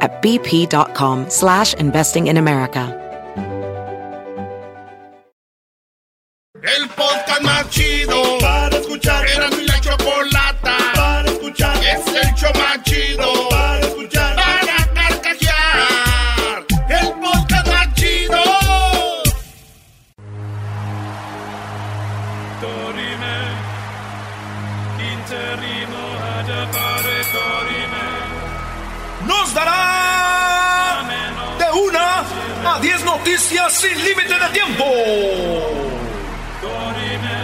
at bp.com slash investing in America. El podcast más chido dará de una a 10 noticias sin límite de tiempo.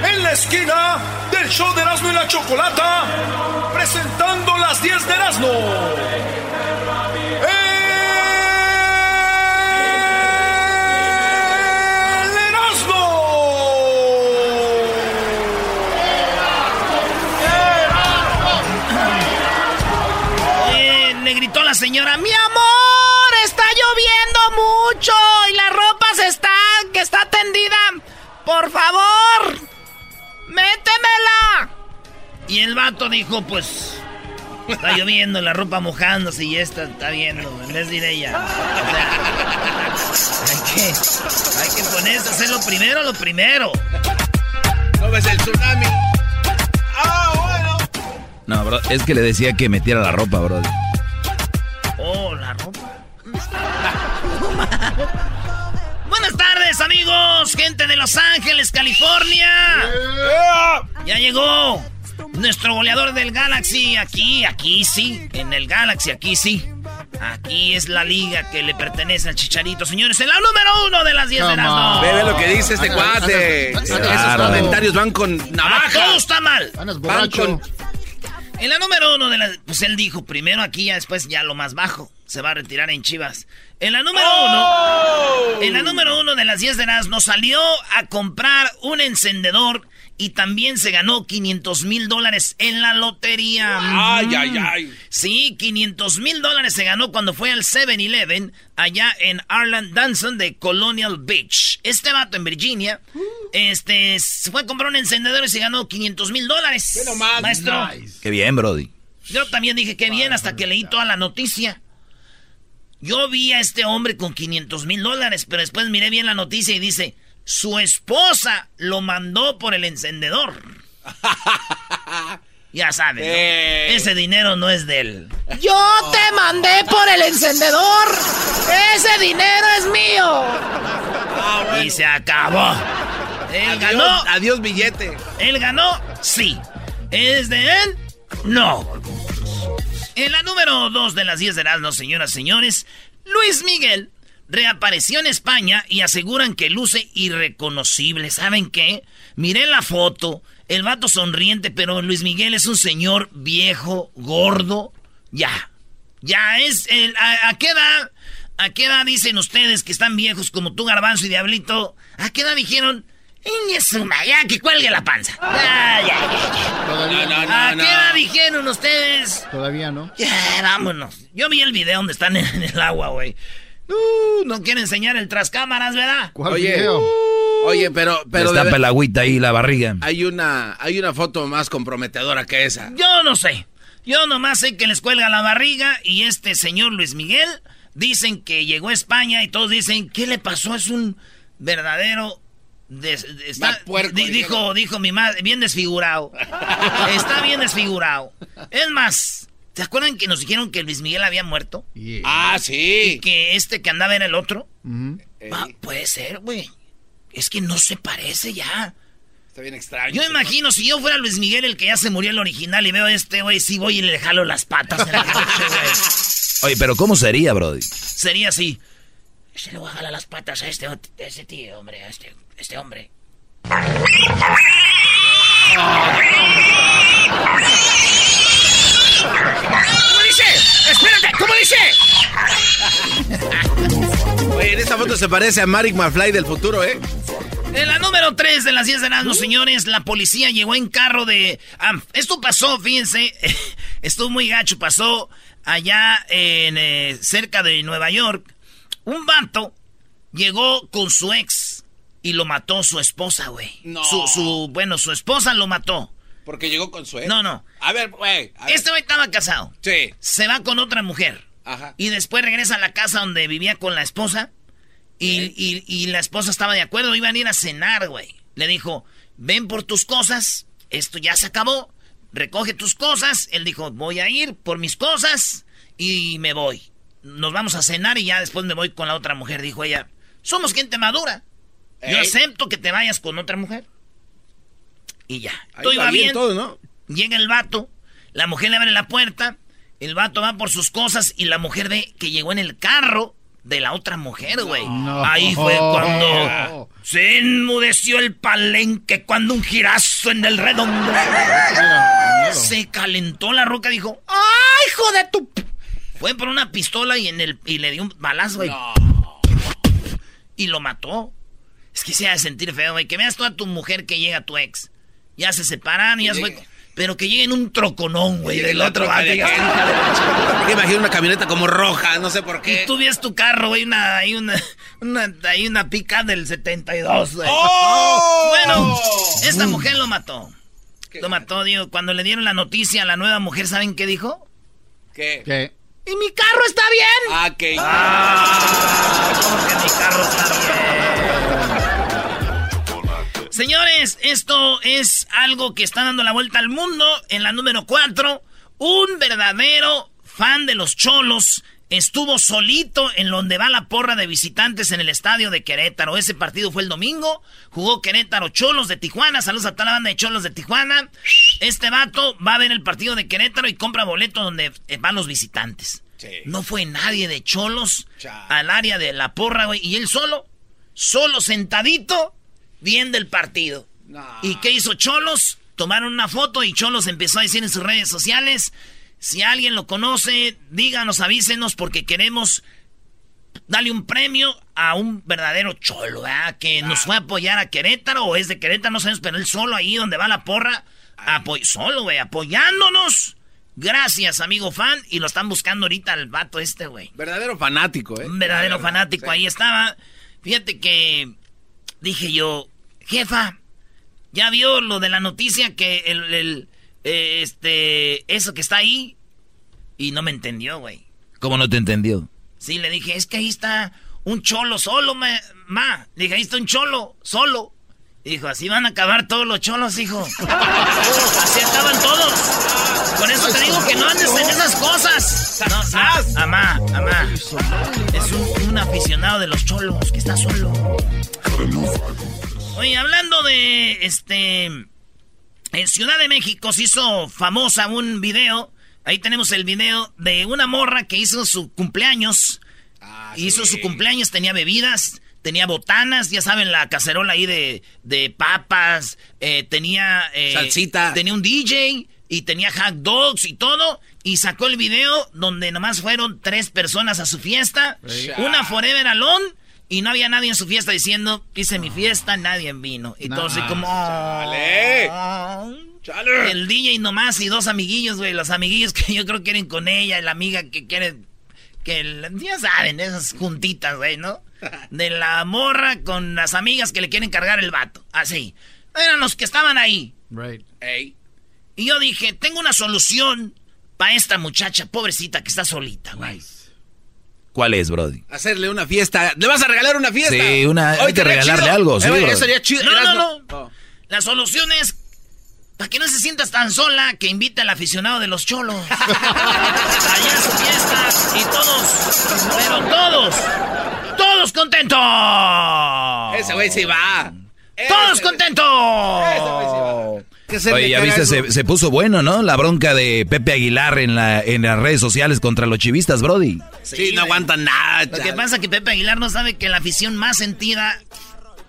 En la esquina del show de Erasmo y la Chocolata, presentando las 10 de Erasmo. Le gritó la señora, mi amor, está lloviendo mucho y la ropa se está, que está tendida. Por favor, métemela. Y el vato dijo, pues, está lloviendo, la ropa mojándose y esta está viendo, en vez de ir ella. O sea, hay que, hay que ponerse a hacer lo primero, lo primero. ¿No ves el tsunami? ¡Ah, bueno! No, bro, es que le decía que metiera la ropa, bro. Buenas tardes, amigos, gente de Los Ángeles, California. Ya llegó nuestro goleador del Galaxy. Aquí, aquí sí. En el Galaxy, aquí sí. Aquí es la liga que le pertenece al Chicharito, señores. En la número uno de las 10 de las dos. Ve, ve lo que dice este cuate. Esos comentarios van con Ah, navaja. todo está mal. Van con... En la número uno de las... Pues él dijo, primero aquí, ya después ya lo más bajo. Se va a retirar en Chivas. En la número uno... En la número uno de las 10 de las nos salió a comprar un encendedor y también se ganó 500 mil dólares en la lotería. Ay, Mm. ay, ay. Sí, 500 mil dólares se ganó cuando fue al 7-Eleven allá en Arland Danson de Colonial Beach. Este vato en Virginia, este, se fue a comprar un encendedor y se ganó 500 mil dólares. Ve nomás. Maestro, Qué bien, Brody. yo también dije que bien hasta que leí toda la noticia. Yo vi a este hombre con 500 mil dólares, pero después miré bien la noticia y dice, su esposa lo mandó por el encendedor. ya saben, ¿no? Eh. ese dinero no es de él. Yo te mandé por el encendedor. Ese dinero es mío. Y se acabó. Él ganó. Adiós, adiós billete. ¿Él ganó? Sí. ¿Es de él? No. En la número 2 de las 10 de Erasmus, señoras y señores, Luis Miguel reapareció en España y aseguran que luce irreconocible. ¿Saben qué? Miré la foto, el vato sonriente, pero Luis Miguel es un señor viejo, gordo. Ya. Ya es. el- a, a qué edad? ¿A qué edad dicen ustedes que están viejos como tú, Garbanzo y Diablito? ¿A qué edad dijeron? "Ingue su ma- ya que cuelgue la panza. Ya, ya, ya, ya. Todavía No, no. no, ¿A no, qué edad dijeron ustedes? Todavía no. Ya, vámonos. Yo vi el video donde están en el agua, güey. Uh, no quiere enseñar el tras cámaras, ¿verdad? ¿Cuál Oye, video? oye, pero, pero Está de- el agüita ahí, la barriga. hay una, hay una foto más comprometedora que esa. Yo no sé. Yo nomás sé que les cuelga la barriga y este señor Luis Miguel dicen que llegó a España y todos dicen, ¿qué le pasó? Es un verdadero... de- está- puerco, di- dijo, dijo mi madre, bien desfigurado. está bien desfigurado. Es más, ¿te acuerdan que nos dijeron que Luis Miguel había muerto? Yeah. Ah, Y sí. que este que andaba era el otro. Ah, puede ser, güey. Es que no se parece ya. Está bien extraño. Yo me imagino, si yo fuera Luis Miguel, el que ya se murió el original, y veo a este güey, sí voy y le jalo las patas en la. Oye, pero ¿cómo sería, Brody? Sería así. Se le voy a jalar las patas a este, a este tío, hombre, a este, este hombre. ¿Cómo dice? ¡Espérate! ¿Cómo dice? Oye, en esta foto se parece a Marek McFly del futuro, ¿eh? En la número 3 de las 10 de Erasmus, señores, la policía llegó en carro de... ah, esto pasó, fíjense, estuvo muy gacho, pasó allá en eh, cerca de Nueva York. Un vato llegó con su ex y lo mató su esposa, güey. No. Su, su, bueno, su esposa lo mató. Porque llegó con su ex. No, no. A ver, güey. Este güey estaba casado. Sí. Se va con otra mujer. Ajá. Y después regresa a la casa donde vivía con la esposa. Y, y- y la esposa estaba de acuerdo, iban a ir a cenar, güey. Le dijo, ven por tus cosas, esto ya se acabó, recoge tus cosas. Él dijo, voy a ir por mis cosas y me voy. Nos vamos a cenar y ya después me voy con la otra mujer, dijo ella. Somos gente madura. Yo Ey. acepto que te vayas con otra mujer. Y ya. Ahí Todo iba bien. todo, ¿no? Llega el vato, la mujer le abre la puerta, el vato va por sus cosas y la mujer ve que llegó en el carro de la otra mujer, güey. Ahí fue cuando se enmudeció el palenque, cuando un girazo en el redondo. Se calentó la roca, dijo, ¡ay, hijo de tu... p-". Fue por una pistola y, en el, y le dio un balazo, güey. Y lo mató. Es que se ha de sentir feo, güey. Que veas toda tu mujer que llega a tu ex. Ya se separaron, ya se fue. Pero que llegue en un troconón, güey, del otro vato. Porque imagino una camioneta como roja, no sé por qué. Y tú ves tu carro, güey, una, hay una, una, hay una pica del 72, güey. ¡Oh! Bueno, esta mujer lo mató. Lo mató, digo, cuando le dieron la noticia a la nueva mujer, ¿saben qué dijo? ¿Qué? ¿Qué? ¡Y mi carro está bien! Ah, que... Ah, ¿cómo que mi carro está bien? Señores, esto es algo que está dando la vuelta al mundo. En la número 4, un verdadero fan de los cholos estuvo solito en donde va la porra de visitantes en el estadio de Querétaro. Ese partido fue el domingo. Jugó Querétaro Cholos de Tijuana. Saludos a toda la banda de Cholos de Tijuana. Este vato va a ver el partido de Querétaro y compra boleto donde eh, van los visitantes. Sí. No fue nadie de Cholos al área de la porra, güey. Y él solo, solo sentadito, viendo el partido. ¿Y qué hizo Cholos? Tomaron una foto y Cholos empezó a decir en sus redes sociales, si alguien lo conoce, díganos, avísenos porque queremos darle un premio a un verdadero cholo, ¿verdad? Que nos fue a apoyar a Querétaro o es de Querétaro, no sabemos, pero él solo ahí donde va la porra, apoy solo, güey, apoyándonos. Gracias, amigo fan, y lo están buscando ahorita al vato este, güey. Verdadero fanático, ¿eh? Un verdadero fanático, sí. ahí estaba. Fíjate que dije yo, jefa, ¿ya vio lo de la noticia que el, el, eh, este, eso que está ahí? Y no me entendió, güey. ¿Cómo no te entendió? Sí, le dije, es que ahí está un cholo solo, ma. ma. Le dije, ahí está un cholo solo. Y dijo, así van a acabar todos los cholos, hijo. así acaban todos. Por eso te digo que no andes en esas cosas. No, no, amá, amá. Es un, un aficionado de los cholos que está solo. Oye, hablando de este. En Ciudad de México se hizo famosa un video. Ahí tenemos el video de una morra que hizo su cumpleaños. Ah, hizo sí. su cumpleaños, tenía bebidas, tenía botanas, ya saben, la cacerola ahí de, de papas, eh, tenía... eh, Salsita. Tenía un DJ y tenía hot dogs y todo. Y sacó el video donde nomás fueron tres personas a su fiesta. Una Forever Alone. Y no había nadie en su fiesta diciendo, hice mi fiesta, nadie vino. Y todo así como... Chale. Chale. El DJ nomás y dos amiguillos, güey. Los amiguillos que yo creo que quieren con ella la amiga que quiere... Que el- ya saben, esas juntitas, güey, ¿no? De la morra con las amigas que le quieren cargar el vato. Así. Eran los que estaban ahí. Right. Ey. Y yo dije, tengo una solución para esta muchacha pobrecita que está solita, güey. ¿Cuál es, Brody? Hacerle una fiesta. ¿Le vas a regalar una fiesta? Sí, una- hay que regalarle chido. algo, sí, Eh, bro. eso sería chido. No, no, no. Oh. La solución es, para que no se sientas tan sola, que invite al aficionado de los cholos. Allá a su fiesta y todos, pero todos, todos ¡Todos contentos! Ese güey sí va. ¡Todos Ese contentos! Ese güey sí va. Que se Oye, ya viste, se, se puso bueno, ¿no? La bronca de Pepe Aguilar en, la, en las redes sociales contra los chivistas, Brody. Sí, no aguantan nada. Lo que pasa es que Pepe Aguilar no sabe que la afición más sentida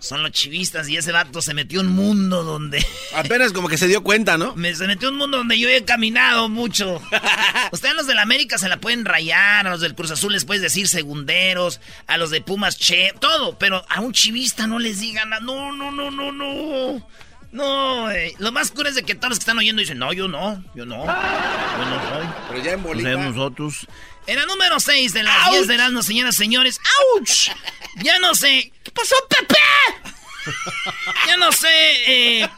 son los chivistas y ese vato se metió en un mundo donde... Apenas como que se dio cuenta, ¿no? Me, se metió en un mundo donde yo he caminado mucho. Ustedes a los del América se la pueden rayar, a los del Cruz Azul les puedes decir segunderos, a los de Pumas che, todo, pero a un chivista no les digan nada. No, no, no, no, no. No, güey. Lo más cura es de que todos los que están oyendo dicen, no, yo no, yo no. Yo no soy. Pero ya en bolita. Pues nosotros. En la número 6 de las 10 de Erasmus, señoras y señores. ¡Auch! Ya no sé. ¿Qué pasó, Pepe? Ya no sé. eh,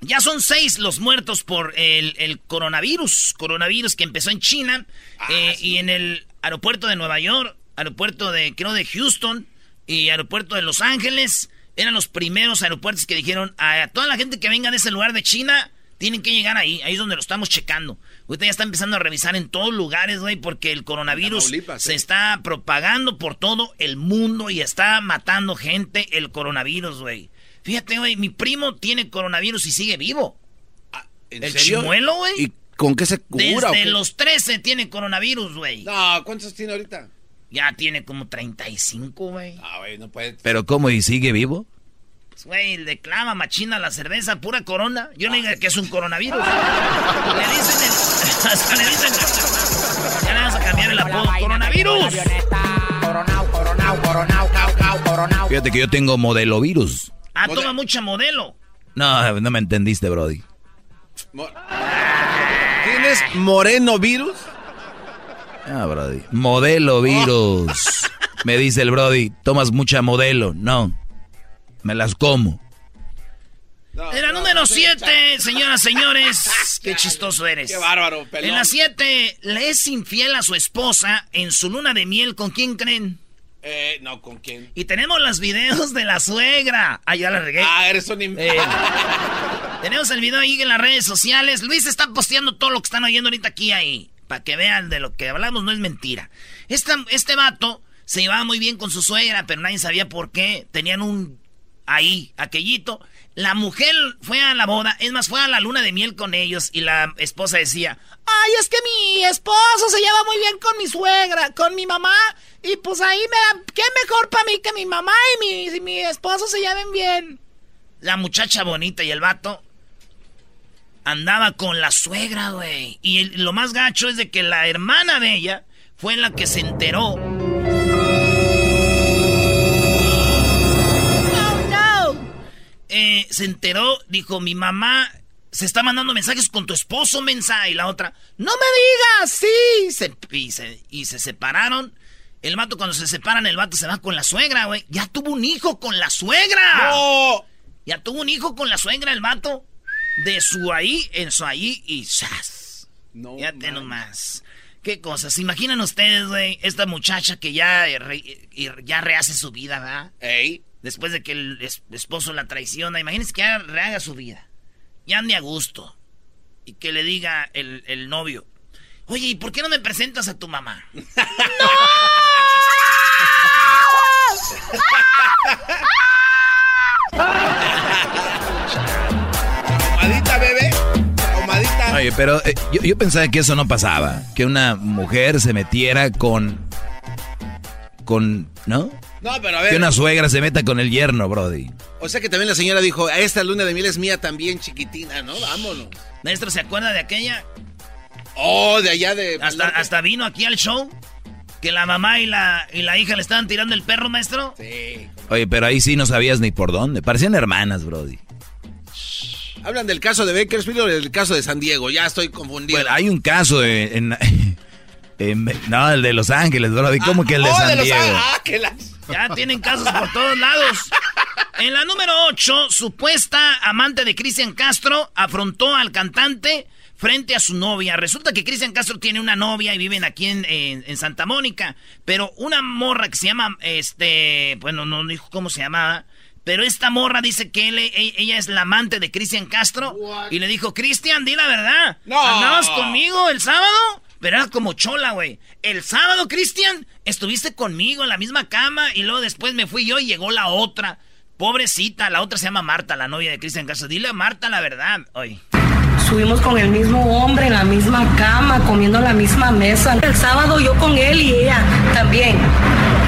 ya son seis los muertos por el, el coronavirus. Coronavirus que empezó en China. eh, Y en el aeropuerto de Nueva York, aeropuerto de, creo, de Houston y aeropuerto de Los Ángeles. Eran los primeros aeropuertos que dijeron a toda la gente que venga de ese lugar de China. Tienen que llegar ahí, ahí es donde lo estamos checando. Ahorita ya está empezando a revisar en todos lugares, güey, porque el coronavirus Tamaulipas, se eh. está propagando por todo el mundo y está matando gente el coronavirus, güey. Fíjate, güey, mi primo tiene coronavirus y sigue vivo. ¿En ¿El serio? chimuelo, güey? ¿Y con qué se cura o Desde qué? los 13 tiene coronavirus, güey. No, ¿cuántos tiene ahorita? Ya tiene como 35, güey. Ah, güey, no puede. Pero ¿cómo? ¿Y sigue vivo? Pues, Güey, le clama machina la cerveza, pura corona. Yo le digo que es un coronavirus. le dicen el- hasta le dicen. Ya le vamos a cambiar el apodo. ¡Coronavirus! Fíjate que yo tengo modelo virus. Ah, toma mucha modelo. No, no me entendiste, Brody. Mo- ¿Tienes moreno virus? Ah, Brody. Modelo virus. Me dice el Brody, tomas mucha modelo. No. Me las como. No, En la no, número no, 7, señoras, señores. Qué chistoso eres. Qué bárbaro, pelón. En la 7, le es infiel a su esposa en su luna de miel. ¿Con quién creen? Eh, no, ¿con quién? Y tenemos los videos de la suegra. Ah, ya la regué. Ah, eres un... Eh, tenemos el video ahí en las redes sociales. Luis está posteando todo lo que están oyendo ahorita aquí ahí. Para que vean de lo que hablamos, no es mentira. Esta- este vato se llevaba muy bien con su suegra, pero nadie sabía por qué. Tenían un ahí, aquellito. La mujer fue a la boda, es más, fue a la luna de miel con ellos y la esposa decía, ay, es que mi esposo se lleva muy bien con mi suegra, con mi mamá, y pues ahí me da, qué mejor para mí que mi mamá y mi, y mi esposo se lleven bien. La muchacha bonita y el vato andaba con la suegra, güey. Y el- lo más gacho es de que la hermana de ella fue la que se enteró. Oh, no. Eh, se enteró, dijo, mi mamá se está mandando mensajes con tu esposo, mensa. Y la otra, no me digas, sí. Se- y, se, y se separaron. El vato, cuando se separan, el vato se va con la suegra, güey. Ya tuvo un hijo con la suegra. ¡No! Ya tuvo un hijo con la suegra, el vato. De su ahí, en su ahí y ¡zas! No, Fíjate man. nomás. Qué cosas. ¿Se imaginan ustedes, güey? Esta muchacha que ya, re- ya rehace su vida, ¿verdad? Ey. Después de que el es- esposo la traiciona. Imagínense que ya rehaga su vida. Ya ande a gusto. Y que le diga el, el novio. Oye, ¿y por qué no me presentas a tu mamá? Comadita, Oye, pero eh, yo, yo pensaba que eso no pasaba. Que una mujer se metiera con. con. ¿No? No, pero a Que ver. una suegra se meta con el yerno, Brody. O sea que también la señora dijo, esta luna de miel es mía también, chiquitina, ¿no? Vámonos. Maestro, ¿se acuerda de aquella? Oh, de allá de... Hasta, hasta vino aquí al show. Que la mamá y la, y la hija le estaban tirando el perro, maestro. Sí. Oye, pero ahí sí no sabías ni por dónde. Parecían hermanas, Brody. Hablan del caso de Bakersfield o del caso de San Diego. Ya estoy confundido. Bueno, hay un caso de- en, en- No, el de Los Ángeles, Brody. ¿Cómo que el de Oh, San Diego? ah, que las- Ya tienen casos por todos lados. En la número 8, supuesta amante de Cristian Castro afrontó al cantante frente a su novia. Resulta que Cristian Castro tiene una novia y viven aquí en, en- en Santa Mónica. Pero una morra que se llama, este, bueno, no dijo cómo se llamaba. Pero esta morra dice que él- e- ella es la amante de Cristian Castro. Y le dijo, Cristian, di la verdad. No. ¿Andabas conmigo el sábado? pero era como chola, güey. El sábado, Cristian, estuviste conmigo en la misma cama y luego después me fui yo y llegó la otra. Pobrecita, la otra se llama Marta, la novia de Cristian Castro. Dile a Marta la verdad, hoy. Subimos con el mismo hombre en la misma cama, comiendo en la misma mesa. El sábado yo con él y ella también.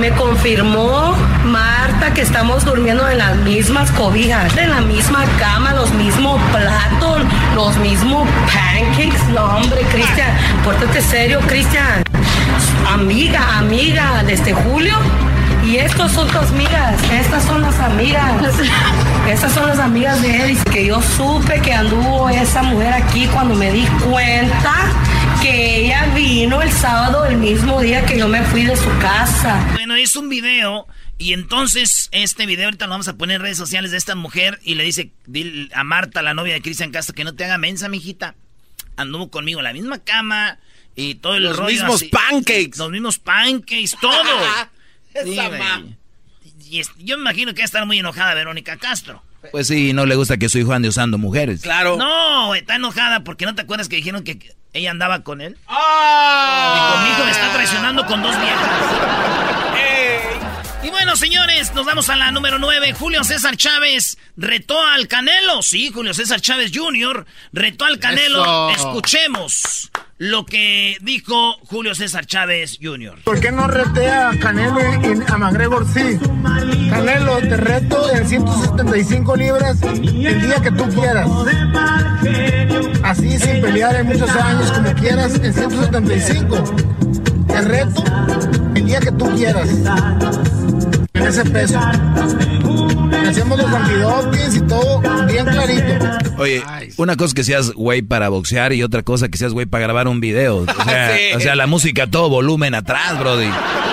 Me confirmó Marta que estamos durmiendo en las mismas cobijas, en la misma cama, los mismos platos, los mismos pancakes. No, hombre, Cristian, pórtate serio, Cristian. Amiga, amiga, desde julio y estos son tus amigas, estas son las amigas. Estas son las amigas de él. Que yo supe que anduvo esa mujer aquí cuando me di cuenta que ella vino el sábado el mismo día que yo me fui de su casa. Bueno, es un video y entonces este video ahorita lo vamos a poner en redes sociales de esta mujer y le dice a Marta, la novia de Cristian Castro, que no te haga mensa, mijita. Anduvo conmigo en la misma cama y todo el los mismos pancakes. Los mismos pancakes, todo. yo me imagino que va a estar muy enojada Verónica Castro. Pues sí, no le gusta que su hijo ande usando mujeres. Claro. No, está enojada porque no te acuerdas que dijeron que ella andaba con él. ¡Ah! Y con mi hijo me está traicionando con dos viejas. Y bueno, señores, nos vamos a la número 9. Julio César Chávez retó al Canelo. Sí, Julio César Chávez Jr. retó al Canelo. Escuchemos lo que dijo Julio César Chávez Jr. ¿Por qué no retea a Canelo y a McGregor sí? Canelo, te reto en 175 libras el día que tú quieras. Así sin pelear en muchos años como quieras en 175. Te reto el día que tú quieras en ese peso. Hacemos los antidopings y todo bien clarito. Oye, una cosa que seas güey para boxear y otra cosa que seas güey para grabar un video. O sea, o sea, la música todo volumen atrás, brody.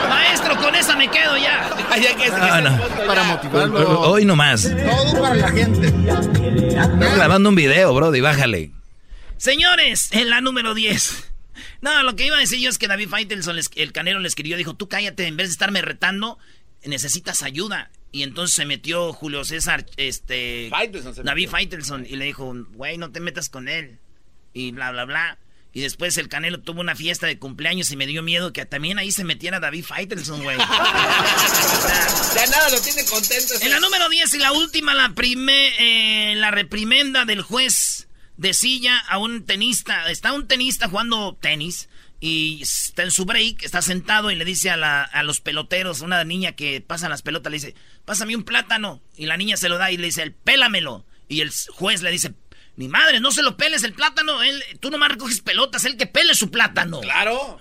Maestro, con esa me quedo ya. Para motivarlo. Hoy nomás. Todo para la gente. Estás grabando un video, brody, bájale. Señores, en la número 10. No, lo que iba a decir yo es que David Faitelson, el canero, le escribió, dijo, tú cállate, en vez de estarme retando, necesitas ayuda. Y entonces se metió Julio César, este... David Faitelson, y le dijo, güey, no te metas con él. Y bla, bla, bla. Y después el Canelo tuvo una fiesta de cumpleaños y me dio miedo que también ahí se metiera David Faitelson, güey. ya nada lo tiene contento. En la número 10 y la última, la, prime, eh, la reprimenda del juez de silla a un tenista. Está un tenista jugando tenis y está en su break, está sentado y le dice a, a los peloteros, una niña que pasa las pelotas, le dice, pásame un plátano. Y la niña se lo da y le dice, pélamelo. Y el juez le dice, mi madre, no se lo peles el plátano, él, tú nomás recoges pelotas, el que pele su plátano. Claro.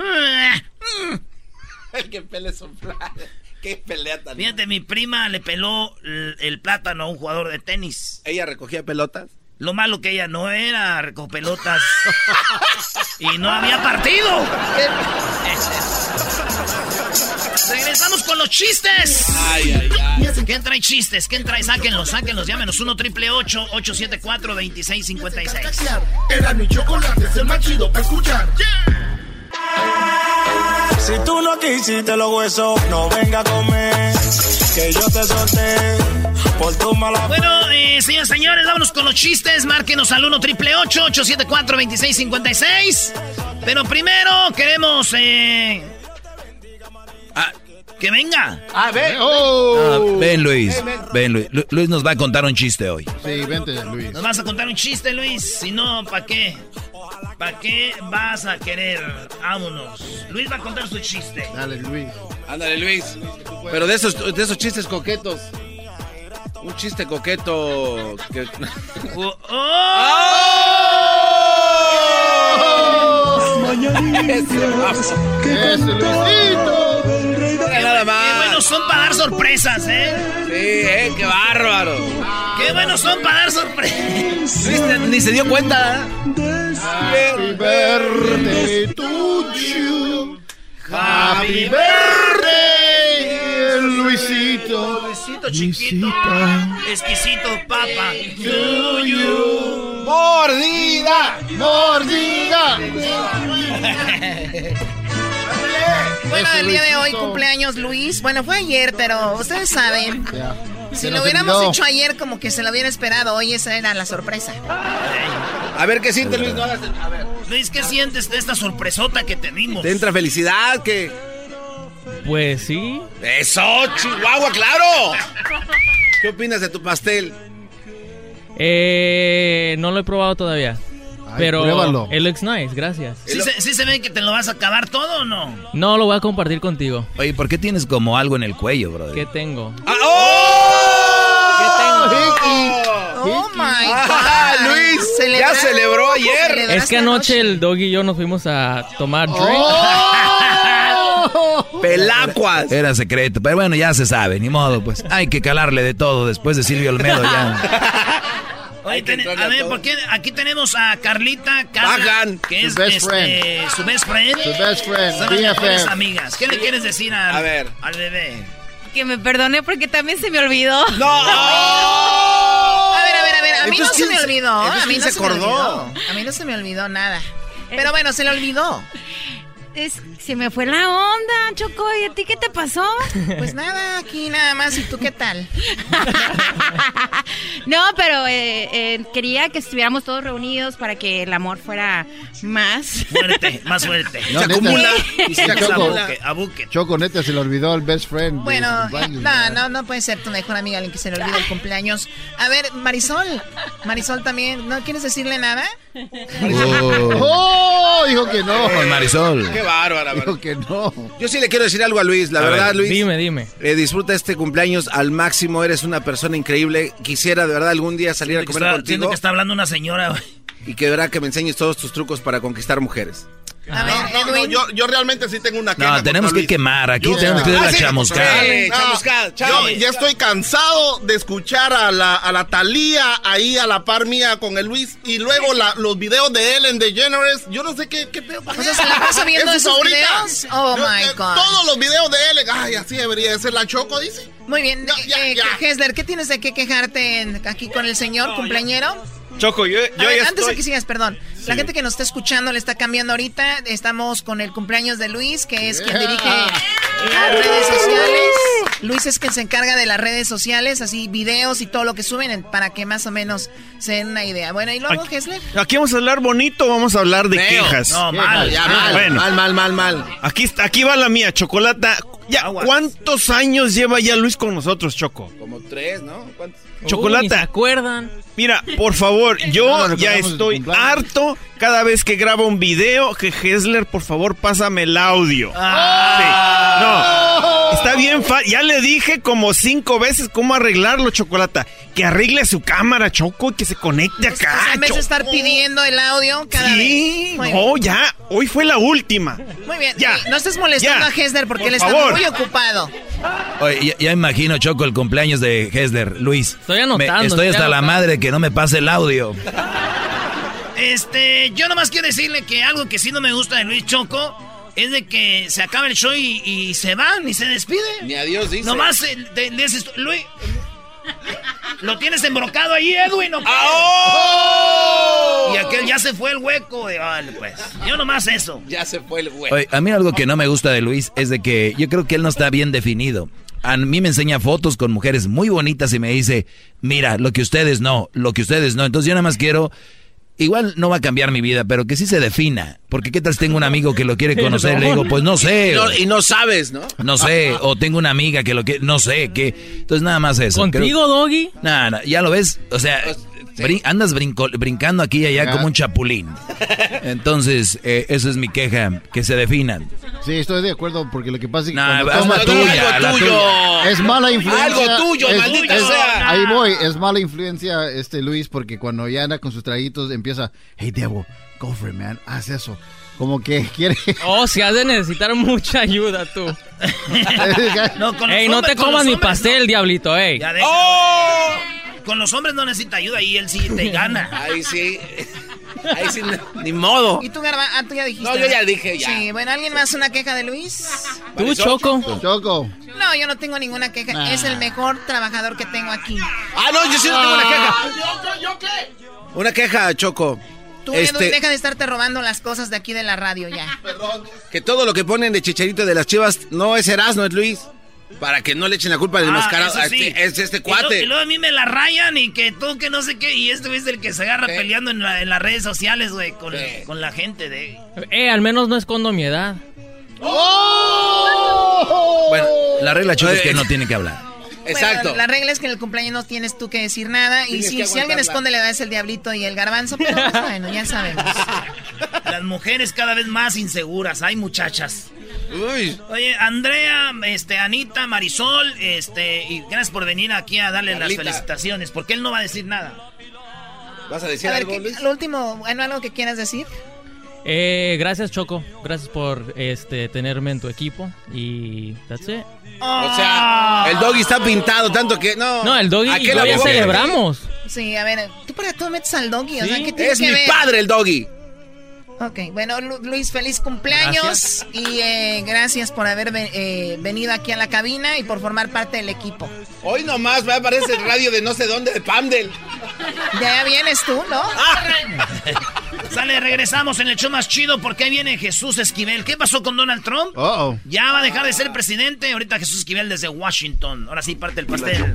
el que pele su plátano. Qué pelea tan. Fíjate, mi prima le peló el plátano a un jugador de tenis. ¿Ella recogía pelotas? Lo malo que ella no era recopelotas y no había partido. Regresamos con los chistes. Ay, ay, ay. ¿Quién trae chistes? ¿Quién trae? Sáquenlos, sáquenlos. Llámenos 1 triple 874 2656. Era mi chocolate, es el más chido para escuchar. Si tú no quisiste los huesos, no venga a comer. Que yo te solté por tu mala. Bueno, eh, señores, señores, vámonos con los chistes. Márquenos al 1 triple 874 2656. Pero primero queremos. Eh, que venga. Ah, ven. Oh. Ah, ven, Luis. Ven, Luis. Luis nos va a contar un chiste hoy. Sí, vente, Luis. Nos vas a contar un chiste, Luis. Si no, ¿para qué? ¿Para qué vas a querer? Vámonos. Luis va a contar su chiste. Dale, Luis. Ándale, Luis. Pero de esos, de esos chistes coquetos. Un chiste coqueto. Que... ¡Oh! ¡Oh! ¡Qué Luisito! Nada más. ¡Qué buenos son para dar sorpresas, eh! Sí, eh, qué bárbaro. ¡Qué buenos son para dar sorpresas! Ni se dio cuenta. Happy birthday to you. Happy birthday, Luisito. Luisito chiquito. Exquisito papa. To you. Mordida, mordida. Bueno, el día de hoy cumpleaños Luis. Bueno, fue ayer, pero ustedes saben Si lo hubiéramos hecho ayer, como que se lo hubiera esperado. Hoy esa era la sorpresa. A ver, ¿qué sientes, Luis? No hagas el- A ver. Luis, ¿qué sientes de esta sorpresota que tenemos? ¿Te entra felicidad? que Pues sí. ¡Eso, Chihuahua, claro! ¿Qué opinas de tu pastel? Eh, no lo he probado todavía. Ay, pero pruébalo. it looks nice, gracias. ¿Sí se, sí se ve que te lo vas a acabar todo o no? No, lo voy a compartir contigo. Oye, ¿por qué tienes como algo en el cuello, brother? ¿Qué tengo? ¡Ah, ¡Oh! Oh my Ah, God. Luis, ya celebró ayer. Es que anoche el doggy y yo nos fuimos a tomar drink. ¡Oh! ¡Pelacuas! Era secreto, pero bueno, ya se sabe, ni modo, pues. Hay que calarle de todo después de Silvio Olmedo ya. Oye, ten- a a ver, todo. ¿por qué? Aquí tenemos a Carlita Carla, Bajan. que Su es best este, friend. su best friend. Su best friend, Son las mejores amigas. ¿Qué le quieres decir al, A ver. al bebé? Que me perdone porque también se me olvidó. ¡No! A ver, a ver, a ver. A mí no se me ¿quién se- olvidó. A mí no se se me acordó? olvidó. A mí no se me olvidó nada. Pero bueno, se le olvidó. Es- se me fue la onda, Choco. ¿Y a ti qué te pasó? Pues nada, aquí nada más. ¿Y tú qué tal? no, pero eh, eh, quería que estuviéramos todos reunidos para que el amor fuera más. Fuerte, más fuerte. No, Se neta. acumula. Y Se acumula. abuque, abuque. Choco, neta, se le olvidó el best friend. Bueno, no, no, no puede ser tu mejor amiga alguien que se le olvide el cumpleaños. A ver, Marisol. Marisol también. ¿No quieres decirle nada? ¡Oh! Dijo que no. Marisol. ¡Qué bárbara! Dijo que no. Yo sí le quiero decir algo a Luis. La A verdad, ver, Luis. Dime, dime. eh, disfruta este cumpleaños al máximo. Eres una persona increíble. Quisiera de verdad algún día salir a Siento comer está, contigo siento que está hablando una señora. güey. Y que verá que me enseñes todos tus trucos para conquistar mujeres. A ver, No, no, Edwin. yo, yo realmente sí tengo una queja. No, tenemos que quemar, aquí Yo- tenemos que Ah, la sí, chamuscada. Eh, No, chamuscada, yo chale. ya estoy cansado de escuchar a la, a la Talía ahí a la par mía con el Luis y luego la- los videos de Ellen DeGeneres. Yo no sé qué, qué pedo O sea. ¿se la pasa viendo ¿Es su esos favorita? videos? Oh, Yo- my eh, God. Todos los videos de Ellen. Ay, así debería de ser la Choco, dice. Muy bien. Ya, ya, eh, ya. Hessler, ¿qué tienes de qué quejarte en- aquí con el señor cumpleañero? Choco, yo, A yo ver, ya antes de estoy... que sigas, perdón. La gente que nos está escuchando le está cambiando ahorita. Estamos con el cumpleaños de Luis, que es quien dirige las redes sociales. Luis es quien se encarga de las redes sociales, así videos y todo lo que suben en- para que más o menos se den una idea. Bueno, y luego, Aquí- Hessler. Aquí vamos a hablar bonito, vamos a hablar de quejas. No, mal. Ya, mal, Bueno. mal, mal, mal, mal. Aquí, está- aquí va la mía, Chocolata. Ya, Aguas. ¿cuántos años lleva ya Luis con nosotros, Choco? Como tres, ¿no? ¿Cuántos? Chocolata. Uy, ni se acuerdan? Mira, por favor, yo ya estoy cumpleaños. Cada vez que grabo un video que Hessler, por favor, pásame el audio. Sí. No, está bien, fa- ya le dije como cinco veces cómo arreglarlo, Chocolata. Que arregle su cámara, Choco, y que se conecte sea, acá. en vez de estar pidiendo el audio cada Sí, vez. Muy no, bien. ya, hoy fue la última. Muy bien. Ya. No estés molestando Ya. a Hessler porque Por él está favor. muy ocupado. Oye, ya, ya imagino, Choco, el cumpleaños de Hesler, Luis. Estoy anotando, Me- estoy estoy hasta la madre que no me pase el audio. Este, yo nomás quiero decirle que algo que sí no me gusta de Luis Choco es de que se acaba el show y, y se van y se despide. Ni adiós dice. Nomás eh, te- le dices, Luis, lo tienes embrocado ahí, Edwin. ¿o qué? Y aquel ya se fue el hueco. Y, vale, pues, yo nomás eso. Ya se fue el güey. Oye, a mí algo que no me gusta de Luis es de que yo creo que él no está bien definido. A mí me enseña fotos con mujeres muy bonitas y me dice, mira, lo que ustedes no, lo que ustedes no. Entonces yo nada más quiero, igual no va a cambiar mi vida, pero que sí se defina. Porque qué tal tengo un amigo que lo quiere conocer, le digo, pues no Y sé. no, y no sabes, ¿no? No sé, o tengo una amiga que lo que no sé, qué. Entonces nada más eso. ¿Contigo, Doggy? Nada, no, ya lo ves, o sea, brin- andas brinco- brincando aquí y allá Ajá. como un chapulín. Entonces, eh, eso es mi queja, que se definan. Sí, estoy de acuerdo porque lo que pasa es que toma- la tuya, algo tuyo. tuya. es mala influencia. Algo tuyo, es- maldito es- sea. Ahí voy, es mala influencia este Luis porque cuando ya anda con sus traguitos empieza, hey Debo, go for it, man, haz eso. Como que quiere. Oh, si has de necesitar mucha ayuda, tú. No, Ey, no te comas mi pastel, diablito, ey. Ya. ¡Oh! Con los hombres no necesita ayuda y él sí te gana. Ahí sí. Ahí sí, ni- modo. ¿Y tú, Garba? Ah, tú ya dijiste. No, yo ya dije, ya. Sí, bueno, ¿alguien más una queja de Luis? ¿Tú, Choco? Choco. No, yo no tengo ninguna queja. Nah. Es el mejor trabajador que tengo aquí. Ah, no, yo sí no tengo una queja. ¿Yo, yo qué? Una queja, Choco. Tú, Este, deja de estarte robando las cosas de aquí de la radio ya. Perdón. que todo lo que ponen de chicharito de las chivas no es Erasmo, es Luis. Para que no le echen la culpa del Ah, enmascarado. eso sí. Es este Y cuate. luego, y luego a mí me la rayan y que tú que no sé qué. Y este güey es el que se agarra peleando en, la- en las redes sociales, güey, con, con la gente de... Eh, al menos no escondo mi edad. Bueno, la regla, Choco, es que no tiene que hablar. Bueno, la regla es que en el cumpleaños no tienes tú que decir nada. Y si, alguien esconde la edad es el diablito y el garbanzo. Pero pues, bueno, ya sabemos. Las mujeres cada vez más inseguras. Hay muchachas. Oye, Andrea, este, Anita, Marisol, este, y gracias por venir aquí a darle Carlita. las felicitaciones, porque él no va a decir nada. ¿Vas a decir A ver, algo, ¿qué- Luis? lo último, bueno, algo que quieras decir. Eh, gracias Choco, gracias por este tenerme en tu equipo y that's it. O sea, el doggy está pintado tanto que no. No, el doggy ¿A y qué ya boca? celebramos. Sí, a ver, tú para todo metes al doggy, o sea, Sí. ¿qué tiene Es que mi ver? padre el doggy. Ok, bueno, Lu- Luis, feliz cumpleaños y eh, gracias por haber eh, venido aquí a la cabina y por formar parte del equipo. Hoy nomás va a aparecer el radio de no sé dónde, de Pamdel. Ya vienes tú, ¿no? Sale, regresamos en el show más chido porque ahí viene Jesús Esquivel. ¿Qué pasó con Donald Trump? Uh-oh. Ya va a dejar de ser presidente. Ahorita Jesús Esquivel desde Washington. Ahora sí parte el pastel.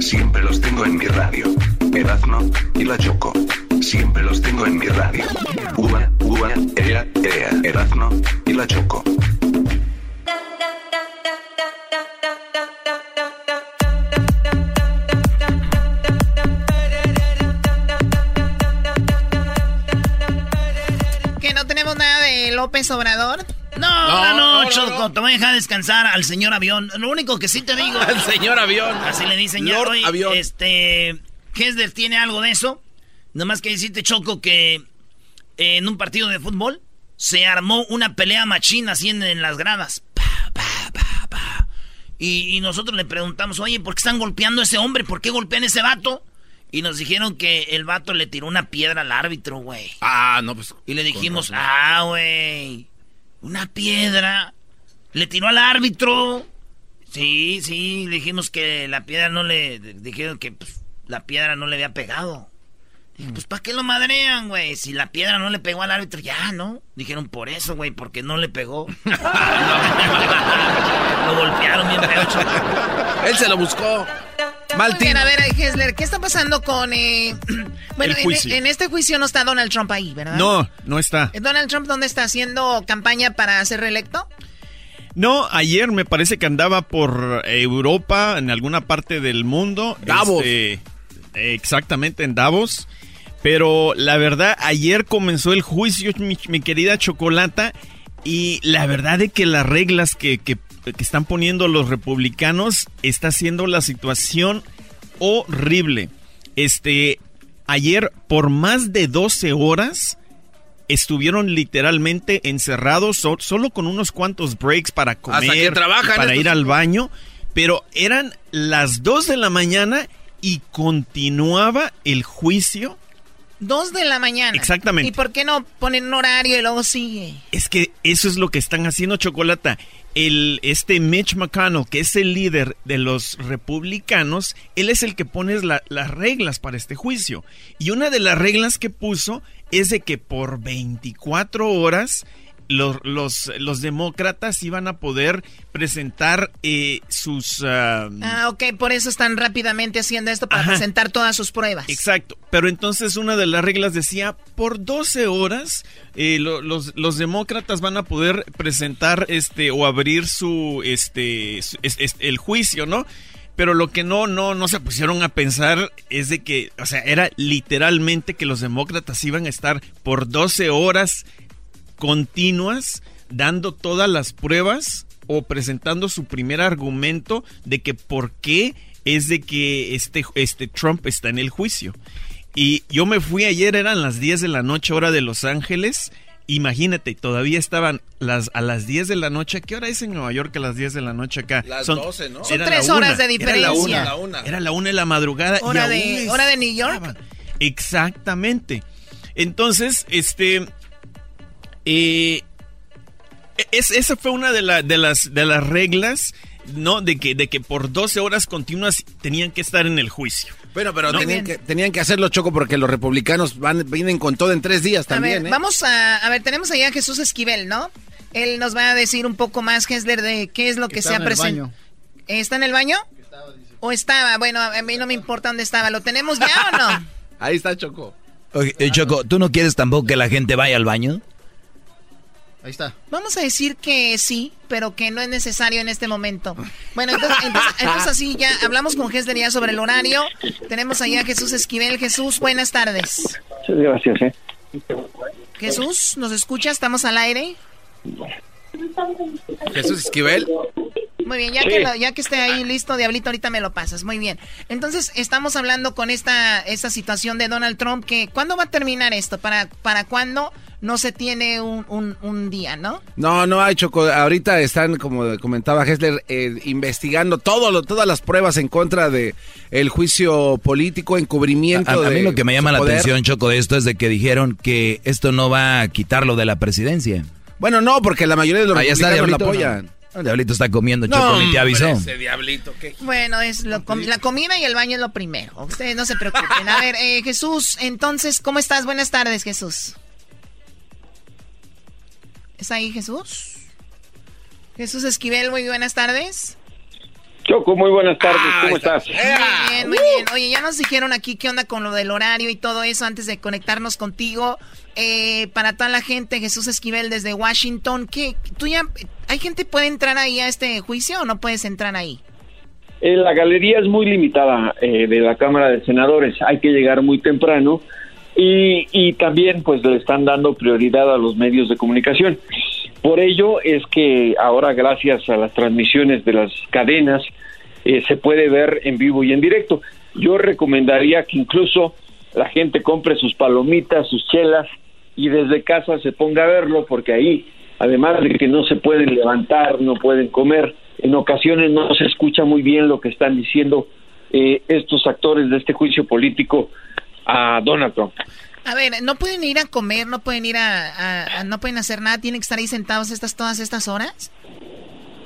Siempre los tengo en mi radio. Erazno y la Choco. Siempre los tengo en mi radio. Uva, uva, ea, ea. Erazno y la Choco. Que no tenemos nada de López Obrador. No, no, no, Choco, te voy a dejar descansar al señor avión. Lo único que sí te digo. Al señor avión. Así le dicen ya. Lord Avión. Este. Hesler tiene algo de eso. Nomás que decirte, Choco, que en un partido de fútbol se armó una pelea machina así en, en las gradas. Pa, pa, pa, pa. Y, y nosotros le preguntamos, oye, ¿por qué están golpeando a ese hombre? ¿Por qué golpean a ese vato? Y nos dijeron que el vato le tiró una piedra al árbitro, güey. Ah, no, pues. Y le dijimos, ah, güey, una piedra. Le tiró al árbitro. Sí, sí, dijimos que la piedra no le... Dijeron que pues, la piedra no le había pegado. Dije, pues ¿para qué lo madrean, güey? Si la piedra no le pegó al árbitro, ya, ¿no? Dijeron, por eso, güey, porque no le pegó. lo golpearon bien feo, Choco. Él se lo buscó. Mal bien, a ver, Hesler, ¿qué está pasando con... eh, bueno, en- juicio. En, este juicio no está Donald Trump ahí, ¿verdad? No, no está. ¿Eh, ¿Donald Trump dónde está haciendo campaña para ser reelecto? No, ayer me parece que andaba por Europa, en alguna parte del mundo. Davos. Este, exactamente, en Davos. Pero la verdad, ayer comenzó el juicio, mi, mi querida Chocolata. Y la verdad de que las reglas que, que- que están poniendo los republicanos está haciendo la situación horrible. Este, ayer por más de 12 horas estuvieron literalmente encerrados so- solo con unos cuantos breaks para comer, trabajan para estos ir al baño, pero eran las 2 de la mañana y continuaba el juicio. Dos de la mañana. Exactamente. ¿Y por qué no ponen un horario y luego sigue? Es que eso es lo que están haciendo Chocolata. El, este Mitch McConnell, que es el líder de los republicanos, él es el que pone la- las reglas para este juicio. Y una de las reglas que puso es de que por 24 horas los, los, los demócratas iban a poder presentar eh, sus... ah, Ah, ok, por eso están rápidamente haciendo esto para Ajá. presentar todas sus pruebas. Exacto, pero entonces una de las reglas decía, por 12 horas eh, lo- los, los demócratas van a poder presentar este o abrir su, este, su- es- es- el juicio, ¿no? Pero lo que no, no, no se pusieron a pensar es de que, o sea, era literalmente que los demócratas iban a estar por 12 horas continuas dando todas las pruebas o presentando su primer argumento de que por qué es de que este, este Trump está en el juicio. Y yo me fui ayer, eran las 10 de la noche, hora de Los Ángeles. Imagínate, todavía estaban las, a las 10 de la noche. ¿Qué hora es en Nueva York a las 10 de la noche acá? Las 12, ¿no? Son era tres horas una, de Era la diferencia. una, La una. Era la una de la madrugada. y Hora aún de, hora de New York. Exactamente. Entonces, este. Eh, es, esa fue una de, la- de las, de las reglas, ¿no? De que, de que por 12 horas continuas tenían que estar en el juicio. Bueno, pero No. tenían, que, tenían que hacerlo, Choco, porque los republicanos van, vienen con todo en tres días A también, ver, ¿eh? vamos a, a ver, tenemos allá a Jesús Esquivel, ¿no? Él nos va a decir un poco más, Hesler, de qué es lo que Está se ha presentado. ¿Está en el baño? ¿O estaba? Bueno, a mí no me importa dónde estaba. ¿Lo tenemos ya o no? Ahí está Choco. Oye, eh, Choco, ¿tú no quieres tampoco que la gente vaya al baño? Ahí está. Vamos a decir que sí, pero que no es necesario en este momento. Bueno, entonces, entonces, así ya hablamos con Gessler ya sobre el horario. Tenemos allá a Jesús Esquivel. Jesús, buenas tardes. Muchas gracias, ¿eh? Jesús, ¿nos escucha? ¿Estamos al aire? Jesús Esquivel. Muy bien, ya, que ya que esté ahí listo, Diablito, ahorita me lo pasas. Muy bien. Entonces, estamos hablando con esta, esta situación de Donald Trump, que ¿cuándo va a terminar esto? ¿Para, para cuándo? No se tiene un, un, día, ¿no? No, no hay choco. Ahorita están, como comentaba Hessler, eh, investigando todo todas las pruebas en contra de el juicio político, encubrimiento. A, a mí lo que me llama la atención, Choco, de esto es de que dijeron que esto no va a quitarlo de la presidencia. Bueno, no, porque la mayoría de los Ahí está, lo apoyan. El diablito está comiendo, Choco, ni te avisó. Bueno, es la comida y el baño es lo primero. Ustedes no se preocupen. A ver, eh, Jesús, entonces, ¿cómo estás? Buenas tardes, Jesús. ¿Es ahí Jesús? Jesús Esquivel, muy buenas tardes. Choco, muy buenas tardes, ¿cómo estás? Muy bien, muy bien. Oye, ya nos dijeron aquí qué onda con lo del horario y todo eso antes de conectarnos contigo. Eh, para toda la gente, Jesús Esquivel desde Washington, ¿qué, tú ya, ¿hay gente puede entrar ahí a este juicio o no puedes entrar ahí? Eh, la galería es muy limitada eh, de la Cámara de Senadores, hay que llegar muy temprano y, y también pues le están dando prioridad a los medios de comunicación. Por ello es que ahora gracias a las transmisiones de las cadenas eh, se puede ver en vivo y en directo. Yo recomendaría que incluso la gente compre sus palomitas, sus chelas y desde casa se ponga a verlo porque ahí, además de que no se pueden levantar, no pueden comer, en ocasiones no se escucha muy bien lo que están diciendo eh, estos actores de este juicio político a Donald Trump. A ver, no pueden ir a comer, no pueden ir a, no pueden hacer nada, tienen que estar ahí sentados estas todas estas horas.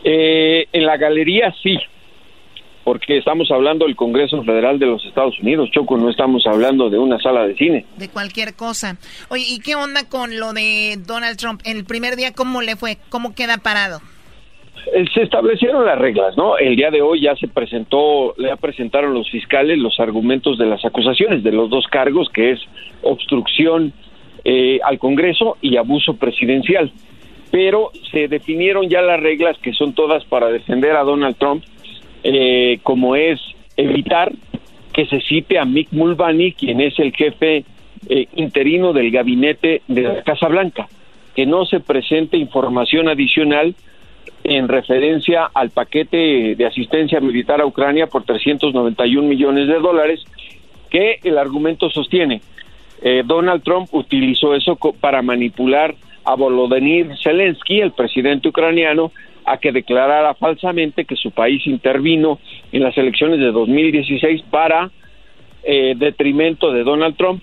Eh, en la galería sí, porque estamos hablando del Congreso Federal de los Estados Unidos, Choco, no estamos hablando de una sala de cine. De cualquier cosa. Oye, ¿y qué onda con lo de Donald Trump? El primer día, ¿cómo le fue? ¿Cómo queda parado? Eh, se establecieron las reglas, ¿no? El día de hoy ya se presentó, ya presentaron los fiscales los argumentos de las acusaciones de los dos cargos, que es obstrucción eh, al Congreso y abuso presidencial. Pero se definieron ya las reglas que son todas para defender a Donald Trump, eh, como es evitar que se cite a Mick Mulvaney, quien es el jefe interino del gabinete de la Casa Blanca, que no se presente información adicional en referencia al paquete de asistencia militar a Ucrania por 391 millones de dólares, que el argumento sostiene. Eh, Donald Trump utilizó eso para manipular a Volodymyr Zelensky, el presidente ucraniano, a que declarara falsamente que su país intervino en las elecciones de 2016 para eh, detrimento de Donald Trump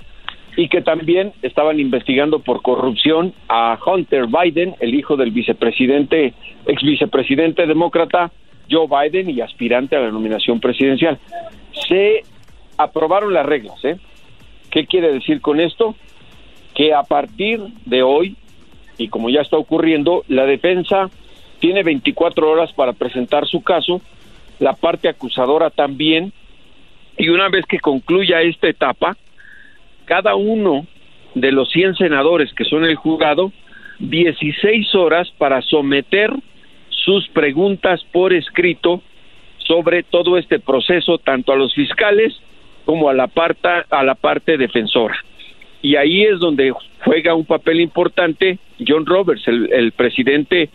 y que también estaban investigando por corrupción a Hunter Biden, el hijo del vicepresidente, ex vicepresidente demócrata Joe Biden y aspirante a la nominación presidencial. Se aprobaron las reglas, ¿eh? ¿Qué quiere decir con esto? Que a partir de hoy, y como ya está ocurriendo, la defensa tiene 24 horas para presentar su caso, la parte acusadora también, y una vez que concluya esta etapa, cada uno de los 100 senadores que son el juzgado 16 horas para someter sus preguntas por escrito sobre todo este proceso tanto a los fiscales como a la parte a la parte defensora. Y ahí es donde juega un papel importante John Roberts el, el presidente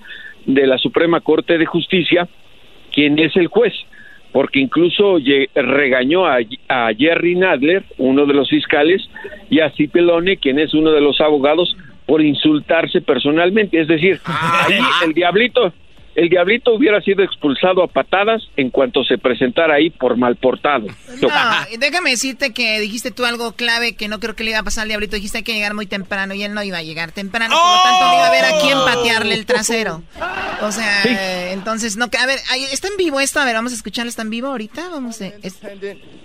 de la Suprema Corte de Justicia quien es el juez porque incluso regañó a, Jerry Nadler, uno de los fiscales, y a Cipelone, quien es uno de los abogados, por insultarse personalmente. Es decir, ah, el diablito el diablito hubiera sido expulsado a patadas en cuanto se presentara ahí por mal portado. No, déjame decirte que dijiste tú algo clave que no creo que le iba a pasar al diablito. Dijiste que llegar muy temprano y él no iba a llegar temprano, por lo tanto no iba a ver a quién patearle el trasero. O sea, entonces no, a ver, está en vivo esto, a ver, vamos a escucharlo, está en vivo ahorita, vamos a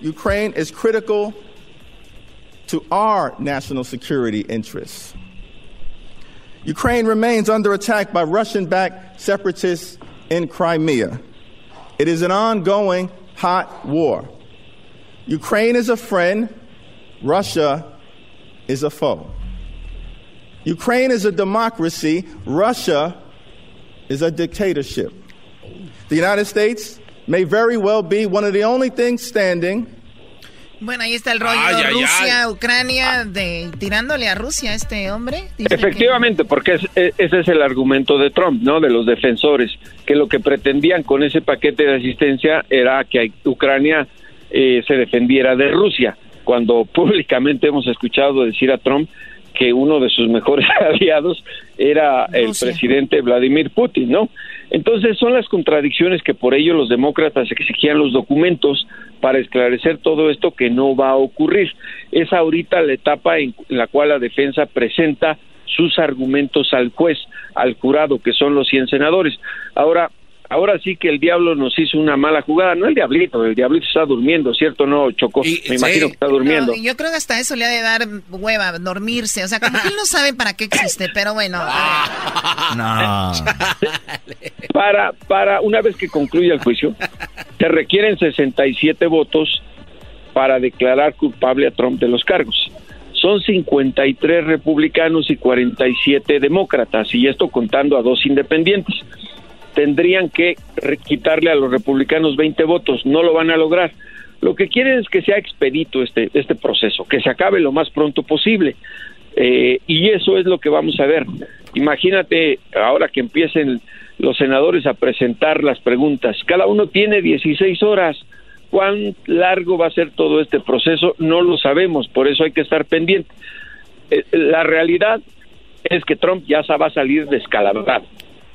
Ukraine is critical to our national security interests. Ukraine remains under attack by Russian backed separatists in Crimea. It is an ongoing hot war. Ukraine is a friend, Russia is a foe. Ukraine is a democracy, Russia is a dictatorship. The United States may very well be one of the only things standing Bueno, ahí está el rollo Ay, ay, Rusia, ay. Ucrania, de tirándole a Rusia este hombre. Dice que- Efectivamente, porque es- e- ese es el argumento de Trump, ¿no? De los defensores, que lo que pretendían con ese paquete de asistencia era que Ucrania eh, se defendiera de Rusia, cuando públicamente hemos escuchado decir a Trump que uno de sus mejores aliados era el Rusia. presidente Vladimir Putin, ¿no? Entonces son las contradicciones que por ello los demócratas exigían los documentos para esclarecer todo esto que no va a ocurrir. Es ahorita la etapa en la cual la defensa presenta sus argumentos al juez, al jurado, que son los 100 senadores. Ahora, ahora sí que el diablo nos hizo una mala jugada, no el diablito, el diablito está durmiendo, ¿cierto? No, Chocó, me imagino que está durmiendo. No, yo creo que hasta eso le ha de dar hueva, dormirse. O sea, como que él no sabe para qué existe, pero bueno. No. Para, para una vez que concluya el juicio, se requieren 67 votos para declarar culpable a Trump de los cargos. Son 53 republicanos y 47 demócratas, y esto contando a dos independientes. Tendrían que quitarle a los republicanos 20 votos, no lo van a lograr. Lo que quieren es que sea expedito este, este proceso, que se acabe lo más pronto posible. Eh, y eso es lo que vamos a ver. Imagínate ahora que empiecen los senadores a presentar las preguntas. Cada uno tiene 16 horas. ¿Cuán largo va a ser todo este proceso? No lo sabemos, por eso hay que estar pendiente. Eh, la realidad es que Trump ya va a salir descalabrado,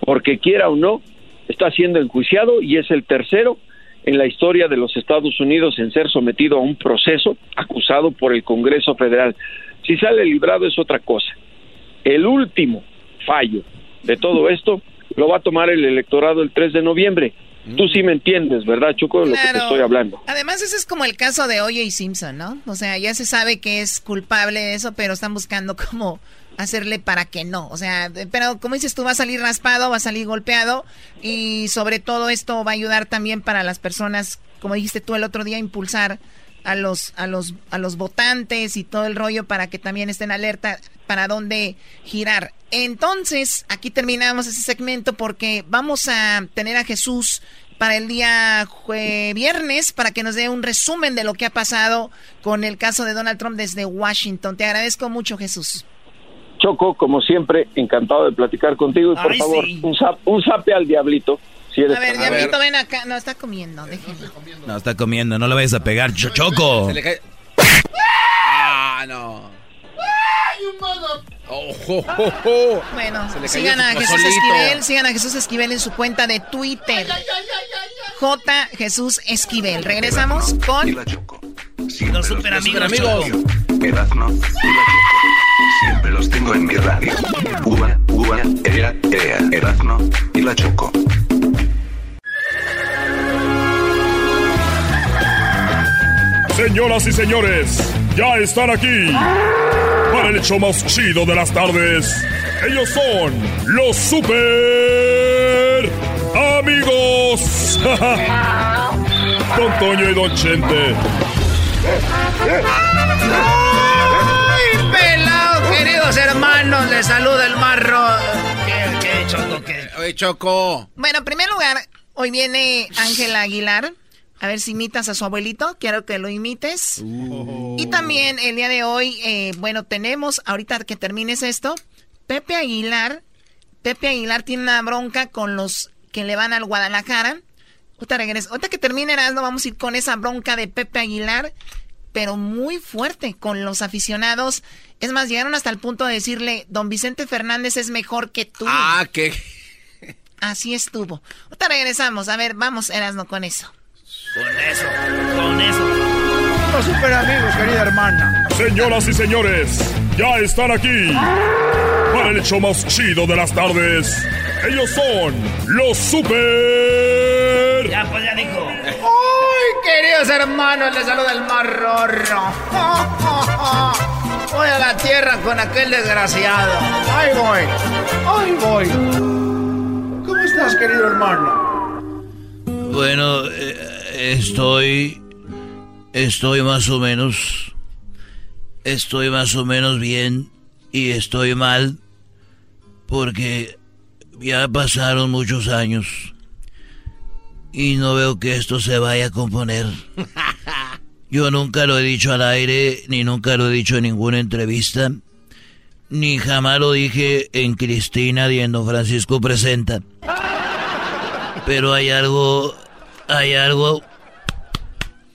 porque quiera o no, está siendo enjuiciado y es el tercero en la historia de los Estados Unidos en ser sometido a un proceso acusado por el Congreso Federal. Si sale librado es otra cosa. El último fallo de todo esto lo va a tomar el electorado el 3 de noviembre. Tú sí me entiendes, ¿verdad, Choco, de lo que te estoy hablando? Además, ese es como el caso de O.J. Simpson, ¿no? O sea, ya se sabe que es culpable de eso, pero están buscando cómo hacerle para que no. O sea, pero como dices tú, va a salir raspado, va a salir golpeado y sobre todo esto va a ayudar también para las personas, como dijiste tú el otro día, impulsar a los a los a los votantes y todo el rollo para que también estén alerta para dónde girar. Entonces, aquí terminamos ese segmento porque vamos a tener a Jesús para el día viernes para que nos dé un resumen de lo que ha pasado con el caso de Donald Trump desde Washington. Te agradezco mucho, Jesús. Choco, como siempre, encantado de platicar contigo y por Ay, favor, sí. un, zap- un zape al diablito. Si eres A ver, Diablito, ven acá. No, está comiendo, déjenlo. No, está comiendo, no le vayas a pegar, Cho- Choco. Se le cae. Ah, no. Oh, oh, oh, oh. Bueno, sigan a Jesús. Esquivel, sigan a Jesús Esquivel en su cuenta de Twitter. J. Jesús Esquivel. Regresamos con... Los super amigos. La Choco. Siempre los tengo en mi radio. Uva, uva, ea, ea, Erazno y la Choco. Señoras y señores, ya están aquí para el hecho más chido de las tardes. Ellos son los super amigos. Don Toño y Don Chente. ¡Ay, pelado, queridos hermanos! Les saluda el marro. ¿Qué, qué, Choco, qué? Oye, Choco. Bueno, en primer lugar, hoy viene Ángela Aguilar. A ver si imitas a su abuelito. Quiero que lo imites. Y también el día de hoy, eh, bueno, tenemos, ahorita que termines esto, Pepe Aguilar. Pepe Aguilar tiene una bronca con los que le van al Guadalajara. Ahorita regreso. Ahorita que termine Erasmo, vamos a ir con esa bronca de Pepe Aguilar, pero muy fuerte con los aficionados. Es más, llegaron hasta el punto de decirle, don Vicente Fernández es mejor que tú. Ah, ¿qué? Así estuvo. Ahorita regresamos. A ver, vamos, Erasmo, con eso. Con eso, con eso. Los super amigos, querida hermana. Señoras y señores, ya están aquí para el hecho más chido de las tardes. Ellos son los super Ya, pues ya dijo. ¡Ay, queridos hermanos! Les saluda el marrorro. Voy a la tierra con aquel desgraciado. Ahí voy. Ahí voy. ¿Cómo estás, querido hermano? Bueno, eh, estoy. Estoy más o menos. Estoy más o menos bien y estoy mal porque ya pasaron muchos años y no veo que esto se vaya a componer. Yo nunca lo he dicho al aire, ni nunca lo he dicho en ninguna entrevista, ni jamás lo dije en Cristina y en Don Francisco Presenta. Pero hay algo, hay algo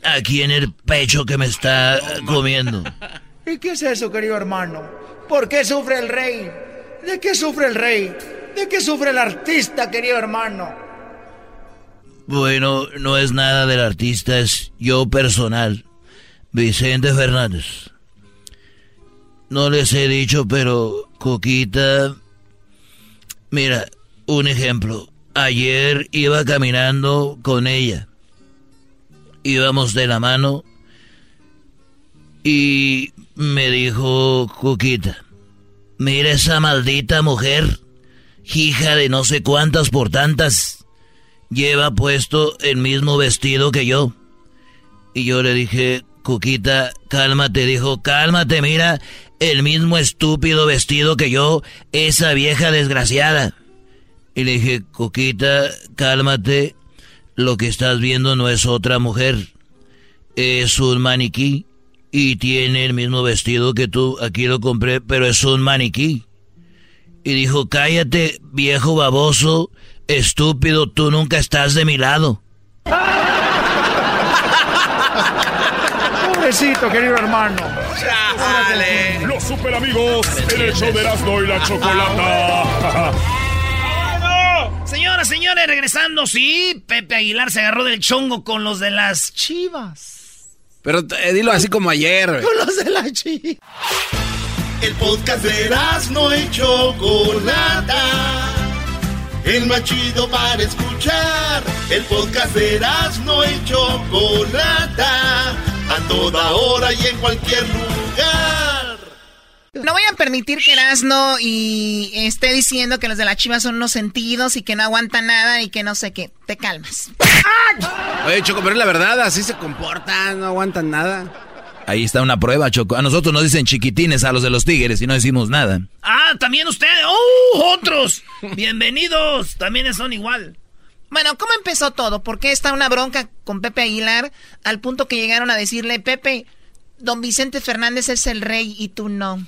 aquí en el pecho que me está comiendo. ¿Y qué es eso, querido hermano? ¿Por qué sufre el rey? ¿De qué sufre el rey? ¿De qué sufre el artista, querido hermano? Bueno, no es nada del artista, es yo personal. Vicente Fernández. No les he dicho, pero Coquita... Mira, un ejemplo. Ayer iba caminando con ella. Íbamos de la mano y me dijo Coquita, mira esa maldita mujer, hija de no sé cuántas por tantas, lleva puesto el mismo vestido que yo. Y yo le dije, Cuquita, cálmate, dijo, cálmate, mira, el mismo estúpido vestido que yo, esa vieja desgraciada. Y le dije, Cuquita, cálmate, lo que estás viendo no es otra mujer, es un maniquí y tiene el mismo vestido que tú, aquí lo compré, pero es un maniquí. Y dijo, cállate, viejo baboso, estúpido, tú nunca estás de mi lado. Pobrecito, querido hermano. Los super amigos el show de Erasmo y la Chocolata. Señoras, señores, regresando, sí, Pepe Aguilar se agarró del chongo con los de las chivas. Pero eh, dilo así como ayer. Con los de la chivas. El podcast de Erasmo y Chocolata. El más chido para escuchar. El podcast de Erasmo y Chocolata. A toda hora y en cualquier lugar. No voy a permitir que Erasno y esté diciendo que los de la chivas son unos sentidos y que no aguantan nada y que no sé qué. Te calmas. Oye, Choco, pero es la verdad, así se comportan, no aguantan nada. Ahí está una prueba, Choco. A nosotros nos dicen chiquitines a los de los tigres y no decimos nada. Ah, también ustedes. ¡Oh, otros! Bienvenidos. También son igual. Bueno, ¿cómo empezó todo? ¿Por qué está una bronca con Pepe Aguilar al punto que llegaron a decirle, Pepe, don Vicente Fernández es el rey y tú no?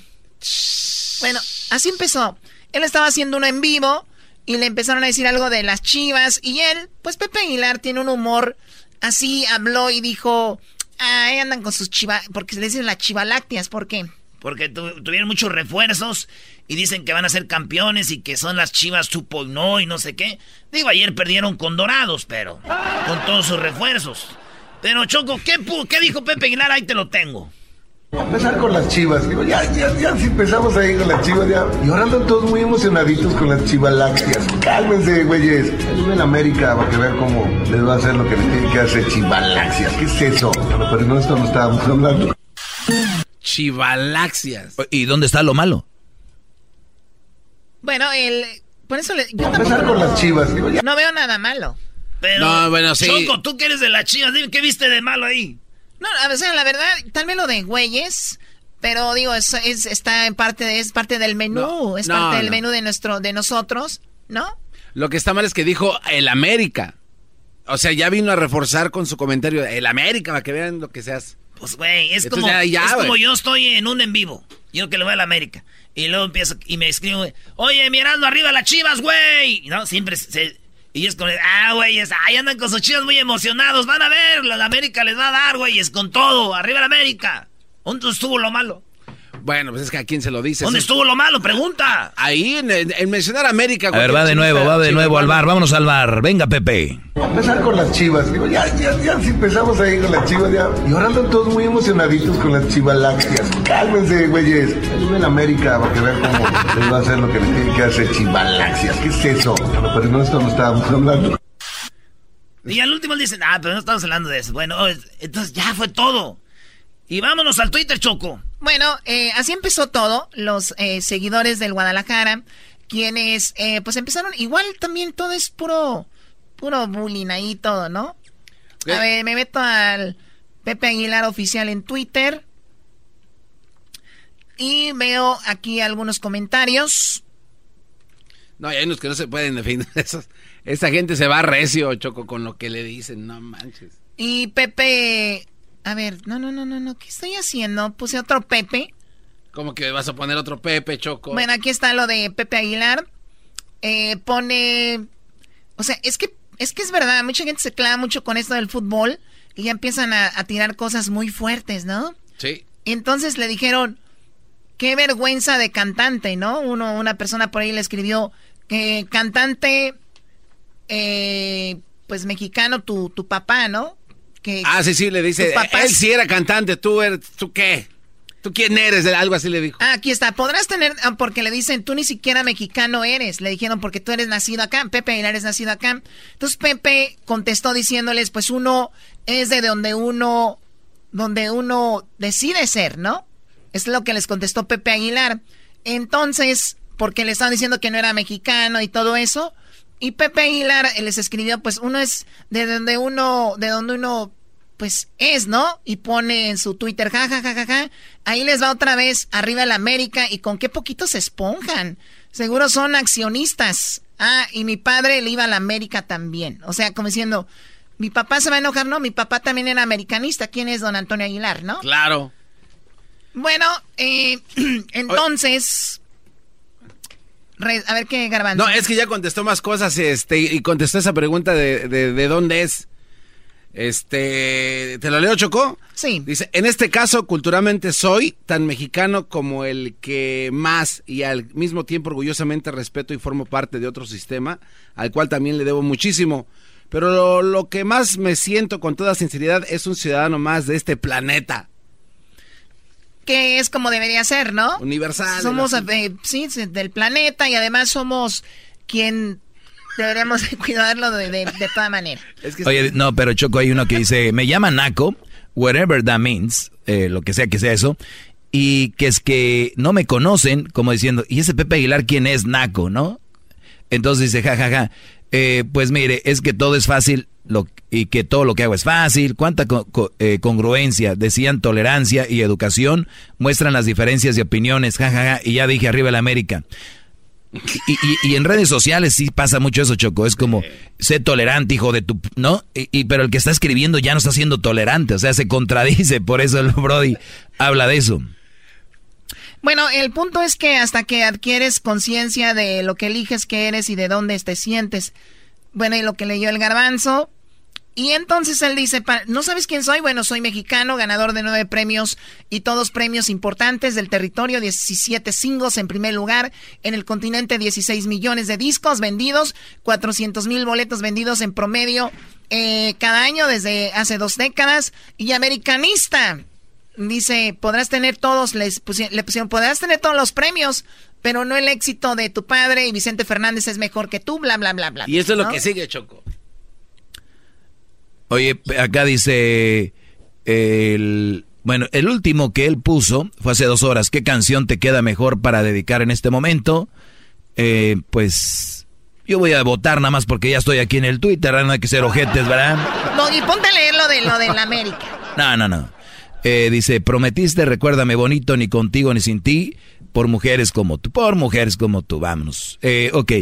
Bueno, así empezó. Él estaba haciendo uno en vivo y le empezaron a decir algo de las chivas y él, pues Pepe Aguilar tiene un humor así, habló y dijo, ahí andan con sus chivas, porque le dicen las chivalácteas, ¿por qué? Porque tu- tuvieron muchos refuerzos y dicen que van a ser campeones y que son las chivas supo no y no sé qué. Digo, ayer perdieron con Dorados, pero con todos sus refuerzos. Pero Choco, ¿qué, qué dijo Pepe Aguilar? Ahí te lo tengo. A empezar con las chivas. Digo, ya, ya, ya, si empezamos ahí con las chivas, ya. Y ahora andan todos muy emocionaditos con las chivalácteas. Cálmense, güeyes. Él en América para que vean cómo les va a hacer lo que les tiene que hacer chivalácteas. ¿Qué es eso? Pero no, esto no estábamos hablando. Chivalaxias. ¿Y dónde está lo malo? Bueno, él, por eso le... Yo A empezar con las chivas. Digo, ya. no veo nada malo. Pero, No, bueno, sí. Choco, tú que eres de las chivas, dime qué viste de malo ahí. No, o sea, la verdad, tal vez lo de güeyes, pero digo, es, es- está en parte de, es parte del menú, No, es no, parte del no. menú de nuestro, de nosotros, ¿no? Lo que está mal es que dijo el América. O sea, ya vino a reforzar con su comentario el América para que vean lo que se hace. Pues, güey, es como, ya- ya, es como yo estoy en un en vivo. Yo que le voy a la América. Y luego empiezo y me escribo, oye, mirando arriba las chivas, güey. No, siempre se... Y es como, ah, güey, ahí andan con sus chivas muy emocionados. Van a ver, la América les va a dar, güey, es con todo. Arriba la América. ¿Dónde estuvo lo malo? Bueno, pues es que a quién se lo dice. ¿Dónde estuvo lo malo? Pregunta. Ahí, en, en- en mencionar América. A ver, va de nuevo, va de nuevo al bar. Vámonos al bar. Venga, Pepe. A empezar con las chivas. Digo, ya, ya, ya, si empezamos ahí con las chivas, ya. Y ahora andan todos muy emocionaditos con las chivalácteas. Cálmense, güeyes. Él en América para que vean cómo les va a hacer lo que les tiene que hacer chivalácteas. ¿Qué es eso? Pero no, esto no estábamos hablando. Y al último dicen, ah, pero no estamos hablando de eso. Bueno, es- entonces ya fue todo. Y vámonos al Twitter, Choco. Bueno, eh, así empezó todo. Los eh, seguidores del Guadalajara, quienes, eh, pues empezaron, igual también todo es puro, puro bullying ahí todo, ¿no? A ver, me meto al Pepe Aguilar oficial en Twitter. Y veo aquí algunos comentarios. No, hay unos que no se pueden definir. Esos, esa gente se va recio, Choco, con lo que le dicen, no manches. Y Pepe... A ver, no, no, no, no, no. ¿Qué estoy haciendo? Puse otro Pepe. ¿Cómo que vas a poner otro Pepe, Choco? Bueno, aquí está lo de Pepe Aguilar. Eh, pone... O sea, es que, es que es verdad, mucha gente se clava mucho con esto del fútbol y ya empiezan a, a tirar cosas muy fuertes, ¿no? Sí. Entonces le dijeron, qué vergüenza de cantante, ¿no? Uno, una persona por ahí le escribió que cantante, eh, pues mexicano, tu, tu papá, ¿no? Que, Ah, sí, sí, le dice, papás- él sí era cantante, tú eres, ¿tú qué? ¿Tú quién eres? Algo así le dijo. Ah, aquí está. Podrás tener, ah, porque le dicen, tú ni siquiera mexicano eres. Le dijeron, porque tú eres nacido acá. Pepe Aguilar es nacido acá. Entonces Pepe contestó diciéndoles, pues uno es de donde uno, donde uno decide ser, ¿no? Es lo que les contestó Pepe Aguilar. Entonces, porque le estaban diciendo que no era mexicano y todo eso. Y Pepe Aguilar les escribió, pues uno es de donde uno, de donde uno, pues es, ¿no? Y pone en su Twitter, ja, ja, ja, ja, ja. Ahí les va otra vez arriba el América y con qué poquito se esponjan. Seguro son accionistas. Ah, y mi padre le iba a la América también. O sea, como diciendo, mi papá se va a enojar, no, mi papá también era americanista. ¿Quién es don Antonio Aguilar, no? Claro. Bueno, eh, entonces... re- a ver qué garbanzo. No, es que ya contestó más cosas este, y contestó esa pregunta de, de, de dónde es. Este, ¿te lo leo, Chocó? Sí. Dice, en este caso, culturalmente soy tan mexicano como el que más y al mismo tiempo orgullosamente respeto y formo parte de otro sistema, al cual también le debo muchísimo. Pero lo, lo que más me siento con toda sinceridad es un ciudadano más de este planeta. Que es como debería ser, ¿no? Universal. Somos eh, sí, del planeta y además somos quien deberíamos de cuidarlo de, de, de toda manera. Oye, no, pero Choco, hay uno que dice, me llama Naco, whatever that means, eh, lo que sea que sea eso, y que es que no me conocen, como diciendo, ¿y ese Pepe Aguilar quién es Naco, no? Entonces dice, jajaja, ja, ja, eh, pues mire, es que todo es fácil lo, y que todo lo que hago es fácil, cuánta co- eh, congruencia, decían tolerancia y educación, muestran las diferencias de opiniones, jajaja, y ya dije arriba el América. Y, y- y en redes sociales sí pasa mucho eso, Choco. Es como, sé tolerante, hijo de tu... ¿No? Y, y- pero el que está escribiendo ya no está siendo tolerante. O sea, se contradice. Por eso el Brody habla de eso. Bueno, el punto es que hasta que adquieres conciencia de lo que eliges que eres y de dónde te sientes, bueno, y lo que leyó el garbanzo, y entonces él dice, ¿no sabes quién soy? Bueno, soy mexicano, ganador de nueve premios y todos premios importantes del territorio, 17 singles en primer lugar, en el continente 16 millones de discos vendidos, 400 mil boletos vendidos en promedio eh, cada año desde hace dos décadas, y americanista. Dice, podrás tener todos, les pusi- le pusieron, podrás tener todos los premios, pero no el éxito de tu padre y Vicente Fernández es mejor que tú, bla, bla, bla, bla. Y eso es lo ¿no? que sigue, Choco. Oye, acá dice el... Bueno, el último que él puso fue hace dos horas. ¿Qué canción te queda mejor para dedicar en este momento? Eh, pues yo voy a votar nada más porque ya estoy aquí en el Twitter. No hay que ser ojetes, ¿verdad? Doggy, ponte a leer lo de lo de la América. No, no, no. Eh, dice, prometiste, recuérdame bonito, ni contigo ni sin ti, por mujeres como tú, por mujeres como tú, vámonos. Eh, ok,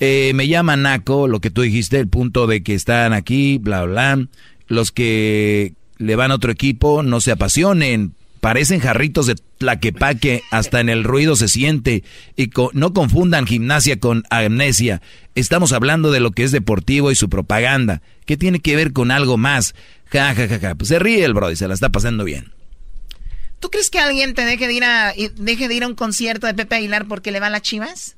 Eh, me llama Naco, lo que tú dijiste, el punto de que están aquí, bla, bla. Los que le van a otro equipo no se apasionen, parecen jarritos de tlaquepaque, hasta en el ruido se siente. Y no confundan gimnasia con amnesia. Estamos hablando de lo que es deportivo y su propaganda. ¿Qué tiene que ver con algo más? Ja, ja, ja, ja. Pues se ríe el Brody, se la está pasando bien. ¿Tú crees que alguien te deje de ir a deje de ir a un concierto de Pepe Aguilar porque le va a las Chivas?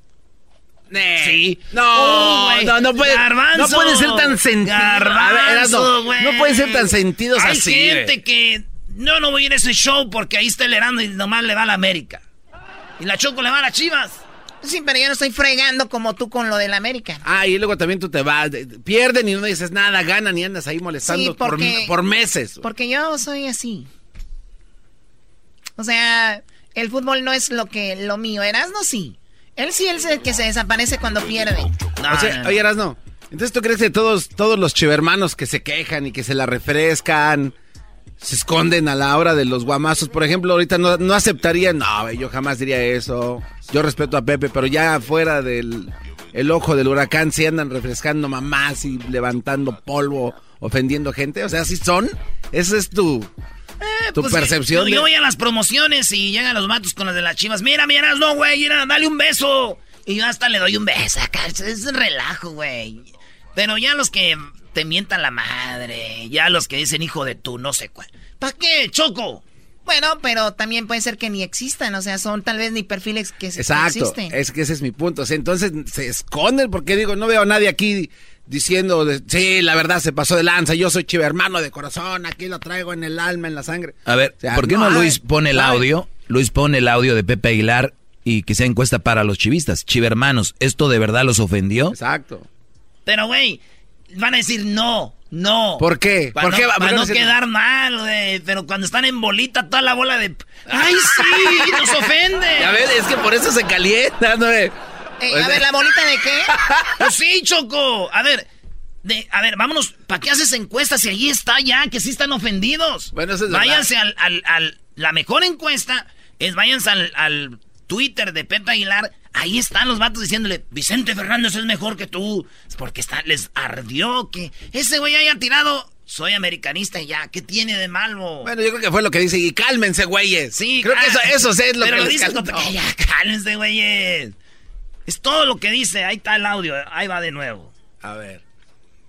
Sí. No, Oh, no, no puede, Garbanzo. no puede ser tan sentido. Güey. no pueden ser tan sentidos Hay así. gente güey. que no, no voy a ir a ese show porque ahí está el Herando y nomás le va a la América. Y la Choco le va a las Chivas. Sí, pero yo no estoy fregando como tú con lo del América. Ah, y luego también tú te vas, de- pierden y no dices nada, ganan y andas ahí molestando Sí, por, porque- por meses. Porque yo soy así. O sea, el fútbol no es lo que lo mío. Erasno sí. Él sí, él es el que se desaparece cuando pierde. o sea, oye, Erasno, Entonces, ¿tú crees que todos, todos los chivermanos que se quejan y que se la refrescan, se esconden a la hora de los guamazos? Por ejemplo, ahorita no, no aceptarían, no, yo jamás diría eso. Yo respeto a Pepe, pero ya fuera del el ojo del huracán se andan refrescando mamás y levantando polvo, ofendiendo gente. O sea, así son. Esa es tu, tu Pues, percepción. Yo, yo voy a las promociones y llegan los matos con las de las chivas. Mira, mira, no, güey, mira, dale un beso. Y yo hasta le doy un beso acá. Es un relajo, güey. Pero ya los que te mientan la madre, ya los que dicen hijo de tú, no sé cuál. ¿Para qué, Choco? Bueno, pero también puede ser que ni existan, o sea, son tal vez ni perfiles que, Exacto, existen. es que ese es mi punto. O sea, entonces se esconden porque digo, no veo a nadie aquí diciendo, de, sí, la verdad se pasó de lanza, yo soy chivermano de corazón, aquí lo traigo en el alma, en la sangre. A ver, O sea, ¿por qué no Luis pone el audio? Luis pone el audio de Pepe Aguilar y que sea encuesta para los chivistas. Chivermanos, ¿esto de verdad los ofendió? Exacto. Pero, güey, van a decir no, no. ¿Por qué? Para ¿Por no, qué? ¿Por para qué no quedar mal, güey. Pero cuando están en bolita, toda la bola de... ¡Ay, sí! ¡Nos ofende! Ya ves, es que por eso se calienta, ¿no? Eh, a ver, ¿la bolita de qué? Pues sí, Choco. A ver, de, a ver, vámonos. ¿Para qué haces encuestas si ahí está ya, que sí están ofendidos? Bueno, eso es váyanse al, al, al- La mejor encuesta es váyanse al, al Twitter de Pepe Aguilar. Ahí están los vatos diciéndole, Vicente Fernández es mejor que tú. Es porque está, les ardió que ese güey haya tirado. Soy americanista y ya, ¿qué tiene de malo? Bueno, yo creo que fue lo que dice, y cálmense, güeyes. Sí, creo que eso, ah, eso es lo pero que lo dices que ya, cálmense, güeyes. Es todo lo que dice, ahí está el audio, ahí va de nuevo. A ver.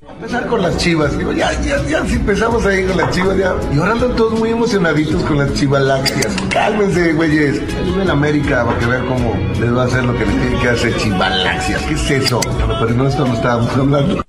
Empezar con las chivas, digo, ya, ya, ya, si empezamos ahí con las chivas, ya. Y ahora andan todos muy emocionaditos con las chivalaxias. Cálmense, güeyes. Ayuden a América para que vean cómo les va a hacer lo que les tiene que hacer chivalaxias. ¿Qué es eso? Pero no, esto no estábamos hablando.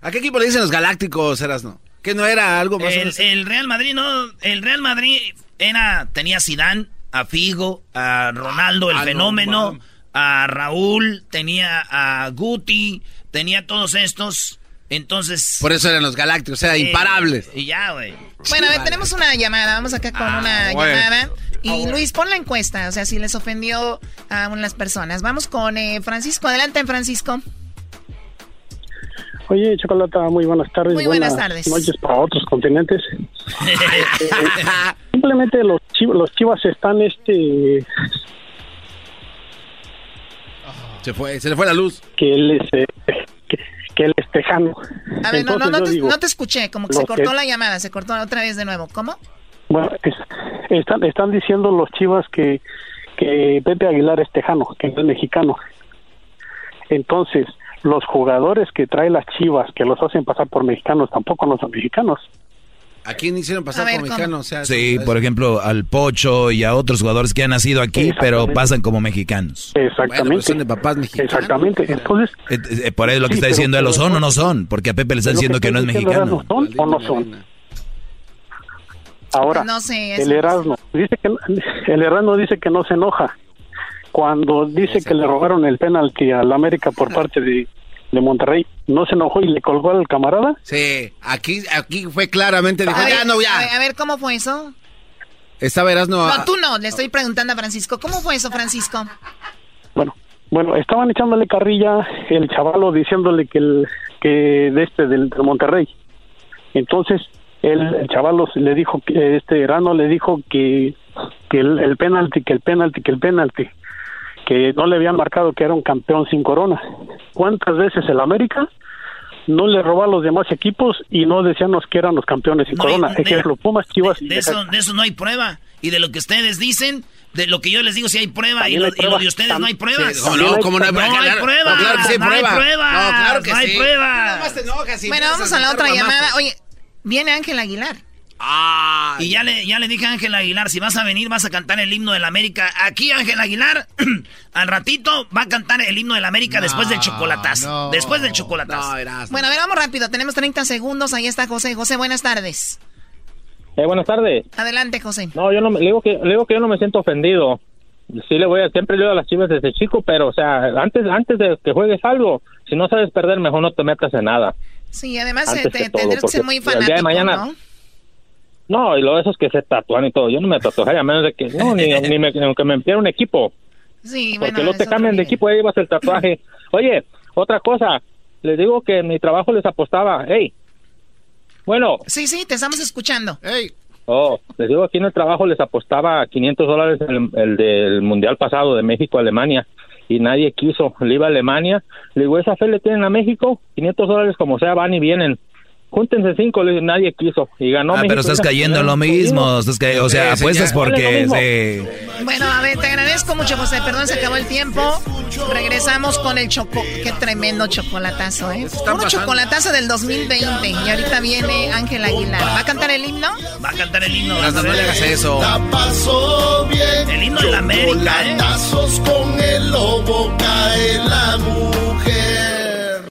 ¿A qué equipo le dicen los galácticos, Erasno? Que no era algo más El, el Real Madrid, no, el Real Madrid era, tenía a Zidane, a Figo, a Ronaldo, el Ah, no, fenómeno. A Raúl, tenía a Guti, tenía todos estos, entonces... Por eso eran los galácticos, o sea, eh, imparables. Y ya, güey. Bueno, a ver, tenemos una llamada. Vamos acá con una Ah, bueno. llamada. Y Luis, pon la encuesta, o sea, si les ofendió a unas personas. Vamos con eh, Francisco. Adelante, Francisco. Oye, Chocolata, muy buenas tardes. Muy buenas tardes. noches para otros continentes. Eh, simplemente los chivas, los chivas están este Se fue, se le fue la luz. que él es eh, que, que él es tejano. A ver, no, no, Entonces no te, digo, no te escuché, como que se cortó que- la llamada, se cortó otra vez de nuevo. ¿Cómo? Bueno, es- están están diciendo los chivas que que Pepe Aguilar es tejano, que no es mexicano. Entonces, los jugadores que trae las chivas, que los hacen pasar por mexicanos, tampoco no son mexicanos. ¿A quién hicieron pasar ver, por ¿cómo? mexicano? O sea, Sí, por ejemplo, al Pocho y a otros jugadores que han nacido aquí, pero pasan como mexicanos. Exactamente. Bueno, son de papás mexicanos. Exactamente. Entonces, Eh, eh, por eso lo que Sí, está diciendo él, ¿o pero- son o no son? Porque a Pepe le están lo que diciendo que no es diciendo, mexicano. ¿Son o no son? Ahora, No sé, el Erasmo dice que el Erasmo dice que no se enoja cuando dice que le robaron el penalti al América por parte de, de Monterrey. No se enojó y le colgó al camarada. Sí, aquí, aquí fue claramente, dijo, A ver, ya no, A ver, ya. a ver, ¿cómo fue eso? Estaba Erasno. No, tú no, le estoy preguntando a Francisco. ¿Cómo fue eso, Francisco? Bueno, bueno, estaban echándole carrilla el chavalo diciéndole que el que de este del, del Monterrey. Entonces, el, el chavalo le dijo que este Erano le dijo que que el, el penalti, que el penalti, que el penalti, que no le habían marcado que era un campeón sin corona. ¿Cuántas veces el América no le robó a los demás equipos y no decíamos que eran los campeones sin No hay- corona? de- Ejemplo, Pumas, Chivas y De eso, de eso no hay prueba. Y de lo que ustedes dicen, de lo que yo les digo, si hay prueba. Y lo, hay y lo prueba. de ustedes Tam- no hay pruebas. Sí, ¿cómo no? ¿Cómo no hay prueba? No hay pruebas. no, claro que sí hay no hay prueba. pruebas. No, claro que no hay sí. pruebas. Nomás te enojas y Bueno, vamos a la otra llamada. Oye, viene Ángel Aguilar. Y ya le, ya le dije a Ángel Aguilar, si vas a venir vas a cantar el himno de la América. Aquí Ángel Aguilar, al ratito, va a cantar el himno de la América después del chocolatazo. Después del chocolatazo. Bueno, a ver, vamos rápido. Tenemos 30 segundos. Ahí está José. José, buenas tardes. Eh, buenas tardes. Adelante, José. No, yo no me, le digo que le digo que yo no me siento ofendido. Sí le voy a siempre le digo a las Chivas desde chico, pero o sea, antes antes de que juegues algo, si no sabes perder, mejor no te metas en nada. Sí, además Antes eh, te, todo, tendrás que ser muy el día de fanático, mañana- ¿no? No, y lo de esos que se tatúan y todo, yo no me tatuaría a menos de que no ni, ni me, ni aunque me empiera un equipo, Sí, porque bueno, luego te cambian de equipo ahí llevas el tatuaje. Oye, otra cosa, les digo que en mi trabajo les apostaba, hey, bueno. Sí, sí, te estamos escuchando. Hey. Oh, les digo, aquí en el trabajo les apostaba 500 dólares el, el del mundial pasado de México-Alemania y nadie quiso. Le iba a Alemania, le digo, esa fe le tienen a México, 500 dólares como sea, van y vienen. Júntense cinco, nadie quiso y ganó Ah, México. pero estás cayendo en lo mismo. estás ca- o sea, Sí, apuestas porque... Sí. Bueno, a ver, te agradezco mucho, José. Perdón, se acabó el tiempo. Regresamos con el choco. Qué tremendo chocolatazo, ¿eh? Pasando. chocolatazo del 2020. Y ahorita viene Ángel Aguilar. ¿Va a cantar el himno? Va a cantar el himno. Erasmo, no le hagas eso. La pasó bien. El himno de la América, ¿eh? Con el lobo cae la mujer.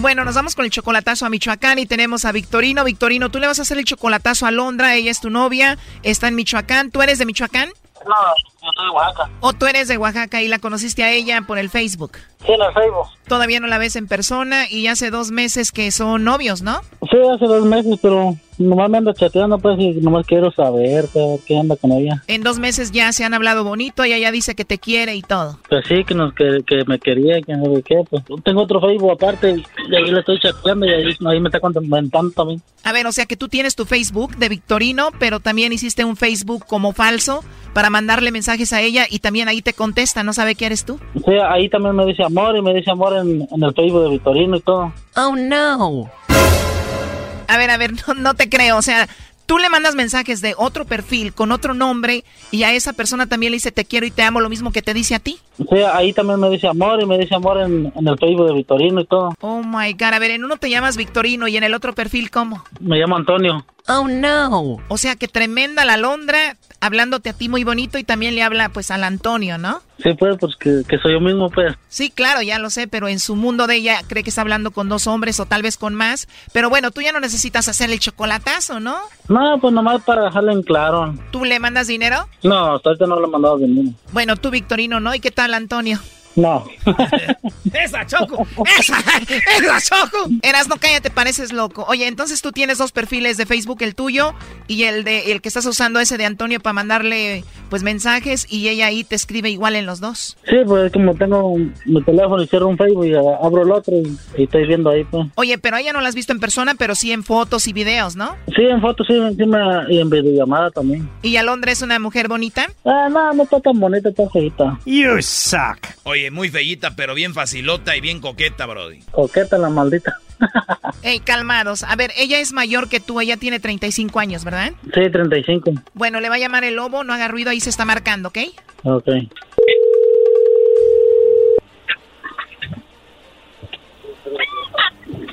Bueno, nos vamos con el chocolatazo a Michoacán y tenemos a Victorino. Victorino, tú le vas a hacer el chocolatazo a Londra. Ella es tu novia. Está en Michoacán. ¿Tú eres de Michoacán? No, yo soy de Oaxaca. ¿O tú eres de Oaxaca y la conociste a ella por el Facebook? Sí, en el Facebook. Todavía no la ves en persona y hace dos meses que son novios, ¿no? Sí, hace dos meses, pero nomás me ando chateando, pues, y nomás quiero saber qué, qué anda con ella. En dos meses ya se han hablado bonito, ella ya dice que te quiere y todo. Pues sí, que, nos, que, que me quería, que no sé qué, pues. Tengo otro Facebook aparte y ahí le estoy chateando y ahí, ahí me está comentando también. A ver, o sea que tú tienes tu Facebook de Victorino, pero también hiciste un Facebook como falso para mandarle mensajes a ella y también ahí te contesta, no sabe que eres tú. Sí, ahí también me dice amor y me dice amor en, en el Facebook de Victorino y todo. Oh, no. A ver, a ver, no, no te creo, o sea, tú le mandas mensajes de otro perfil con otro nombre y a esa persona también le dice te quiero y te amo, lo mismo que te dice a ti. Sí, ahí también me dice amor y me dice amor en, en el Facebook de Victorino y todo. Oh my god, a ver, en uno te llamas Victorino y en el otro perfil, ¿cómo? Me llamo Antonio. Oh no. O sea que tremenda la Londra, hablándote a ti muy bonito y también le habla pues al Antonio, ¿no? Sí, pues, pues que, que soy yo mismo, pues. Sí, claro, ya lo sé, pero en su mundo de ella cree que está hablando con dos hombres o tal vez con más. Pero bueno, tú ya no necesitas hacer el chocolatazo, ¿no? No, pues nomás para dejarlo en claro. ¿Tú le mandas dinero? No, hasta ahorita no le he mandado dinero. Bueno, tú, Victorino, ¿no? ¿Y qué tal, Antonio? No. ¡Esa, Choco! ¡Esa! ¡Esa, Choco! Eras, no cállate, pareces loco. Oye, entonces tú tienes dos perfiles de Facebook, el tuyo y el de el que estás usando ese de Antonio para mandarle pues mensajes y ella ahí te escribe igual en los dos. Sí, pues como tengo mi teléfono y cierro un Facebook y abro el otro y, y estoy viendo ahí, pues. Oye, pero a ella no la has visto en persona, pero sí en fotos y videos, ¿no? Sí, en fotos, sí, encima y en videollamada también. ¿Y Alondra es una mujer bonita? Ah, no, no está tan bonita, está feita. You suck. Oye, muy fellita, pero bien facilota y bien coqueta, Brody. Coqueta la maldita. Ey, calmados. A ver, ella es mayor que tú, ella tiene 35 años, ¿verdad? Sí, 35. Bueno, le va a llamar el lobo, no haga ruido, ahí se está marcando, ¿ok? Ok.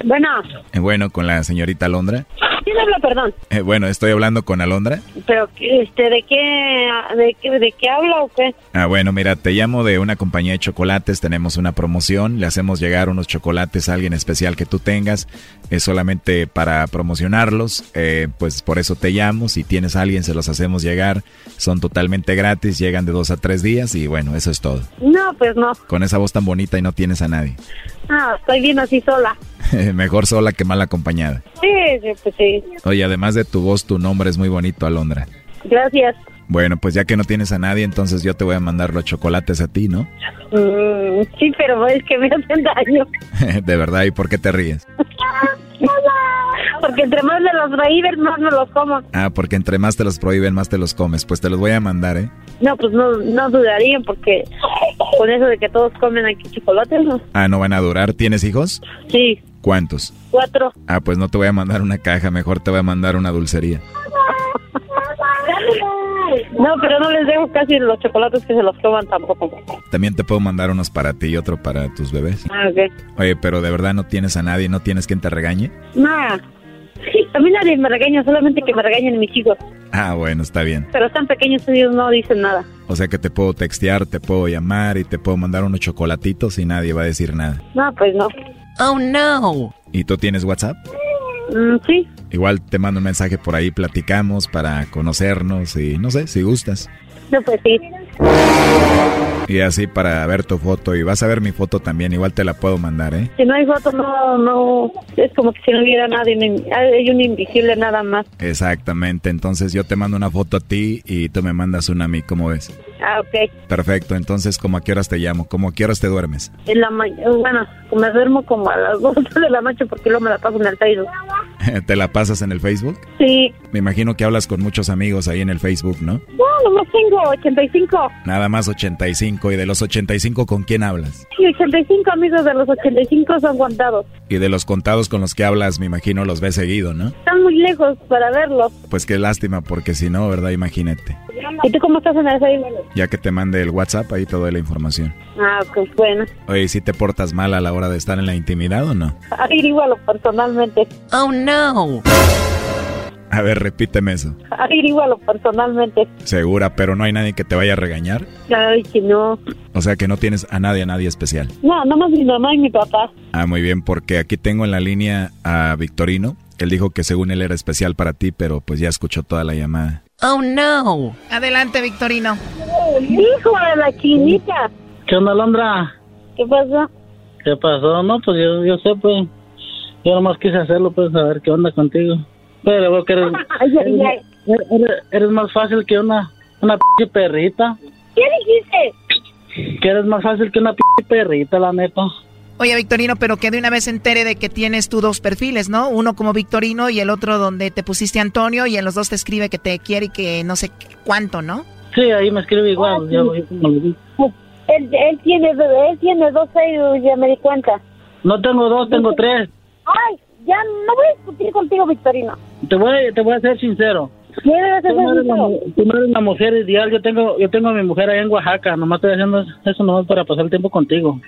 Bueno, Eh, bueno, con la señorita Alondra. ¿quién habla, perdón? Eh, bueno, estoy hablando con Alondra. Pero, este, ¿de qué, de qué, de qué habla o qué? Ah, bueno, mira, te llamo de una compañía de chocolates, tenemos una promoción, le hacemos llegar unos chocolates a alguien especial que tú tengas, es solamente para promocionarlos, eh, pues por eso te llamo, si tienes a alguien se los hacemos llegar, son totalmente gratis, llegan de dos a tres días y bueno, eso es todo. No, pues no. Con esa voz tan bonita y no tienes a nadie. Ah, estoy bien así sola. Mejor sola que mal acompañada. Sí, sí, pues sí. Oye, además de tu voz, tu nombre es muy bonito, Alondra. Gracias. Bueno, pues ya que no tienes a nadie, entonces yo te voy a mandar los chocolates a ti, ¿no? Mm, sí, pero es que me hacen daño. de verdad, ¿y por qué te ríes? Porque entre más me los prohíben, más me los como. Ah, porque entre más te los prohíben, más te los comes. Pues te los voy a mandar, ¿eh? No, pues no, no dudarían porque con eso de que todos comen aquí chocolates, ¿no? Ah, ¿no van a durar? ¿Tienes hijos? Sí, ¿Cuántos? cuatro. Ah, pues no te voy a mandar una caja, mejor te voy a mandar una dulcería. No, pero no les dejo casi los chocolates que se los coman tampoco. También te puedo mandar unos para ti y otro para tus bebés. Ah, ok. Oye, pero de verdad no tienes a nadie, no tienes quien te regañe. Nada. A mí nadie me regaña, solamente que me regañen mis hijos. Ah, bueno, está bien. Pero están pequeños, ellos no dicen nada. O sea que te puedo textear, te puedo llamar y te puedo mandar unos chocolatitos y nadie va a decir nada. No, pues no. Oh no. ¿Y tú tienes WhatsApp? Mm, sí. Igual te mando un mensaje por ahí, platicamos para conocernos y no sé, si gustas. No, pues sí. Y así para ver tu foto y vas a ver mi foto también, igual te la puedo mandar, ¿eh? Si no hay foto, no, no, es como que si no hubiera nadie, hay un invisible nada más. Exactamente, entonces yo te mando una foto a ti y tú me mandas una a mí, ¿cómo ves? Ah, ok. Perfecto, entonces, ¿cómo a qué horas te llamo? ¿Cómo a qué horas te duermes? En la mañana, bueno, me duermo como a las 2 de la noche porque luego me la paso en el Facebook. ¿Te la pasas en el Facebook? Sí. Me imagino que hablas con muchos amigos ahí en el Facebook, ¿no? No, nomás tengo 85. Nada más 85. ¿Y de los 85 con quién hablas? Sí, 85 amigos de los 85 son contados. Y de los contados con los que hablas, me imagino los ves seguido, ¿no? Están muy lejos para verlos. Pues qué lástima, porque si no, ¿verdad? Imagínate. ¿Y tú cómo estás en el Facebook? Ya que te mande el WhatsApp, ahí te doy la información. Ah, pues bueno. Oye, ¿si te portas mal a la hora de estar en la intimidad o no? Averigualo personalmente. Oh, no. A ver, repíteme eso. Averigualo personalmente. Segura, pero no hay nadie que te vaya a regañar. Ay, que no. O sea que no tienes a nadie, a nadie especial. No, nomás mi mamá y mi papá. Ah, muy bien, porque aquí tengo en la línea a Victorino. Él dijo que según él era especial para ti, pero pues ya escuchó toda la llamada. Oh, no. Adelante, Victorino. Hijo de la chinita. ¿Qué onda, Londra? ¿Qué pasó? ¿Qué pasó? No, pues yo, yo sé, pues. Yo nomás quise hacerlo, pues, a ver qué onda contigo. Pero veo que eres, eres, eres, más fácil que una, una p perrita. ¿Qué dijiste? Que eres más fácil que una p perrita, la neta. Oye, Victorino, pero que de una vez entere de que tienes tú dos perfiles, ¿no? Uno como Victorino y el otro donde te pusiste Antonio y en los dos te escribe que te quiere y que no sé cuánto, ¿no? Sí, ahí me escribe igual, yo, como le digo. Él, él, tiene, él tiene dos Facebook, ya me di cuenta. No tengo dos, tengo tres. Ay, ya no voy a discutir contigo, Victorino. Te voy, te voy a ser sincero. Tú no, eres la, tú no eres la mujer ideal. Yo tengo, yo tengo a mi mujer allá en Oaxaca. Nomás estoy haciendo eso nomás para pasar el tiempo contigo.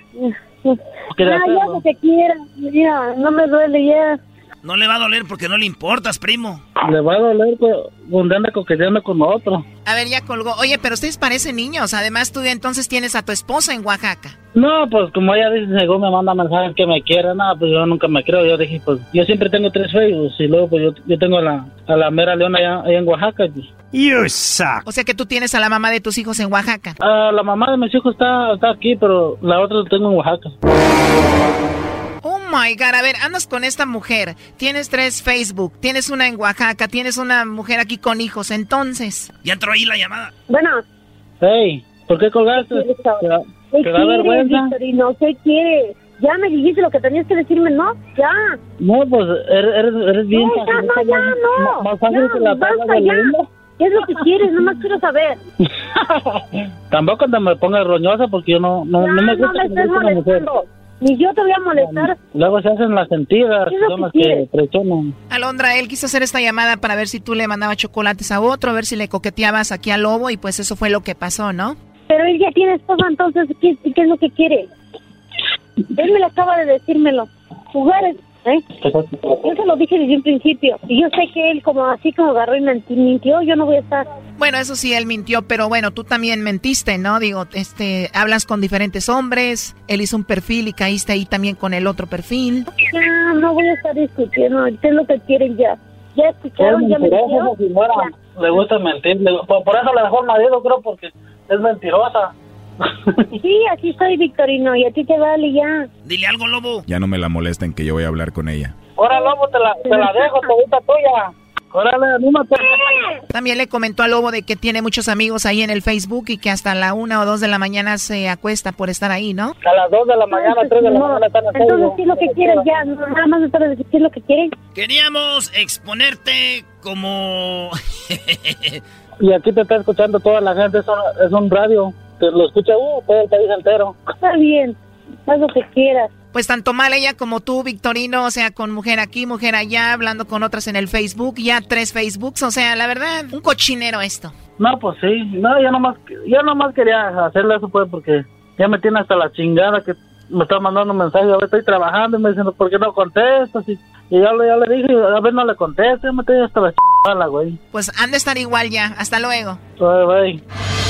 Ah, ya no te quiera. Mira, no me duele ya. No le va a doler porque no le importas, primo. Le va a doler pues, donde anda coqueteando con otro. A ver, ya colgó. Oye, pero ustedes parecen niños. Además, tú entonces tienes a tu esposa en Oaxaca. No, pues como ella dice, según me manda mensajes que me quiere, nada, pues yo nunca me creo. Yo dije, pues yo siempre tengo tres Facebook y luego pues yo, yo tengo a la, a la mera leona allá, allá en Oaxaca. Pues. You suck. O sea que tú tienes a la mamá de tus hijos en Oaxaca. Ah, la mamá de mis hijos está, está aquí, pero la otra la tengo en Oaxaca. My god, a ver, andas con esta mujer, tienes tres Facebook, tienes una en Oaxaca, tienes una mujer aquí con hijos, entonces. Ya entró ahí la llamada. Bueno. Hey, ¿por qué colgaste? ¿Qué, ¿Te da vergüenza? Victorino, ¿qué quieres? Ya me dijiste lo que tenías que decirme, ¿no? Ya. No, pues eres, eres, bien. No, ya, no, ya, no. Más fácil ya, que la basta, ya. ¿Qué es lo que quieres? Nomás quiero saber. Tampoco te me pongas roñosa porque yo no, no, no me gusta no me estés molestando. Ni yo te voy a molestar. Luego se hacen las sentidas, son las que presionan. Alondra, él quiso hacer esta llamada para ver si tú le mandabas chocolates a otro, a ver si le coqueteabas aquí al lobo y pues eso fue lo que pasó, ¿no? Pero él ya tiene esposa, entonces, ¿qué, qué es lo que quiere? Él me lo acaba de decírmelo. Jugar ¿Eh? Yo se lo dije desde un principio. Y yo sé que él, como así como agarró y mintió, yo no voy a estar. Bueno, eso sí, él mintió, pero bueno, tú también mentiste, ¿no? Digo, este, hablas con diferentes hombres, él hizo un perfil y caíste ahí también con el otro perfil. Ya, no voy a estar discutiendo, ¿qué es lo que quieren ya? Ya escucharon, ya me Le gusta mentir, por eso le dejó el marido, creo, porque es mentirosa. Sí, aquí estoy, Victorino, y a ti te vale ya. Dile algo, Lobo. Ya no me la molesten que yo voy a hablar con ella. Ahora, Lobo, te la, te la dejo, gusta tuya. Órale, anímate. También le comentó a Lobo de que tiene muchos amigos ahí en el Facebook y que hasta la una o dos de la mañana se acuesta por estar ahí, ¿no? A las dos de la mañana, tres de la mañana están Entonces, ¿qué es lo que quieren ya? Nada más de decir qué es lo que quieren. Queríamos exponerte como... y aquí te está escuchando toda la gente, es un radio lo escucha uh, todo el país entero. Está bien, haz lo que quieras. Pues tanto mal ella como tú, Victorino, o sea, con mujer aquí, mujer allá, hablando con otras en el Facebook, ya tres Facebooks, o sea, la verdad, un cochinero esto. No, pues sí, no, yo nomás, yo nomás quería hacerle eso pues porque ya me tiene hasta la chingada que me está mandando mensajes, a ver, estoy trabajando y me diciendo, ¿por qué no contestas? Y, y ya, ya, le dije, a ver, no le contesto, me tiene hasta la chingada, güey. Pues han de estar igual ya, hasta luego. Bye, bye.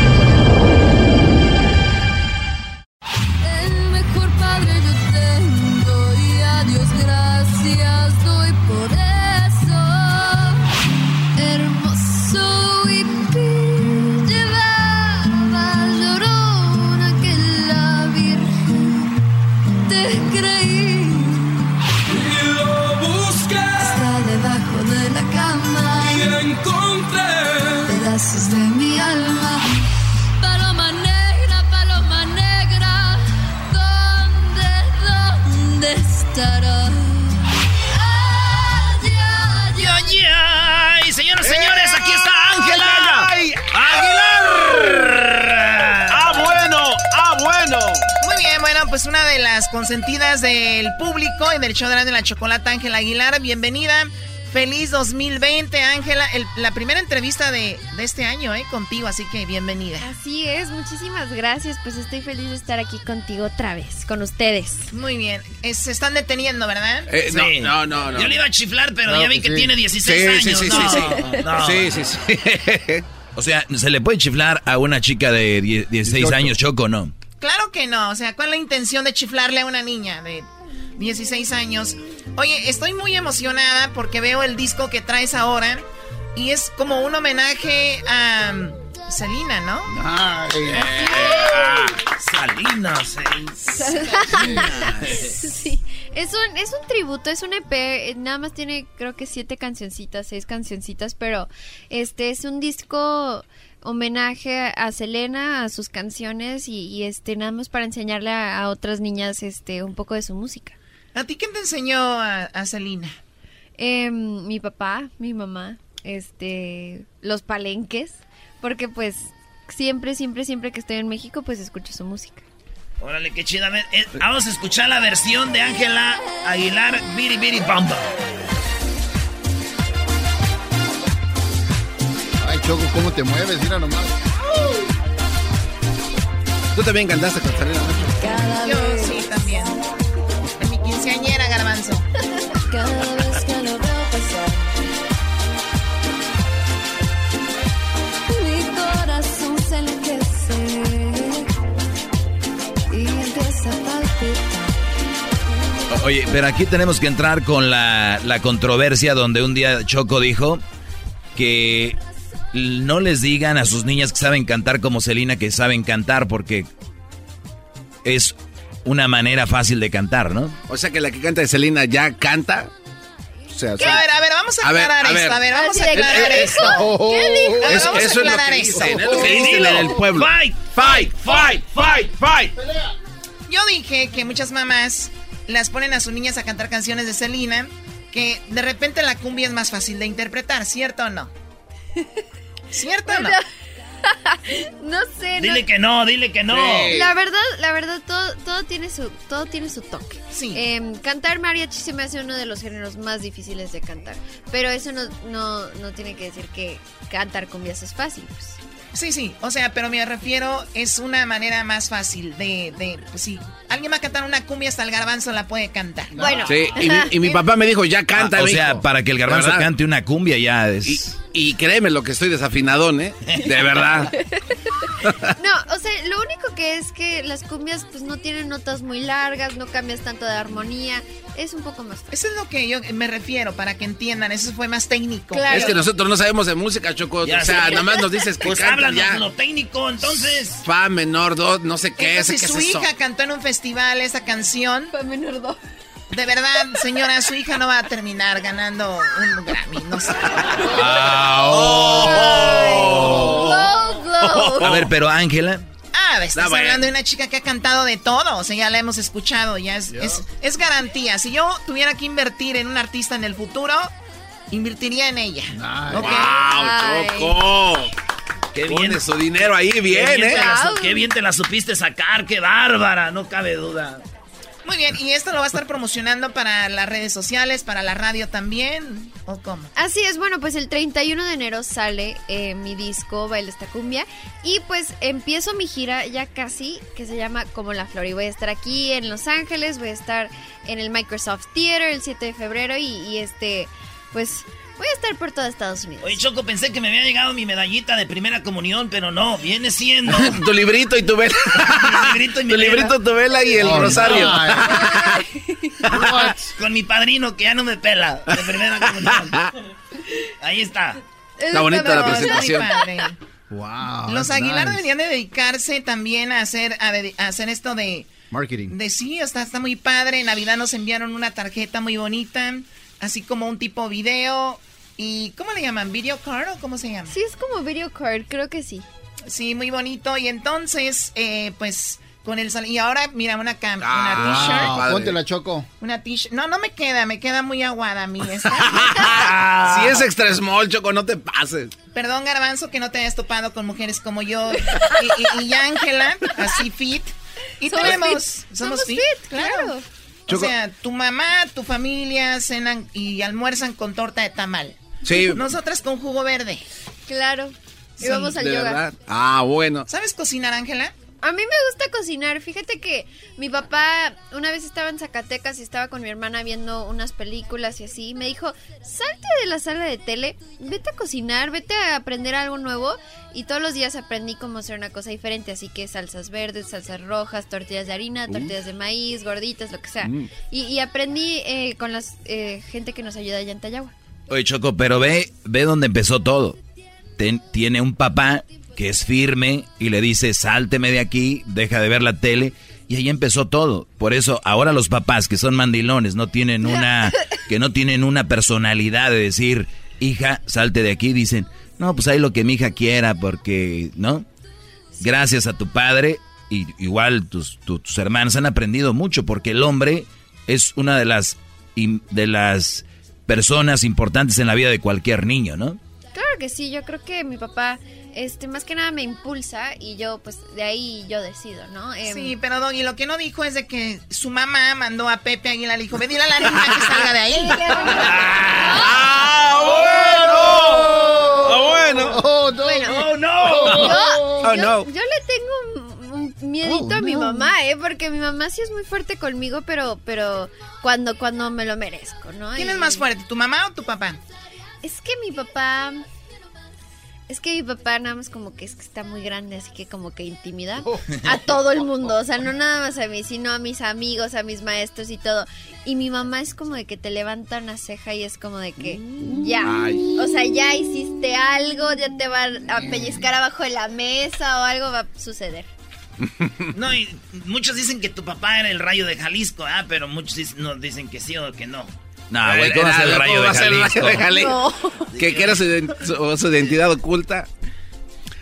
bueno, pues una de las consentidas del público y del show de la, de la chocolata, Ángela Aguilar, bienvenida. Feliz 2020, Ángela. el- La primera entrevista de, de este año, ¿eh? Contigo, así que bienvenida. Así es, muchísimas gracias. Pues estoy feliz de estar aquí contigo otra vez, con ustedes. Muy bien. Eh, se están deteniendo, ¿verdad? Eh, no, Sí. no, no, no. Yo le iba a chiflar, pero No, ya vi pues que sí. tiene 16 Sí, años. sí, sí, no, sí, no. sí. Sí. O sea, ¿se le puede chiflar a una chica de die- 16 años, Choco, no? Claro que no. O sea, ¿cuál es la intención de chiflarle a una niña de 16 años? Oye, estoy muy emocionada porque veo el disco que traes ahora y es como un homenaje a um, Selena, ¿no? Salinas, sí, es un, es un tributo, es un EP, nada más tiene creo que siete cancioncitas, seis cancioncitas, pero este es un disco homenaje a Selena, a sus canciones y, y, este nada más para enseñarle a, a otras niñas este un poco de su música. ¿A ti quién te enseñó a, a Selena? Em, mi papá, mi mamá, este, los palenques, porque pues siempre, siempre, siempre que estoy en México, pues escucho su música. Órale, qué chida. Eh, vamos a escuchar la versión de Ángela Aguilar, Biri Biri Bamba. Ay, Choco, ¿cómo te mueves? Mira nomás. Tú también cantaste con Selena, ¿no? Yo sí, también. En mi quinceañera, garbanzo. Cada vez que lo veo pasar, mi corazón se enloquece y empieza a palpitar. O- Oye, pero aquí tenemos que entrar con la, la controversia donde un día Choco dijo que no les digan a sus niñas que saben cantar como Celina que saben cantar porque es una manera fácil de cantar, ¿no? O sea que la que canta de Selena ya canta. O sea, A ver, a ver, vamos a A ver, aclarar a ver. esto. A ver, vamos a aclarar ¿qué esto. dijo? ¿Qué dijo? A ver, Eso- vamos a eso es lo aclarar que esto. dicen, es lo que dicen en el pueblo. Fight, fight, fight, fight, fight. Yo dije que muchas mamás las ponen a sus niñas a cantar canciones de Selena, que de repente la cumbia es más fácil de interpretar, ¿cierto o no? ¿Cierto o no? No sé, Dile no- que no, dile que no. La verdad, la verdad, todo, todo tiene su, todo tiene su toque. Sí. Em, cantar mariachi se me hace uno de los géneros más difíciles de cantar. Pero eso no, no, no tiene que decir que cantar cumbias es fácil. Pues. Sí, sí, o sea, pero me refiero, es una manera más fácil de, de pues sí, alguien va a cantar una cumbia, hasta el garbanzo la puede cantar. Bueno. Sí, y mi, y mi papá me dijo, ya canta. Ah, o sea, para que el garbanzo cante una cumbia ya es... Y créeme lo que estoy desafinadón, ¿eh? De verdad. No, o sea, lo único que es que las cumbias pues no tienen notas muy largas, no cambias tanto de armonía, es un poco más fácil. Eso es lo que yo me refiero, para que entiendan, eso fue más técnico. Claro. Es que nosotros no sabemos de música, Choco. Ya o sea, sé. nada más nos dices que Pues ya. lo técnico, entonces. Fa menor, do, no sé qué es, Entonces qué su es eso. hija cantó en un festival esa canción. Fue menor do. De verdad, señora, su hija no va a terminar ganando un Grammy, no sé. Ah, oh. Glow. A ver, pero Ángela, Ah, estás bueno. hablando de una chica que ha cantado de todo, o sea, ya la hemos escuchado, ya es, es, es garantía. Si yo tuviera que invertir en un artista en el futuro, invertiría en ella. ¿ok? ¡Wow, Choco! Qué Pone bien. su dinero ahí Qué bien, ¿eh? te la, su- qué bien te la supiste sacar, qué bárbara, no cabe duda. Muy bien, ¿y esto lo va a estar promocionando para las redes sociales, para la radio también? ¿O cómo? Así es, bueno, pues el 31 de enero sale eh, mi disco Baila esta cumbia y pues empiezo mi gira ya casi que se llama Como la Flor y voy a estar aquí en Los Ángeles, voy a estar en el Microsoft Theater el 7 de febrero y, y este, pues voy a estar por todo Estados Unidos. Oye, Choco, pensé que me había llegado mi medallita de primera comunión, pero no, viene siendo... tu librito y tu vela. mi librito y mi tu vela. librito, tu vela y el Oh, rosario. Con mi padrino que ya no me pela de primera comunión. Ahí está. Está bonita la Muy presentación. padre. Wow. Los Aguilar nice. deberían de dedicarse también a hacer, a hacer esto de... Marketing. De sí, está, está muy padre. En Navidad nos enviaron una tarjeta muy bonita, así como un tipo video. ¿Y cómo le llaman? ¿Video card o cómo se llama? Sí, es como video card, creo que sí. Sí, muy bonito. Y entonces, eh, pues, con el sal- Y ahora, mira, una, cam Ah, una t-shirt. Ponte la choco. Una t-shirt. No, no me queda, me queda muy aguada a mí esta. Si es extra small, Choco, no te pases. Perdón, Garbanzo, que no te hayas topado con mujeres como yo y, y, y Ángela, así fit. Y Somos tenemos... fit. Somos fit, claro. Choco- sea, tu mamá, tu familia cenan y almuerzan con torta de tamal. Sí. Nosotras con jugo verde. Claro. Y Sí, vamos al De yoga. verdad. Ah, bueno. ¿Sabes cocinar, Ángela? A mí me gusta cocinar. Fíjate que mi papá una vez estaba en Zacatecas y estaba con mi hermana viendo unas películas y así. y Me dijo, salte de la sala de tele, vete a cocinar, vete a aprender algo nuevo. Y todos los días aprendí cómo hacer una cosa diferente. Así que salsas verdes, salsas rojas, tortillas de harina, tortillas de maíz, gorditas, lo que sea. Mm. Y, y aprendí eh, con la gente que nos ayuda allá en Tayagua. Oye, Choco, pero ve, ve dónde empezó todo. Ten- tiene un papá que es firme y le dice, sálteme de aquí, deja de ver la tele. Y ahí empezó todo. Por eso ahora los papás que son mandilones no tienen una, que no tienen una personalidad de decir, hija, salte de aquí. Dicen, no, pues hay lo que mi hija quiera porque, ¿no? Gracias a tu padre y igual tus, tu- tus hermanos han aprendido mucho porque el hombre es una de las, de las personas importantes en la vida de cualquier niño, ¿no? Que sí, yo creo que mi papá, este, más que nada me impulsa y yo, pues, de ahí yo decido, ¿no? Em, Sí, pero Doggy, lo que no dijo es de que su mamá mandó a Pepe Aguilar, le dijo, ve dile a la niña que salga de ahí. ¡Ah, bueno! Oh, no. Bueno, ¡Oh, no! Yo, Oh, yo- no. yo le tengo miedito Oh, a mi no. mamá, ¿eh? Porque mi mamá sí es muy fuerte conmigo, pero, pero cuando, cuando me lo merezco, ¿no? ¿Quién Y- es más fuerte, tu mamá o tu papá? Es que mi papá... Es que mi papá nada más como que es que está muy grande, así que como que intimida Oh. a todo el mundo. O sea, no nada más a mí, sino a mis amigos, a mis maestros y todo. Y mi mamá es como de que te levanta una ceja y es como de que ya. Ay. O sea, ya hiciste algo, ya te van a pellizcar abajo de la mesa o algo va a suceder. No, y muchos dicen que tu papá era el rayo de Jalisco, ah, pero muchos dicen, no, dicen que sí o que no. No, güey, ¿cómo va a ser el rayo ¿Cómo de va a ser el rayo Jalisco? de Jalisco? Que, que era su, ident- su- su identidad oculta.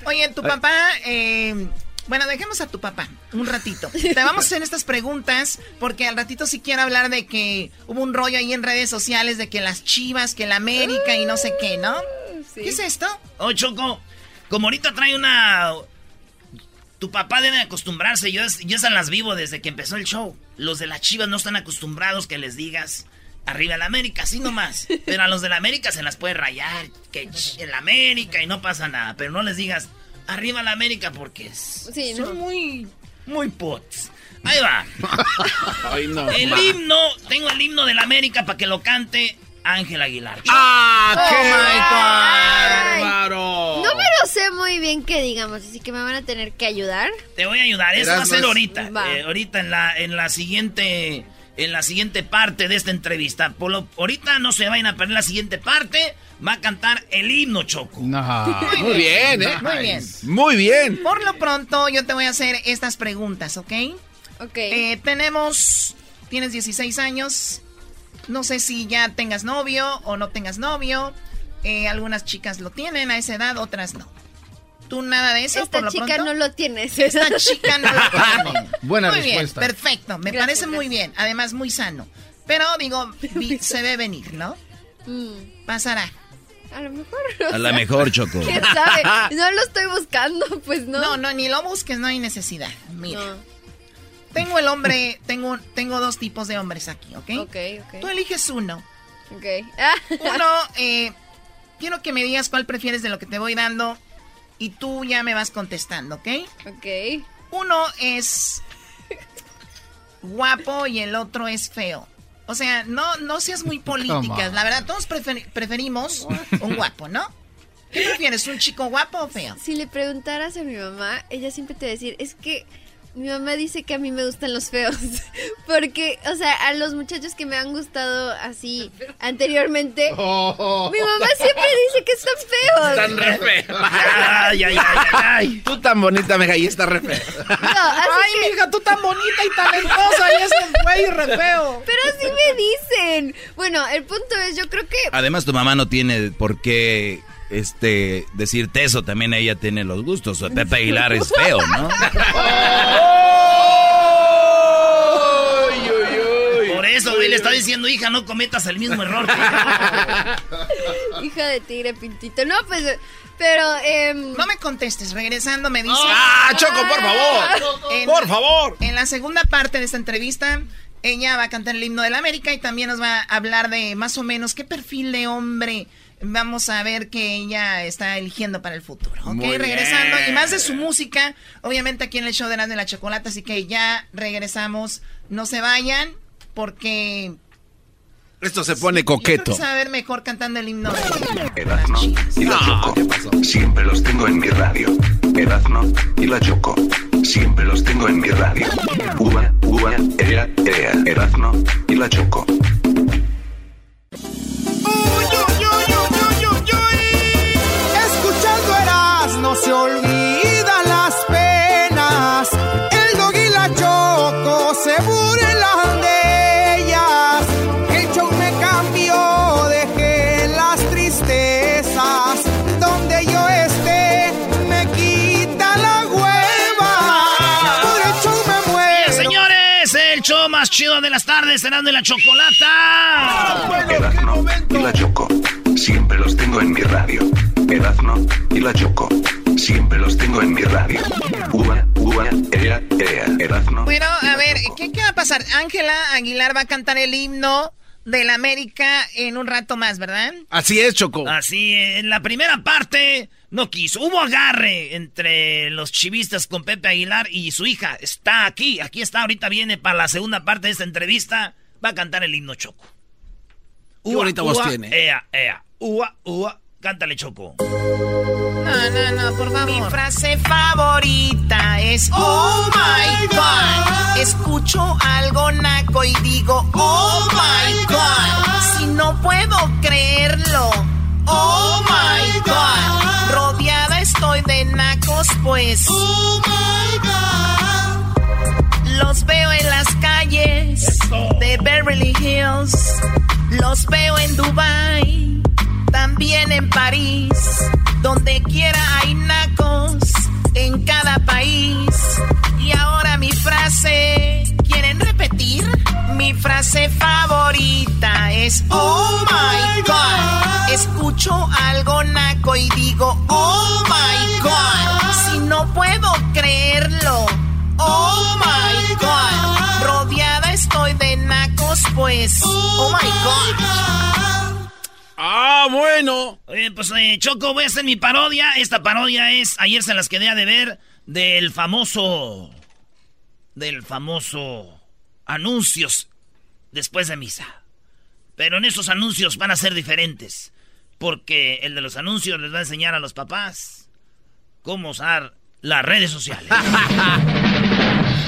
Oye, tu papá, eh, bueno, dejemos a tu papá un ratito. Te vamos a hacer estas preguntas porque al ratito sí quiero hablar de que hubo un rollo ahí en redes sociales de que las chivas, que la América y no sé qué, ¿no? ¿Qué es esto? Oh, Choco, como ahorita trae una... Tu papá debe acostumbrarse, yo, yo esas las vivo desde que empezó el show. Los de las chivas no están acostumbrados que les digas arriba el América, así nomás. Pero a los de la América se las puede rayar, que ch- el América y no pasa nada. Pero no les digas arriba la América porque es- Sí, son no. muy, muy pots. Ahí va. Ay, no. El ma. himno, tengo el himno de la América para que lo cante Ángel Aguilar. ¡Ah, Oh qué bárbaro! No me lo sé muy bien que digamos, así que me van a tener que ayudar. Te voy a ayudar, eso va a ser ahorita. Va. eh, ahorita en la, en la siguiente. En la siguiente parte de esta entrevista. Por lo- ahorita no se vayan a perder la siguiente parte. Va a cantar el himno Choco. No. Muy bien, ¿eh? Muy bien. Muy bien. Por lo pronto, yo te voy a hacer estas preguntas, ¿ok? Ok. Eh, tenemos, tienes 16 años, no sé si ya tengas novio o no tengas novio. Eh, algunas chicas lo tienen a esa edad, otras no. ¿Tú nada de eso? Esta por lo chica pronto? no lo tiene. Esta chica no lo tiene. Buena muy respuesta. bien, perfecto. Me Gracias, parece muy bien. Además, muy sano. Pero digo, vi- se ve venir, ¿no? Mm, Pasará. a lo mejor. A la mejor, Choco. ¿Quién sabe? No lo estoy buscando, pues no. No, no, ni lo busques, no hay necesidad. Mira. No. Tengo el hombre, tengo, tengo dos tipos de hombres aquí, ¿ok? Ok, ok. Tú eliges uno. Ok. Uno, eh, quiero que me digas cuál prefieres de lo que te voy dando y tú ya me vas contestando, ¿ok? Ok. Uno es guapo y el otro es feo. O sea, no, no seas muy políticas. La verdad, todos prefer- preferimos un guapo, ¿no? ¿Qué prefieres, un chico guapo o feo? Si le preguntaras a mi mamá, ella siempre te va a decir, es que mi mamá dice que a mí me gustan los feos. Porque, o sea, a los muchachos que me han gustado así anteriormente, mi mamá siempre dice que están feos. Están re feos. Ay, ay, ay, ay. Tú tan bonita, meja, y está re fea. Ay, mija, tú tan bonita y talentosa y ese güey re feo. Pero así me dicen. Bueno, el punto es, yo creo que Además, tu mamá no tiene por qué este decirte eso. También ella tiene los gustos. Pepe Aguilar es feo, ¿no? Por eso, güey, le está diciendo, hija, no cometas el mismo error. hija de tigre pintito. No, pues, pero... em, No me contestes, regresando me dice... ¡Ah, Choco, por favor! En- ¡Por favor! En la segunda parte de esta entrevista, ella va a cantar el himno de la América y también nos va a hablar de más o menos qué perfil de hombre vamos a ver que ella está eligiendo para el futuro. ¿Ok? Muy regresando. bien. Y más de su música, obviamente aquí en el show de Erasmo y la Chocolata, así que ya regresamos. No se vayan porque... Esto se pone coqueto. Creo que ver mejor cantando el himno de... Erazno y la Choco. Siempre los tengo en mi radio. Erazno y la Choco. Siempre los tengo en mi radio. Uva, uva, ea, ea. Erazno y la Choco. Escuchando se olvidan las penas. El dog y la choco se burlan de ellas. El show me cambió, dejé las tristezas. Donde yo esté, me quita la hueva. Por el show me muero. Señores, el show más chido de las tardes, cenando en la chocolata. Erazno y la Choco. Siempre los tengo en mi radio. Erazno y la Choco. Siempre los tengo en mi radio. Uva, uva, ea, ea. Erazno. Bueno, a ver, ¿qué, qué va a pasar? Ángela Aguilar va a cantar el himno de la América en un rato más, ¿verdad? Así es, Choco. Así, en la primera parte no quiso. Hubo agarre entre los chivistas con Pepe Aguilar y su hija. Está aquí, aquí está, ahorita viene para la segunda parte de esta entrevista. Va a cantar el himno Choco. Qué bonita voz tiene. Ea, ea. Ua, ua. Cántale, Choco. No, no, no, por favor. Mi frase favorita es Oh my God. Escucho algo naco y digo Oh my God. Si no puedo creerlo. Oh my God. Rodeada estoy de nacos, pues. Oh my God. Los veo en las calles de Beverly Hills. Los veo en Dubai, también en París. Donde quiera hay nacos en cada país. Y ahora mi frase, ¿quieren repetir? Mi frase favorita es Oh my God. Escucho algo naco y digo Oh my God. Si no puedo creerlo. Oh my God. Rodeada estoy de nacos, pues. Oh my God. Ah, bueno. Oye, pues eh, Choco, voy a hacer mi parodia. Esta parodia es, ayer se las quedé a deber, del famoso, del famoso anuncios después de misa. Pero en esos anuncios van a ser diferentes. Porque el de los anuncios les va a enseñar a los papás cómo usar las redes sociales.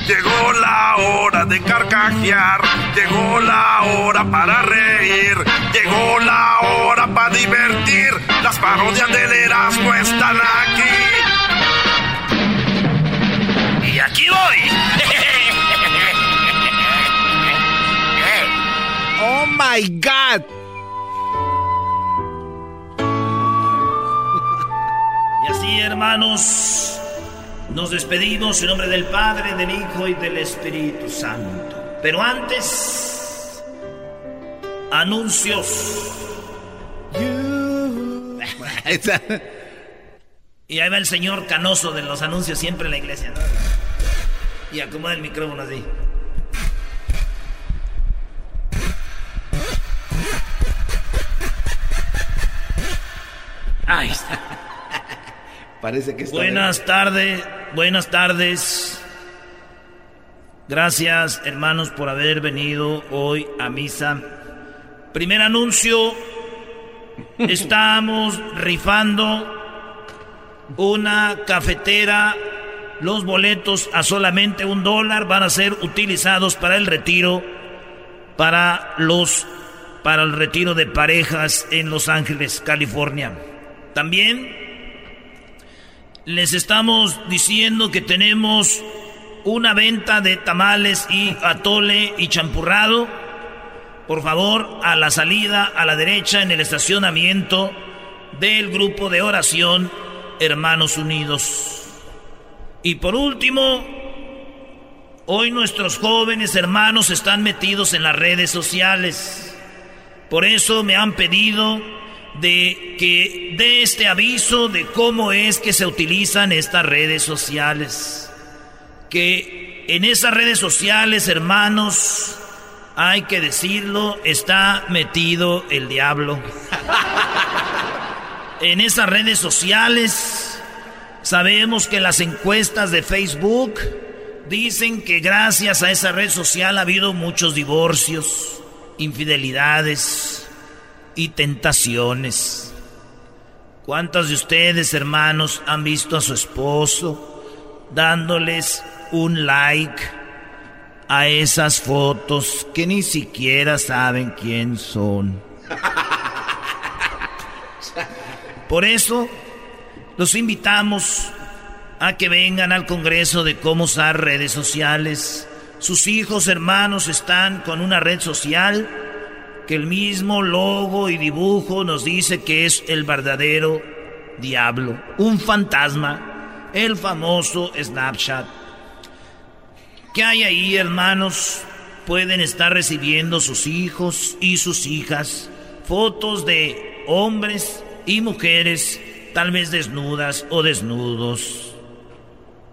Llegó la hora de carcajear, llegó la hora para reír, llegó la hora para divertir. Las parodias del Erasmo están aquí. Y aquí voy. Oh my God. Y así, hermanos, nos despedimos en nombre del Padre, del Hijo y del Espíritu Santo. Pero antes, anuncios. Y ahí va el señor canoso de los anuncios siempre en la iglesia. ¿no? Y acomoda el micrófono así. Ahí está. Parece que está Buenas tardes, buenas tardes. Gracias, hermanos, por haber venido hoy a misa. Primer anuncio. Estamos rifando una cafetera. Los boletos a solamente un dólar van a ser utilizados para el retiro, para los, para el retiro de parejas en Los Ángeles, California. También les estamos diciendo que tenemos una venta de tamales y atole y champurrado. Por favor, a la salida, a la derecha, en el estacionamiento del grupo de oración Hermanos Unidos. Y por último, hoy nuestros jóvenes hermanos están metidos en las redes sociales. Por eso me han pedido de que dé este aviso de cómo es que se utilizan estas redes sociales. Que en esas redes sociales, hermanos, hay que decirlo, está metido el diablo. En esas redes sociales sabemos que las encuestas de Facebook dicen que gracias a esa red social ha habido muchos divorcios, infidelidades y tentaciones. ¿Cuántos de ustedes, hermanos, han visto a su esposo dándoles un like a esas fotos que ni siquiera saben quién son? Por eso los invitamos a que vengan al Congreso de cómo usar redes sociales. Sus hijos, hermanos, están con una red social el mismo logo y dibujo nos dice que es el verdadero diablo, un fantasma, el famoso Snapchat. ¿Qué hay ahí, hermanos? Pueden estar recibiendo sus hijos y sus hijas fotos de hombres y mujeres tal vez desnudas o desnudos.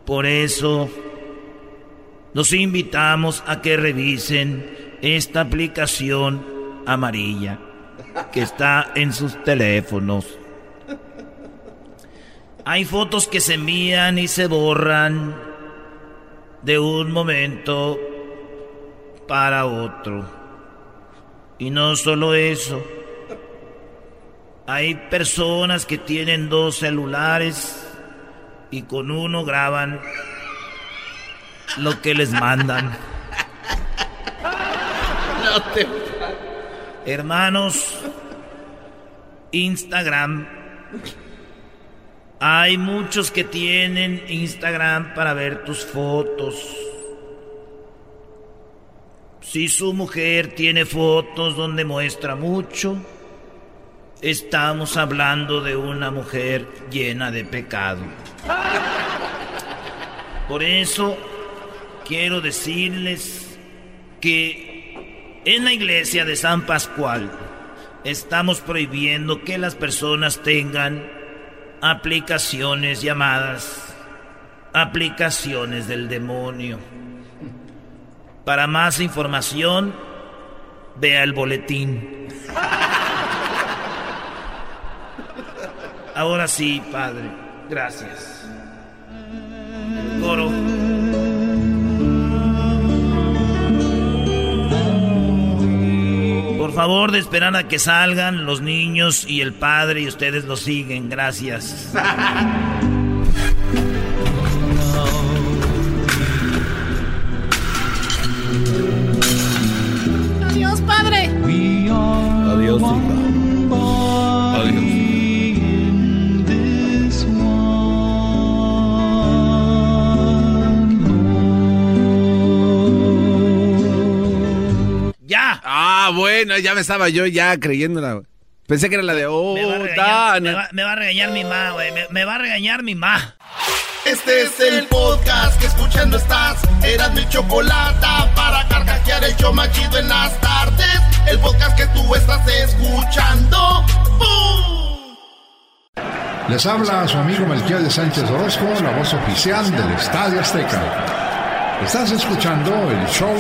Por eso los invitamos a que revisen esta aplicación amarilla que está en sus teléfonos. Hay fotos que se envían y se borran de un momento para otro. Y no solo eso, hay personas que tienen dos celulares y con uno graban lo que les mandan. Hermanos, Instagram. Hay muchos que tienen Instagram para ver tus fotos. Si su mujer tiene fotos donde muestra mucho, estamos hablando de una mujer llena de pecado. Por eso quiero decirles que en la iglesia de San Pascual estamos prohibiendo que las personas tengan aplicaciones llamadas aplicaciones del demonio. Para más información, vea el boletín. Ahora sí, Padre. Gracias. Favor, de esperar a que salgan los niños y el padre y ustedes lo siguen. Gracias. Adiós, padre. Adiós, hija. Ah, bueno, ya me estaba yo ya creyéndola. Pensé que era la de oh, Me va a regañar, Dana. me va- me va a regañar mi ma, güey. Me, me va a regañar mi ma. Este es el podcast que escuchando estás. Eran mi chocolate para carcajear el show más chido en las tardes. El podcast que tú estás escuchando. ¡Bum! Les habla su amigo Melquiades Sánchez Orozco, la voz oficial del Estadio Azteca. Estás escuchando el show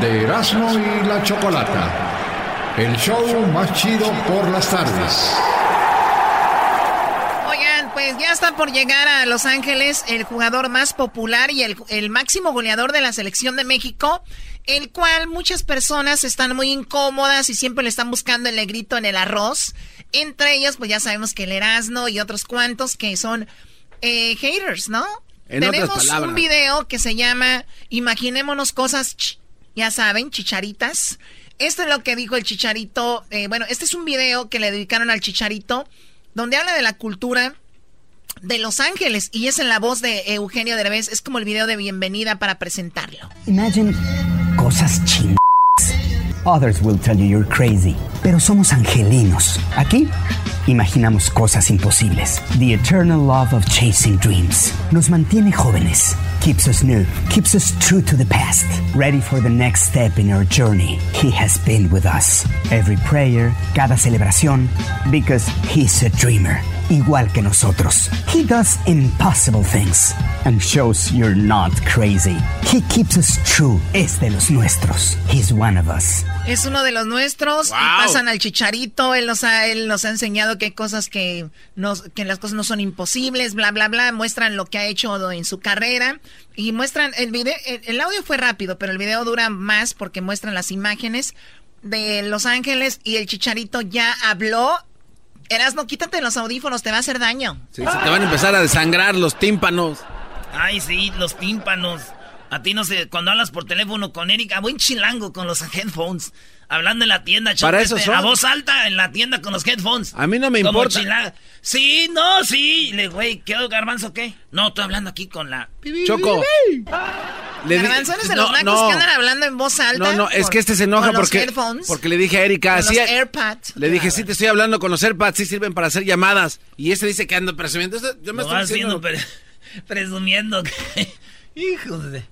de Erasmo y la Chocolata. El show más chido por las tardes. Oigan, pues ya está por llegar a Los Ángeles el jugador más popular y el, máximo goleador de la selección de México, el cual muchas personas están muy incómodas y siempre le están buscando el negrito en el arroz. Entre ellos, pues ya sabemos que el Erasmo y otros cuantos que son eh, haters, ¿no? En Tenemos otras palabras. un video que se llama Imaginémonos cosas, ch- ya saben, chicharitas. Esto es lo que dijo el chicharito. eh, bueno, este es un video que le dedicaron al chicharito, donde habla de la cultura de Los Ángeles y es en la voz de Eugenio Derbez. Es como el video de bienvenida para presentarlo. Imagine cosas ching. Others will tell you you're crazy. Pero somos angelinos. Aquí imaginamos cosas imposibles. The eternal love of chasing dreams. Nos mantiene jóvenes. Keeps us new. Keeps us true to the past. Ready for the next step in our journey. He has been with us. Every prayer, cada celebración. Because he's a dreamer. Igual que nosotros. He does impossible things. And shows you're not crazy. He keeps us true. Es de los nuestros. He's one of us. Es uno de los nuestros y pasan al chicharito. Él nos ha, él nos ha enseñado que hay cosas que, nos, que las cosas no son imposibles, bla, bla, bla. Muestran lo que ha hecho en su carrera y muestran el video. El, el audio fue rápido, pero el video dura más porque muestran las imágenes de Los Ángeles y el chicharito ya habló. Erasno, quítate los audífonos, te va a hacer daño. Sí, se te van a empezar a desangrar los tímpanos. Ay, sí, los tímpanos. A ti no sé, cuando hablas por teléfono con Erika, buen chilango con los headphones. Hablando en la tienda, Para eso son. A voz alta en la tienda con los headphones. A mí no me Como importa. chila- Sí, no, sí. Le, güey, ¿qué garbanzo qué? No, estoy hablando aquí con la. Choco. Le di- Garbanzo, ¿eres de no, los nacos no. que andan hablando en voz alta? No, no, es que este se enoja con los porque, headphones, porque le dije a Erika, con sí, los AirPods. le dije, sí, te estoy hablando con los AirPads, sí sirven para hacer llamadas. Y este dice que ando presumiendo. Yo me estoy diciendo... presumiendo que. Hijos de.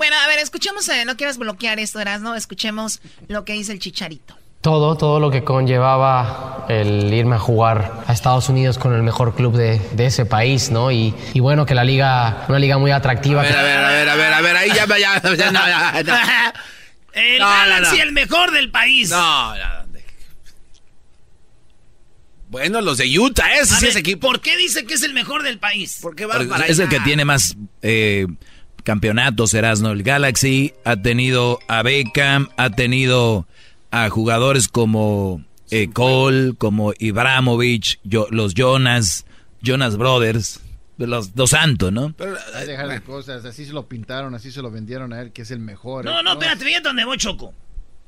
Bueno, a ver, escuchemos, eh, no quieras bloquear esto, ¿no? Escuchemos lo que dice el chicharito. Todo, todo lo que conllevaba el irme a jugar a Estados Unidos con el mejor club de, de ese país, ¿no? Y, y bueno, que la liga, una liga muy atractiva. A ver, a ver, a ver, a ver, a ver, ahí ya, ya, ya, ya, no, ya, no. El No, no, Galaxy, no. el mejor del país. No, no, Bueno, los de Utah, ese A sí ver, es equipo. ¿Por qué dice que es el mejor del país? Porque es el que tiene más eh, campeonatos, Erasno. El Galaxy ha tenido a Beckham, ha tenido a jugadores como eh, Cole, como Ibrahimovic, yo- los Jonas, Jonas Brothers, los Dos Santos, ¿no? Hay que dejar de cosas, así se lo pintaron, así se lo vendieron a él, que es el mejor. No, ¿eh? no, espérate, fíjate dónde voy, Choco.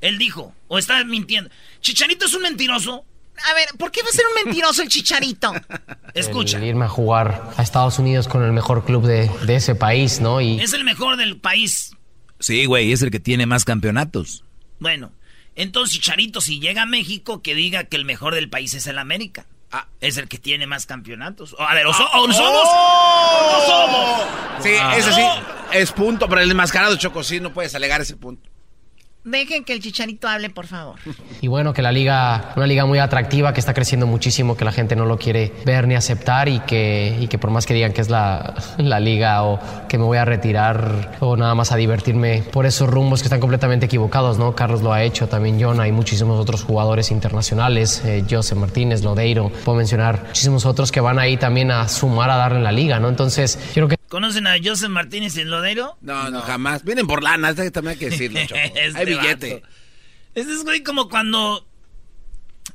Él dijo, o está mintiendo. Chicharito es un mentiroso. A ver, ¿por qué va a ser un mentiroso el chicharito? Escucha. El irme a jugar a Estados Unidos con el mejor club de, de ese país, ¿no? Y Es el mejor del país. Sí, güey, es el que tiene más campeonatos. Bueno, entonces Chicharito, si llega a México, que diga que el mejor del país es el América. Ah, es el que tiene más campeonatos. A ver, o, so- o no somos. o no somos. Sí, ese sí es punto, pero el enmascarado Choco sí no puedes alegar ese punto. Dejen que el chicharito hable, por favor. Y bueno, que la liga, una liga muy atractiva, que está creciendo muchísimo, que la gente no lo quiere ver ni aceptar y que, y que por más que digan que es la, la liga o que me voy a retirar o nada más a divertirme por esos rumbos que están completamente equivocados, ¿no? Carlos lo ha hecho, también John, hay muchísimos otros jugadores internacionales, eh, Martínez, Lodeiro, puedo mencionar muchísimos otros que van ahí también a sumar a darle en la liga, ¿no? Entonces, yo creo que ¿Conocen a Joseph Martínez en Lodero? No, no, jamás. Vienen por lana, también hay que decirlo, Choco. Este hay billete. vato. Este es güey como cuando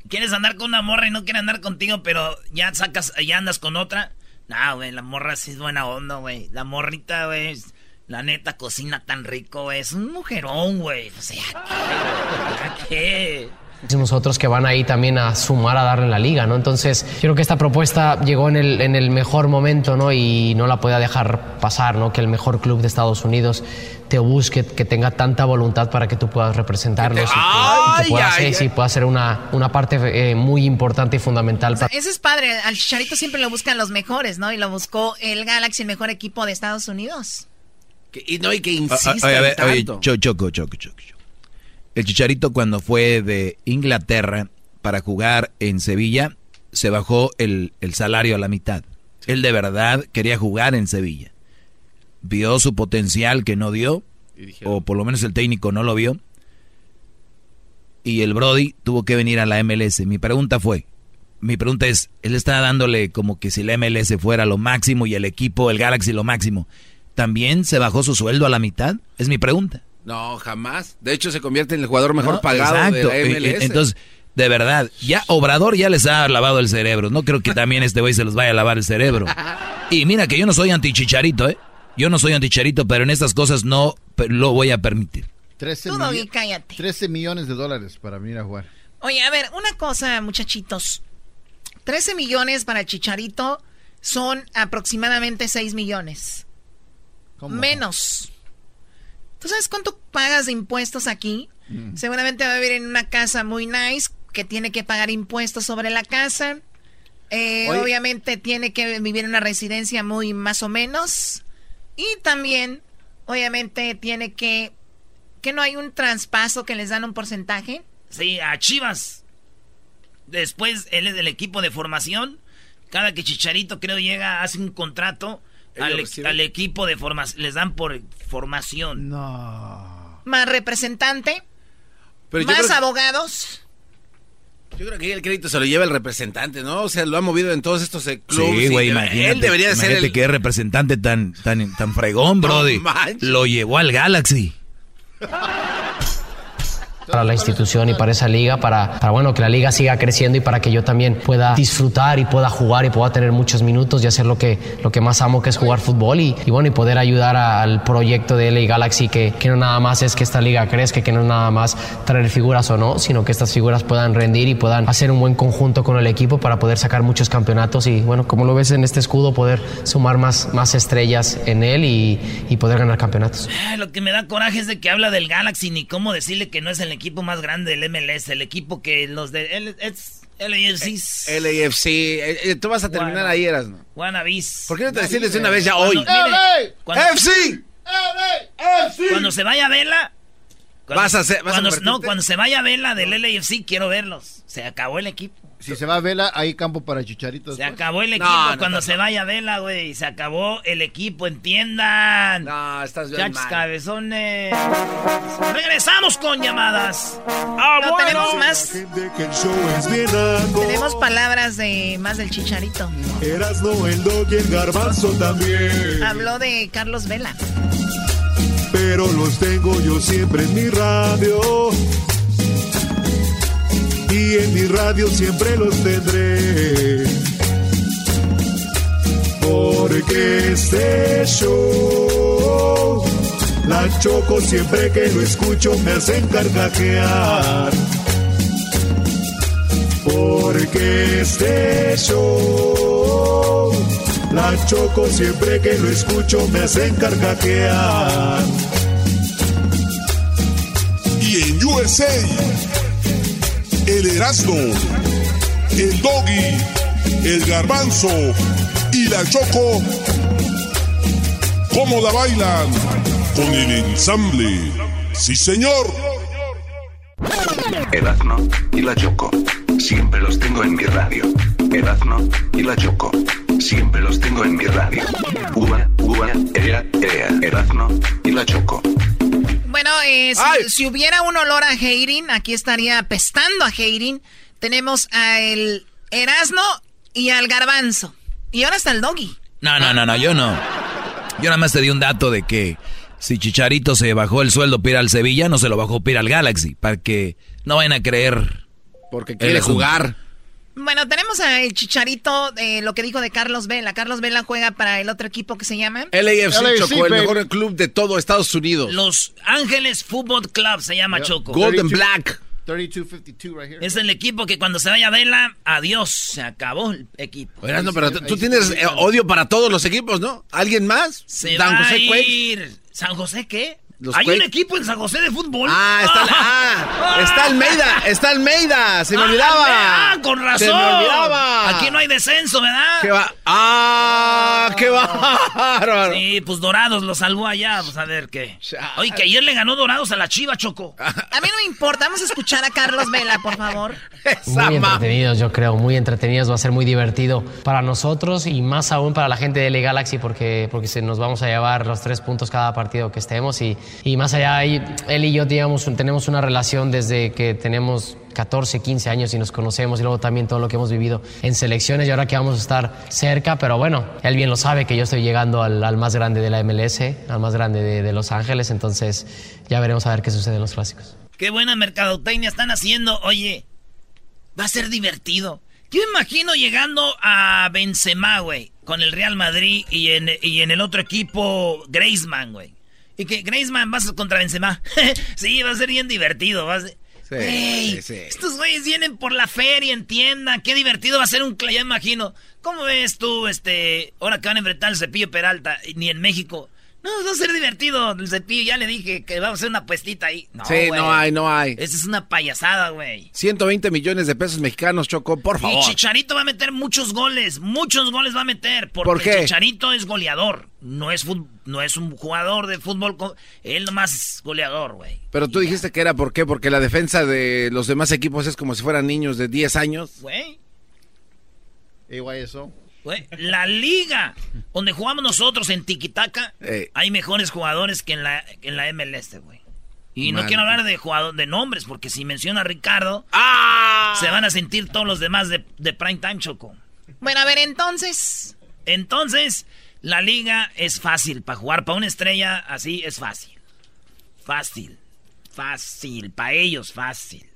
quieres andar con una morra y no quiere andar contigo, pero ya sacas, ya andas con otra. No, güey, la morra sí es buena onda, güey. La morrita, güey, la neta cocina tan rico, güey. Es un mujerón, güey. O sea, ¿qué? ¿qué? Muchísimos otros que van ahí también a sumar a darle en la liga, ¿no? Entonces, yo creo que esta propuesta llegó en el, en el mejor momento, ¿no? Y no la podía dejar pasar, ¿no? Que el mejor club de Estados Unidos te busque, que tenga tanta voluntad para que tú puedas representarlos. y que- y que, Ay, pueda ay, ser, ay. sí, pueda ser una, una parte eh, muy importante y fundamental para... Ese es padre. Al chicharito siempre lo buscan los mejores, ¿no? Y lo buscó el Galaxy, el mejor equipo de Estados Unidos. Que- y no, y que Ah, ah, oye, a ver, oye, tanto. cho- choco, choco, choco, choco. El Chicharito cuando fue de Inglaterra para jugar en Sevilla, se bajó el, el salario a la mitad. Él de verdad quería jugar en Sevilla. vio su potencial que no dio, o por lo menos el técnico no lo vio, y el Brody tuvo que venir a la MLS. Mi pregunta fue, mi pregunta es, él está dándole como que si la MLS fuera lo máximo y el equipo, el Galaxy lo máximo, ¿también se bajó su sueldo a la mitad? Es mi pregunta. No, jamás. De hecho, se convierte en el jugador mejor pagado de la MLS. Entonces, de verdad, ya Obrador ya les ha lavado el cerebro. No creo que también este güey se los vaya a lavar el cerebro. Y mira que yo no soy antichicharito, ¿eh? Yo no soy antichicharito, pero en estas cosas no lo voy a permitir. 13, Tú, millo- Doggy, cállate. 13 millones de dólares para venir a jugar. Oye, a ver, una cosa, muchachitos. 13 millones para Chicharito son aproximadamente 6 millones. Menos. ¿Tú sabes cuánto pagas de impuestos aquí? Mm. Seguramente va a vivir en una casa muy nice que tiene que pagar impuestos sobre la casa. Eh, obviamente tiene que vivir en una residencia muy más o menos. Y también, obviamente, tiene que... Que no hay un traspaso que les dan un porcentaje. Sí, a Chivas. Después él es del equipo de formación. Cada que Chicharito creo llega, hace un contrato al, al equipo de formación. Les dan por formación. No. Más representante. Pero yo más creo abogados. Yo creo que el crédito se lo lleva el representante, ¿no? O sea, lo ha movido en todos estos eh, clubes. Sí, güey, imagínate. Él debería de ser imagínate el... que es representante tan, tan, tan fregón, brody. manches. Lo llevó al Galaxy. para la institución y para esa liga, para, para, bueno, que la liga siga creciendo y para que yo también pueda disfrutar y pueda jugar y pueda tener muchos minutos y hacer lo que, lo que más amo que es jugar fútbol y, y bueno, y poder ayudar al proyecto de LA Galaxy que, que no nada más es que esta liga crezca, que no nada más traer figuras o no, sino que estas figuras puedan rendir y puedan hacer un buen conjunto con el equipo para poder sacar muchos campeonatos y bueno, como lo ves en este escudo, poder sumar más, más estrellas en él y, y poder ganar campeonatos. Ah, Lo que me da coraje es de que habla del Galaxy ni cómo decirle que no es el equipo más grande del MLS, el equipo que los de L- es LAFC. LAFC. Eh, eh, tú vas a terminar Bueno. ahí, eras, ¿no? Wannabis. ¿Por qué no te decides de una vez ya hoy? Cuando- mire, cuando- ¡FC! Cuando se vaya Vela. cuando- Vas a hacer- vas a cuando- convertirte. No, cuando se vaya Vela del LAFC, quiero verlos. Se acabó el equipo. Si se va a Vela, hay campo para Chicharito. Se después. acabó el equipo No, no, cuando no, se vaya Vela, güey. Se acabó el equipo, entiendan. No, estás bien Chachos mal. cabezones. Regresamos con llamadas. Ah, No, bueno. tenemos más. Tenemos palabras de más del chicharito. El dog y el garbanzo también. Habló de Carlos Vela. Pero los tengo yo siempre en mi radio. Y en mi radio siempre los tendré. Porque este show, la choco siempre que lo escucho me hacen carcajear. Porque este show, la choco siempre que lo escucho me hacen carcajear. Y en USA, el Erasmo, el Doggy, el Garbanzo y la Choco, ¿cómo la bailan? Con el ensamble. Sí, señor. Erazno y la Choco. Siempre los tengo en mi radio. Erazno y la Choco. Siempre los tengo en mi radio. Ua, ua, ea, ea. Erazno y la Choco. Bueno, eh, si, si hubiera un olor a Heirin, aquí estaría apestando a Heirin. Tenemos a el Erasno y al Garbanzo. Y ahora está el Doggy. No, no, no, no, yo no. Yo nada más te di un dato de que si Chicharito se bajó el sueldo para ir al Sevilla, no se lo bajó para ir al Galaxy, para que no vayan a creer. Porque quiere jugar. Bueno, tenemos a el Chicharito, eh, lo que dijo de Carlos Vela. Carlos Vela juega para el otro equipo que se llama... LAFC, LAFC, Choco, el mejor club de todo Estados Unidos. Los Ángeles Football Club se llama Choco. Golden Black. 32-52 right here. Es el equipo que cuando se vaya Vela, adiós, se acabó el equipo. No, pero tú- tienes eh, odio para todos los equipos, ¿no? ¿Alguien más? Se va José a ir. ¿San José qué? Los Hay un equipo en San José de fútbol. Ah, está, ah, está Almeida, está Almeida, se me Ah, olvidaba. Ah, con razón. Se me olvidaba. Aquí no hay descenso, ¿verdad? ¿Qué va? Ah, qué bárbaro. Sí, pues Dorados lo salvó allá, pues a ver qué. Oye, que ayer le ganó Dorados a la Chiva, Choco. A mí no me importa, vamos a escuchar a Carlos Vela, por favor. Muy entretenidos, yo creo, muy entretenidos. Va a ser muy divertido para nosotros y más aún para la gente de LA Galaxy porque, porque se nos vamos a llevar los tres puntos cada partido que estemos. Y, y más allá, él y yo digamos, tenemos una relación desde que tenemos 14, 15 años y nos conocemos y luego también todo lo que hemos vivido en selecciones y ahora que vamos a estar cerca, pero bueno, él bien lo sabe que yo estoy llegando al, más grande de la MLS, al más grande de, Los Ángeles, entonces ya veremos a ver qué sucede en los clásicos. Qué buena mercadotecnia están haciendo. Oye, va a ser divertido. Yo imagino llegando a Benzema, güey, con el Real Madrid y en, y en el otro equipo Griezmann, güey. Y que Griezmann vas contra Benzema. sí, va a ser bien divertido. Va a ser... Güey, sí, sí. Estos güeyes vienen por la feria, entiendan. Qué divertido va a ser un... Ya imagino. ¿Cómo ves tú, este... Ahora que van a enfrentar el Cepillo Peralta, ni en México... No, va a ser divertido el Cepillo. Ya le dije que vamos a hacer una puestita ahí. No, sí, no hay, no hay. Esa es una payasada, güey. 120 millones de pesos mexicanos, Choco, por Y favor. Chicharito va a meter muchos goles, muchos goles va a meter. Porque ¿Por qué? Chicharito es goleador, no es, fut- no es un jugador de fútbol. Él nomás es goleador, güey. Pero tú dijiste que era por qué, porque la defensa de los demás equipos es como si fueran niños de 10 años. Güey, Igual eso. Güey. La liga donde jugamos nosotros en Tiquitaca, Eh. hay mejores jugadores que en la, que en la MLS, güey. Y no quiero hablar de jugador, de nombres, porque si menciona a Ricardo, ¡Ah! se van a sentir todos los demás de, de Prime Time Choco. Bueno, a ver, entonces. Entonces, la liga es fácil para jugar. Para una estrella así es fácil. Fácil. Fácil. Para ellos, fácil.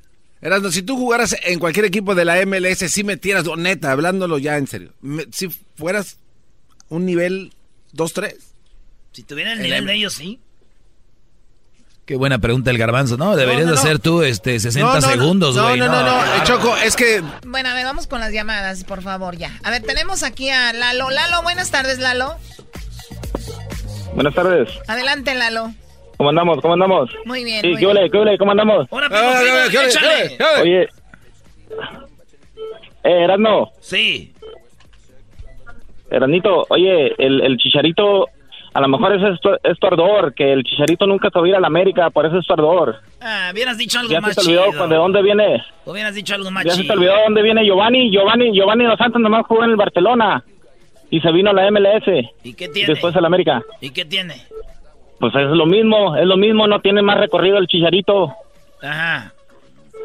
Erasmo, si tú jugaras en cualquier equipo de la MLS, si metieras, o neta, hablándolo ya en serio, me- si fueras un nivel 2-3. Si tuvieran el El nivel M- de ellos, sí. Qué buena pregunta el garbanzo. No, deberías No, no, de no. hacer tú este 60 No, no, no. segundos, No, güey. no, no, no, eh, claro. Choco, es que Bueno, a ver, vamos con las llamadas, por favor, ya. A ver, tenemos aquí a Lalo. Lalo, buenas tardes, Lalo. Buenas tardes. Adelante, Lalo. ¿Cómo andamos? ¿Cómo andamos? Muy bien. Sí, muy ¿qué ole? ¿Qué ole? ¿Cómo andamos? Ahora, Ah, primo, ¿qué ole, échale. qué ole? Oye. Eh, Erasmo, Sí. Eranito, oye, el, el chicharito, a lo mejor es, esto, es tu ardor, que el chicharito nunca te va a ir a la América, por eso es tu ardor. Ah, hubieras dicho algo Ya se te olvidó chido. de dónde viene. Hubieras dicho algo más Ya se te chido. olvidó de dónde viene Giovanni. Giovanni, Giovanni Dos Santos nomás jugó en el Barcelona y se vino a la MLS. ¿Y qué tiene? Después a la América. ¿Y qué tiene? Pues es lo mismo, es lo mismo, no tiene más recorrido el chicharito. Ajá.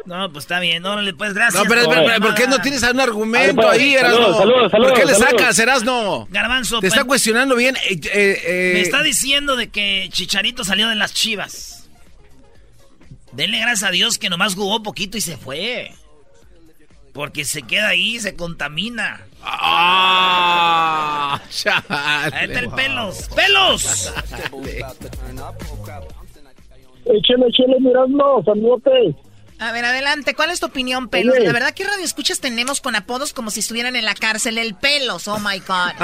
No, pues está bien. Órale, pues gracias. No, pero, por pero, pero, ¿por qué no tienes un argumento pues. ahí, Saludos, Erasmo? saludos, ¿Por qué le saludos, saludos. sacas, Erasmo? Garbanzo, Te está pues- cuestionando bien. eh, eh, eh, Me está diciendo de que Chicharito salió de las chivas. Denle gracias a Dios que nomás jugó poquito y se fue. Porque se queda ahí, se contamina. ¡Ah! Ahí está el pelos. ¡Pelos! Échale, échale, mirando, saludote. A ver, adelante. ¿Cuál es tu opinión, Pelos? Oye. La verdad, ¿qué radio escuchas tenemos con apodos como si estuvieran en la cárcel? El Pelos, oh my God.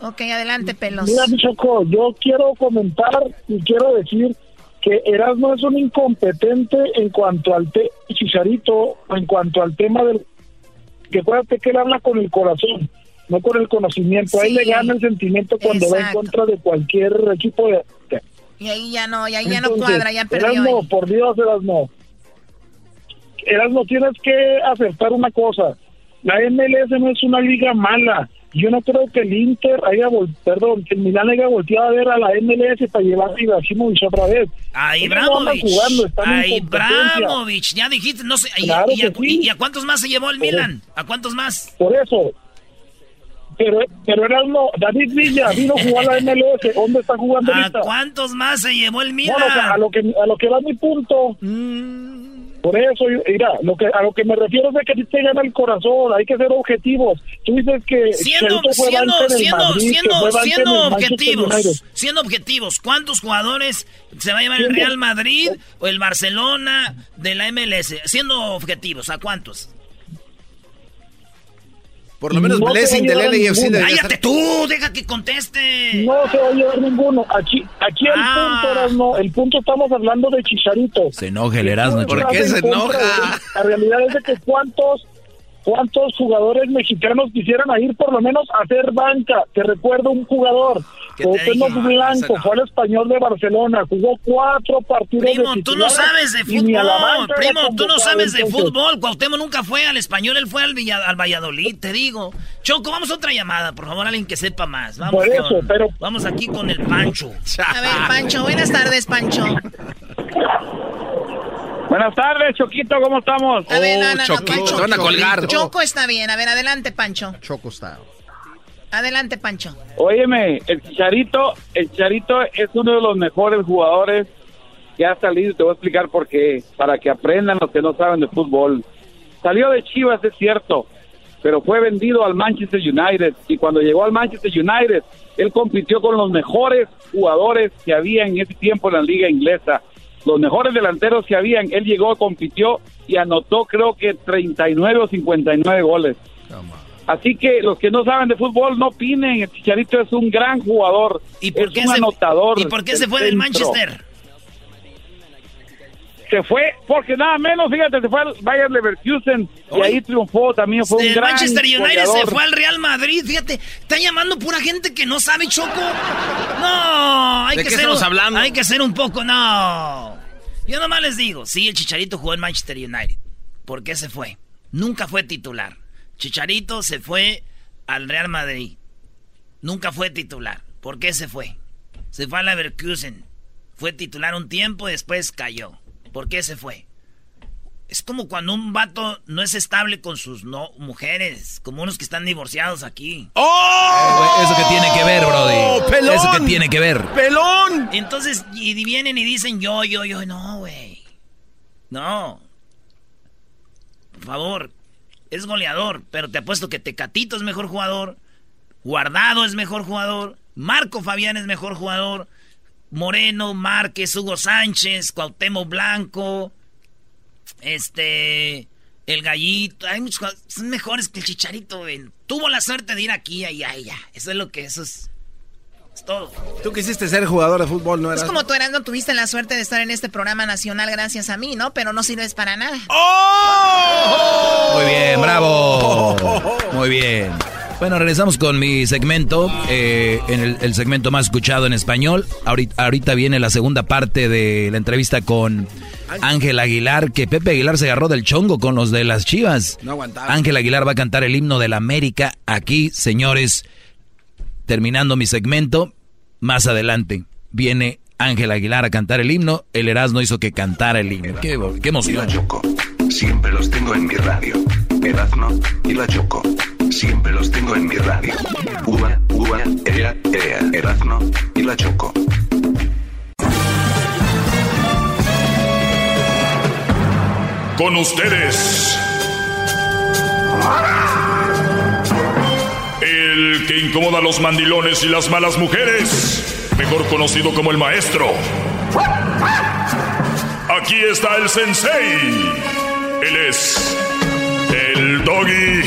ok, adelante, Pelos. Mira, mi Choco, yo quiero comentar y quiero decir que Erasmo es un incompetente en cuanto al tema Chicharito, en cuanto al tema del... Que acuérdate que él habla con el corazón, no con el conocimiento. A él le gana el sentimiento cuando va en Exacto. contra de cualquier equipo de... Y ahí ya no, y ahí ya no Entonces, cuadra, ya perdió. Erasmo, ahí. por Dios, Erasmo. Erasmo, tienes que aceptar una cosa. La MLS no es una liga mala. Yo no creo que el Inter haya, vol- perdón, que el Milán haya volteado a ver a la MLS para llevar a Ibrahimovic otra vez. A Ellos no A. Ibramovich. Ya dijiste, no sé. y- Claro y, a, sí. y a cuántos más se llevó el Milan? ¿A cuántos más? Por eso. Pero, pero Erasmo, David Villa vino a jugar a la MLS. ¿Dónde está jugando ¿A ahorita? cuántos más se llevó el Milan? Bueno, o sea, a lo que a lo que va mi punto. Por eso, mira, lo que a lo que me refiero es de que te gana el corazón, hay que ser objetivos. Tú dices que Siendo, fue siendo, banca en el siendo, Madrid, que siendo, fue banca en siendo el objetivos, siendo objetivos, ¿cuántos jugadores se va a llevar el Real Madrid o el Barcelona de la MLS? Siendo objetivos, ¿a cuántos? Por lo menos No Blessing va a del llevar LAFC ninguno. debería ¡Cállate tú! ¡Deja que conteste! No se va a llevar ninguno. Aquí, aquí el Ah. punto, Erasmo, el punto estamos hablando de Chicharito. Se enoja el Erasmo. ¿Por qué se enoja? La realidad es de que cuántos, cuántos jugadores mexicanos quisieran ir por lo menos a hacer banca. Te recuerdo un jugador, Cuauhtémoc Blanco, fue al Español de Barcelona, jugó cuatro partidos Primo, de tú no sabes de fútbol. Primo, tú no sabes de fútbol. Cuauhtémoc nunca fue al español, él fue al, Villa- al Valladolid, te digo. Choco, vamos a otra llamada, por favor, alguien que sepa más. Vamos, Por eso, con- pero- vamos aquí con el Pancho. A ver, Pancho, buenas tardes, Pancho. Buenas tardes, Choquito, ¿cómo estamos? A ver, no, no, no, Pancho. te van a colgar. Choco está bien. A ver, adelante, Pancho. Choco está. Adelante, Pancho. Óyeme, el Chicharito, el Chicharito es uno de los mejores jugadores que ha salido, te voy a explicar por qué, para que aprendan los que no saben de fútbol. Salió de Chivas, es cierto, pero fue vendido al Manchester United y cuando llegó al Manchester United, él compitió con los mejores jugadores que había en ese tiempo en la liga inglesa. Los mejores delanteros que habían, él llegó, compitió y anotó creo que 39 o 59 goles. Así que los que no saben de fútbol no opinen, el Chicharito es un gran jugador, ¿Y por es qué un se- anotador. ¿Y por qué se fue del. Manchester? Se fue, porque nada menos, fíjate, se fue al Bayern Leverkusen y ahí triunfó, también fue un El gran Manchester United goleador. se fue al Real Madrid, fíjate, está llamando pura gente que no sabe Choco. No, hay ¿De que qué ser estamos un- hablando? Hay que ser un poco, no. Yo nomás les digo, sí, el Chicharito jugó en Manchester United. ¿Por qué se fue? Nunca fue titular. Chicharito se fue al Real Madrid. Nunca fue titular. ¿Por qué se fue? Se fue a Leverkusen. Fue titular un tiempo y después cayó. ¿Por qué se fue? Es como cuando un vato no es estable con sus no mujeres, como unos que están divorciados aquí. ¡Oh! Eso que tiene que ver, Brody. pelón! Eso que tiene que ver. ¡Pelón! Entonces, y vienen y dicen yo, yo, yo, no, güey. No. Por favor, es goleador, pero te apuesto que Tecatito es mejor jugador, Guardado es mejor jugador, Marco Fabián es mejor jugador, Moreno, Márquez, Hugo Sánchez, Cuauhtémoc Blanco, este, el Gallito, hay muchos son mejores que el Chicharito, güey. Tuvo la suerte de ir aquí, allá, allá. Eso es lo que, eso es, es todo. Tú quisiste ser jugador de fútbol, ¿no Es eras? como tú, Erasmo, tuviste la suerte de estar en este programa nacional gracias a mí, ¿no? Pero no sirves para nada. ¡Oh! Muy bien, bravo. Muy bien. Bueno, regresamos con mi segmento, eh, en el, el segmento más escuchado en español. Ahorita, ahorita viene la segunda parte de la entrevista con Ángel Aguilar, que Pepe Aguilar se agarró del chongo con los de las Chivas. No aguantaba. Ángel Aguilar va a cantar el himno de la América aquí, señores. Terminando mi segmento, más adelante viene Ángel Aguilar a cantar el himno. El Erasmo hizo que cantara el himno. Qué, qué emoción. Choco. Siempre los tengo en mi radio. Erazno y la Choco. Siempre los tengo en mi radio. Ua, ua, ea, ea. Erazno y la Choco. Con ustedes. El que incomoda a los mandilones y las malas mujeres. Mejor conocido como el maestro. Aquí está el sensei. Él es. Doggy.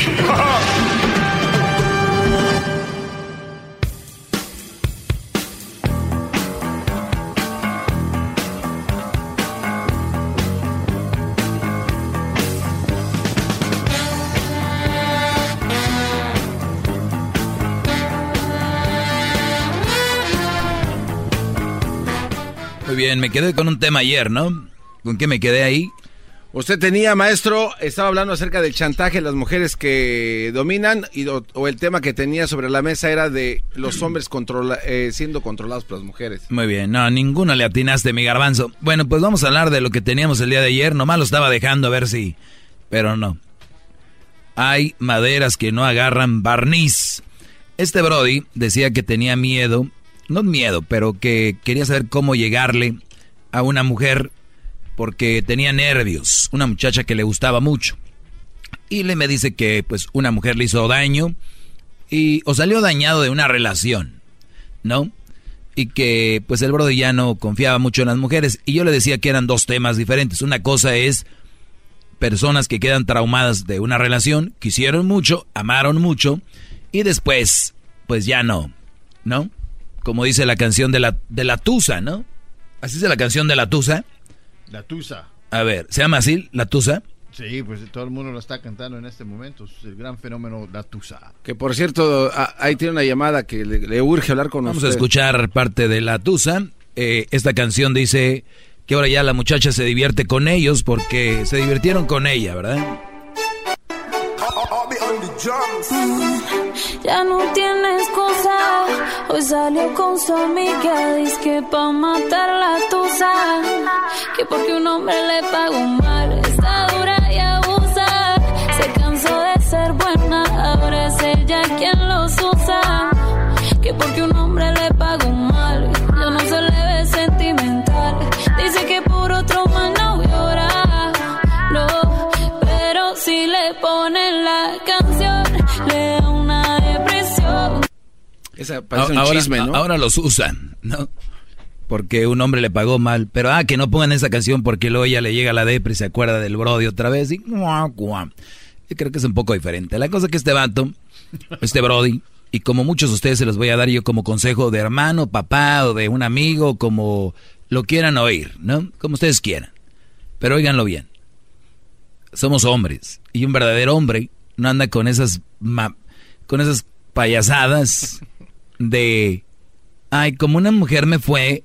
Muy bien, me quedé con un tema ayer, ¿no? ¿Con qué me quedé ahí? Usted tenía, maestro, estaba hablando acerca del chantaje las mujeres que dominan y, o, el tema que tenía sobre la mesa era de los hombres eh, siendo controlados por las mujeres. Muy bien, no, ninguno le atinaste, mi garbanzo. Bueno, pues vamos a hablar de lo que teníamos el día de ayer. Nomás lo estaba dejando a ver si... Pero no. Hay maderas que no agarran barniz. Este Brody decía que tenía miedo, no miedo, pero que quería saber cómo llegarle a una mujer porque tenía nervios, una muchacha que le gustaba mucho. Y le me dice que pues una mujer le hizo daño y o salió dañado de una relación, ¿no? Y que pues el Brody ya no confiaba mucho en las mujeres y yo le decía que eran dos temas diferentes. Una cosa es personas que quedan traumadas de una relación, quisieron mucho, amaron mucho y después, pues ya no, ¿no? Como dice la canción de la, de la Tusa, ¿no? Así dice la canción de la Tusa. La Tusa. A ver, ¿se llama así, la Tusa? Sí, pues todo el mundo lo está cantando en este momento. Es el gran fenómeno La Tusa. Que por cierto, a- ahí tiene una llamada que le, le urge hablar con Vamos usted. a escuchar parte de la Tusa. Eh, esta canción dice que ahora ya la muchacha se divierte con ellos porque se divirtieron con ella, ¿verdad? Ya no tiene excusa. Hoy salió con su amiga. Dice que pa' matar la tusa. Que porque un hombre le pagó mal. Está dura y abusa. Se cansó de ser buena. Ahora es ella quien los usa. Que porque un Esa parece un ahora, chisme, ¿no? ahora los usan, ¿no? Porque un hombre le pagó mal. Pero, ah, que no pongan esa canción porque luego ya le llega la depre y se acuerda del Brody otra vez y... guau, guau. Yo creo que es un poco diferente. La cosa que este vato, este Brody, y como muchos de ustedes se los voy a dar yo como consejo de hermano, papá o de un amigo, como lo quieran oír, ¿no? Como ustedes quieran. Pero óiganlo bien. Somos hombres. Y un verdadero hombre no anda con esas, ma- con esas payasadas de, ay, como una mujer me fue,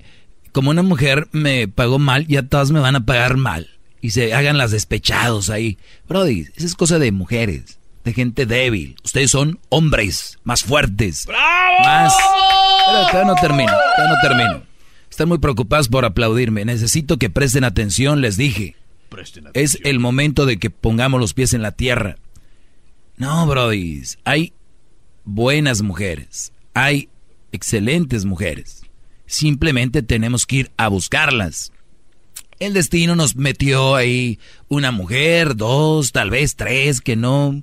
como una mujer me pagó mal, ya todas me van a pagar mal. Y se hagan las despechados ahí. Brody, esa es cosa de mujeres, de gente débil. Ustedes son hombres más fuertes. Más... Pero todavía no termino, todavía no termino. Están muy preocupados por aplaudirme. Necesito que presten atención, les dije. Es el momento de que pongamos los pies en la tierra. No, Brody, hay buenas mujeres, hay excelentes mujeres. Simplemente tenemos que ir a buscarlas. El destino nos metió ahí una mujer, dos, tal vez tres, que no.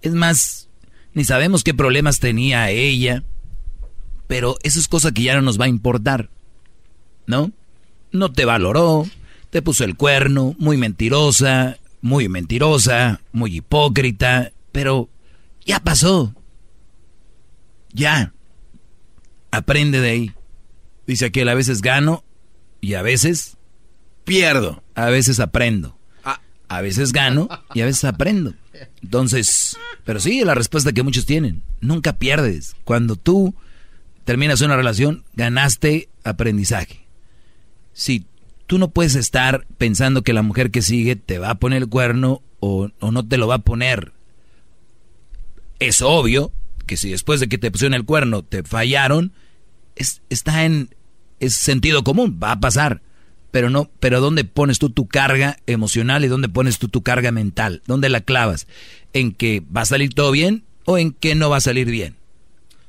Es más, ni sabemos qué problemas tenía ella. Pero eso es cosa que ya no nos va a importar. ¿No? No te valoró, te puso el cuerno, muy mentirosa, muy mentirosa, muy hipócrita, pero ya pasó. Ya. Aprende de ahí. Dice aquel, a veces gano y a veces pierdo. A veces aprendo. A veces gano y a veces aprendo. Entonces, pero sí, la respuesta que muchos tienen. Nunca pierdes. Cuando tú terminas una relación, ganaste aprendizaje. Si tú no puedes estar pensando que la mujer que sigue te va a poner el cuerno o, o no te lo va a poner, es obvio que si después de que te pusieron el cuerno te fallaron, es, está en es sentido común, va a pasar. Pero no, pero ¿dónde pones tú tu carga emocional y dónde pones tú tu carga mental? ¿Dónde la clavas? ¿En que va a salir todo bien o en que no va a salir bien?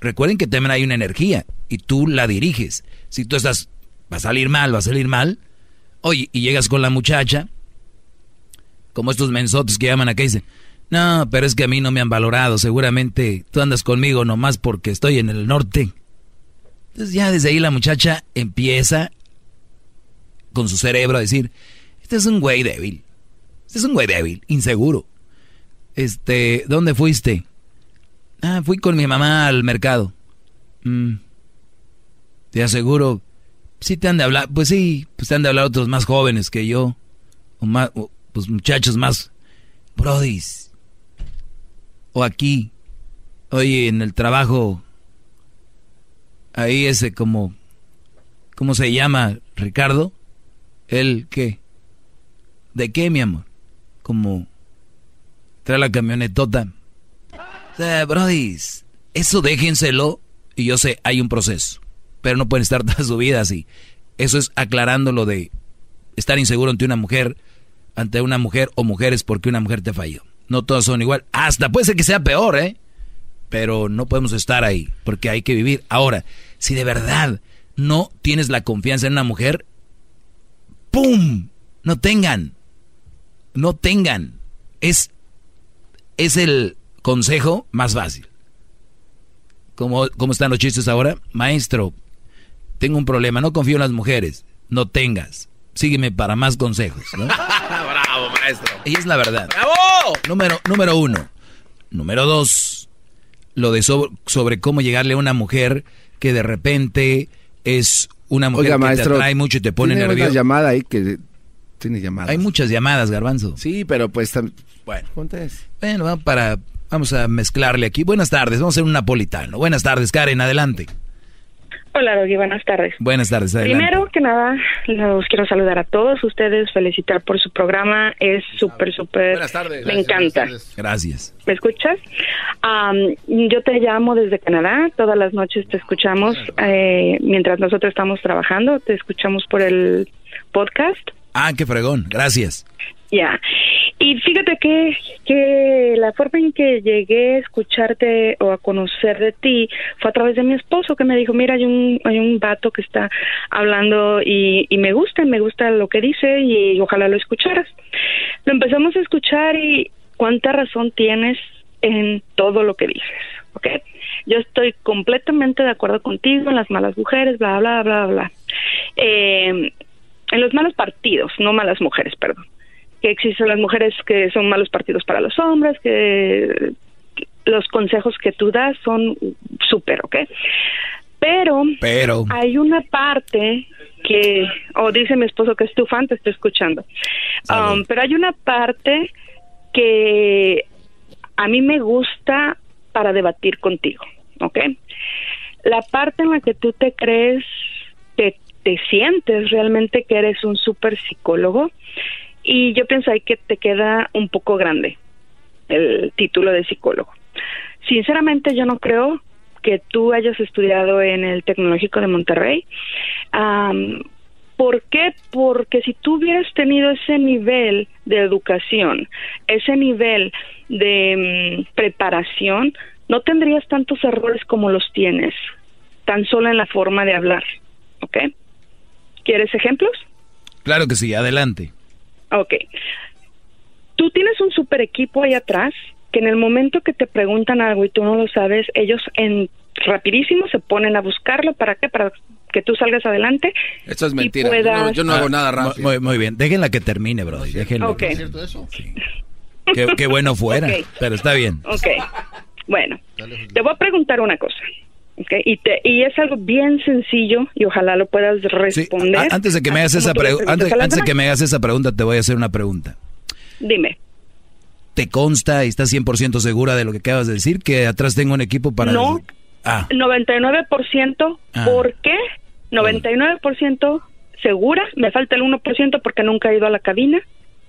Recuerden que también hay una energía y tú la diriges. Si tú estás, va a salir mal, va a salir mal. Oye, y llegas con la muchacha, como estos mensotes que llaman acá y dicen, no, pero es que a mí no me han valorado, seguramente tú andas conmigo nomás porque estoy en el norte. Entonces ya desde ahí la muchacha empieza con su cerebro a decir, este es un güey débil, este es un güey débil, inseguro. Este, ¿dónde fuiste? Ah, fui con mi mamá al mercado. Mm. Te aseguro, sí te han de hablar, pues sí, pues te han de hablar otros más jóvenes que yo, o más, pues muchachos más, brodis, o aquí, oye, en el trabajo, ahí ese como, ¿cómo se llama, Ricardo? ¿El qué? ¿De qué, mi amor? Como, trae la camionetota. O sea, brodis, eso déjenselo, y yo sé, hay un proceso, pero no pueden estar toda su vida así. Eso es aclarando lo de estar inseguro ante una mujer, ante una mujer o mujeres porque una mujer te falló. No todas son igual. Hasta puede ser que sea peor, ¿eh? Pero no podemos estar ahí porque hay que vivir. Ahora, si de verdad no tienes la confianza en una mujer, ¡pum! No tengan. No tengan. Es, es el consejo más fácil. ¿Cómo, ¿Cómo están los chistes ahora? Maestro, tengo un problema, no confío en las mujeres. No tengas. Sígueme para más consejos. ¿no? Bravo, maestro. Y es la verdad. ¡Bravo! Número, número uno. Número dos, lo de sobre, sobre cómo llegarle a una mujer que de repente es una mujer Oiga, que maestro, te atrae mucho y te pone tiene una nervioso. llamada ahí que tiene llamadas. Hay muchas llamadas, Garbanzo. Sí, pero pues bueno, para vamos a mezclarle aquí. Buenas tardes, vamos a hacer un napolitano. Buenas tardes, Karen, adelante. Hola, Doggy, buenas tardes. Buenas tardes, adelante. Primero que nada, los quiero saludar a todos ustedes, felicitar por su programa, es súper, súper, Buenas tardes. me encanta. Gracias. ¿Me escuchas? Am, yo te llamo desde Canadá, todas las noches te escuchamos eh, mientras nosotros estamos trabajando, te escuchamos por el podcast. Ah, qué fregón, gracias. Ya. Y fíjate que, que la forma en que llegué a escucharte o a conocer de ti fue a través de mi esposo que me dijo, mira, hay un, hay un vato que está hablando y, y me gusta, me gusta lo que dice y ojalá lo escucharas. Lo empezamos a escuchar y cuánta razón tienes en todo lo que dices, ¿ok? Yo estoy completamente de acuerdo contigo en las malas mujeres, bla, bla, bla, bla. Eh, en los malos partidos, no malas mujeres, perdón que existen las mujeres que son malos partidos para los hombres, que los consejos que tú das son súper, ¿ok? Pero, Pero. hay una parte que, o dice mi esposo que es tu fan, te estoy escuchando, Um, pero hay una parte que a mí me gusta para debatir contigo, ¿ok? La parte en la que tú te crees que te sientes realmente que eres un súper psicólogo y yo pienso ahí que te queda un poco grande el título de psicólogo. Sinceramente yo no creo que tú hayas estudiado en el Tecnológico de Monterrey. Am, ¿Por qué? Porque si tú hubieras tenido ese nivel de educación, ese nivel de mm, preparación, no tendrías tantos errores como los tienes, tan solo en la forma de hablar. ¿Ok? ¿Quieres ejemplos? Claro que sí, adelante. Ok. Tú tienes un super equipo ahí atrás que en el momento que te preguntan algo y tú no lo sabes, ellos en rapidísimo se ponen a buscarlo. ¿Para qué? Para que tú salgas adelante. Esto es y mentira. puedas- No, yo no hago nada rápido. Muy, muy bien, déjenla que termine, bro. Déjenla. Ok. Qué, qué bueno fuera, Ok. pero está bien. Ok. Bueno, te voy a preguntar una cosa. ¿Ok? Y, te, y es algo bien sencillo y ojalá lo puedas responder. A- antes de que me hagas esa pregunta, antes, antes de que me hagas esa pregunta, te voy a hacer una pregunta. Dime. ¿Te consta y estás 100% segura de lo que acabas de decir? Que atrás tengo un equipo para... No. Ah, 99%. Ah. ¿Por qué? 99% segura. Me falta el 1% porque nunca he ido a la cabina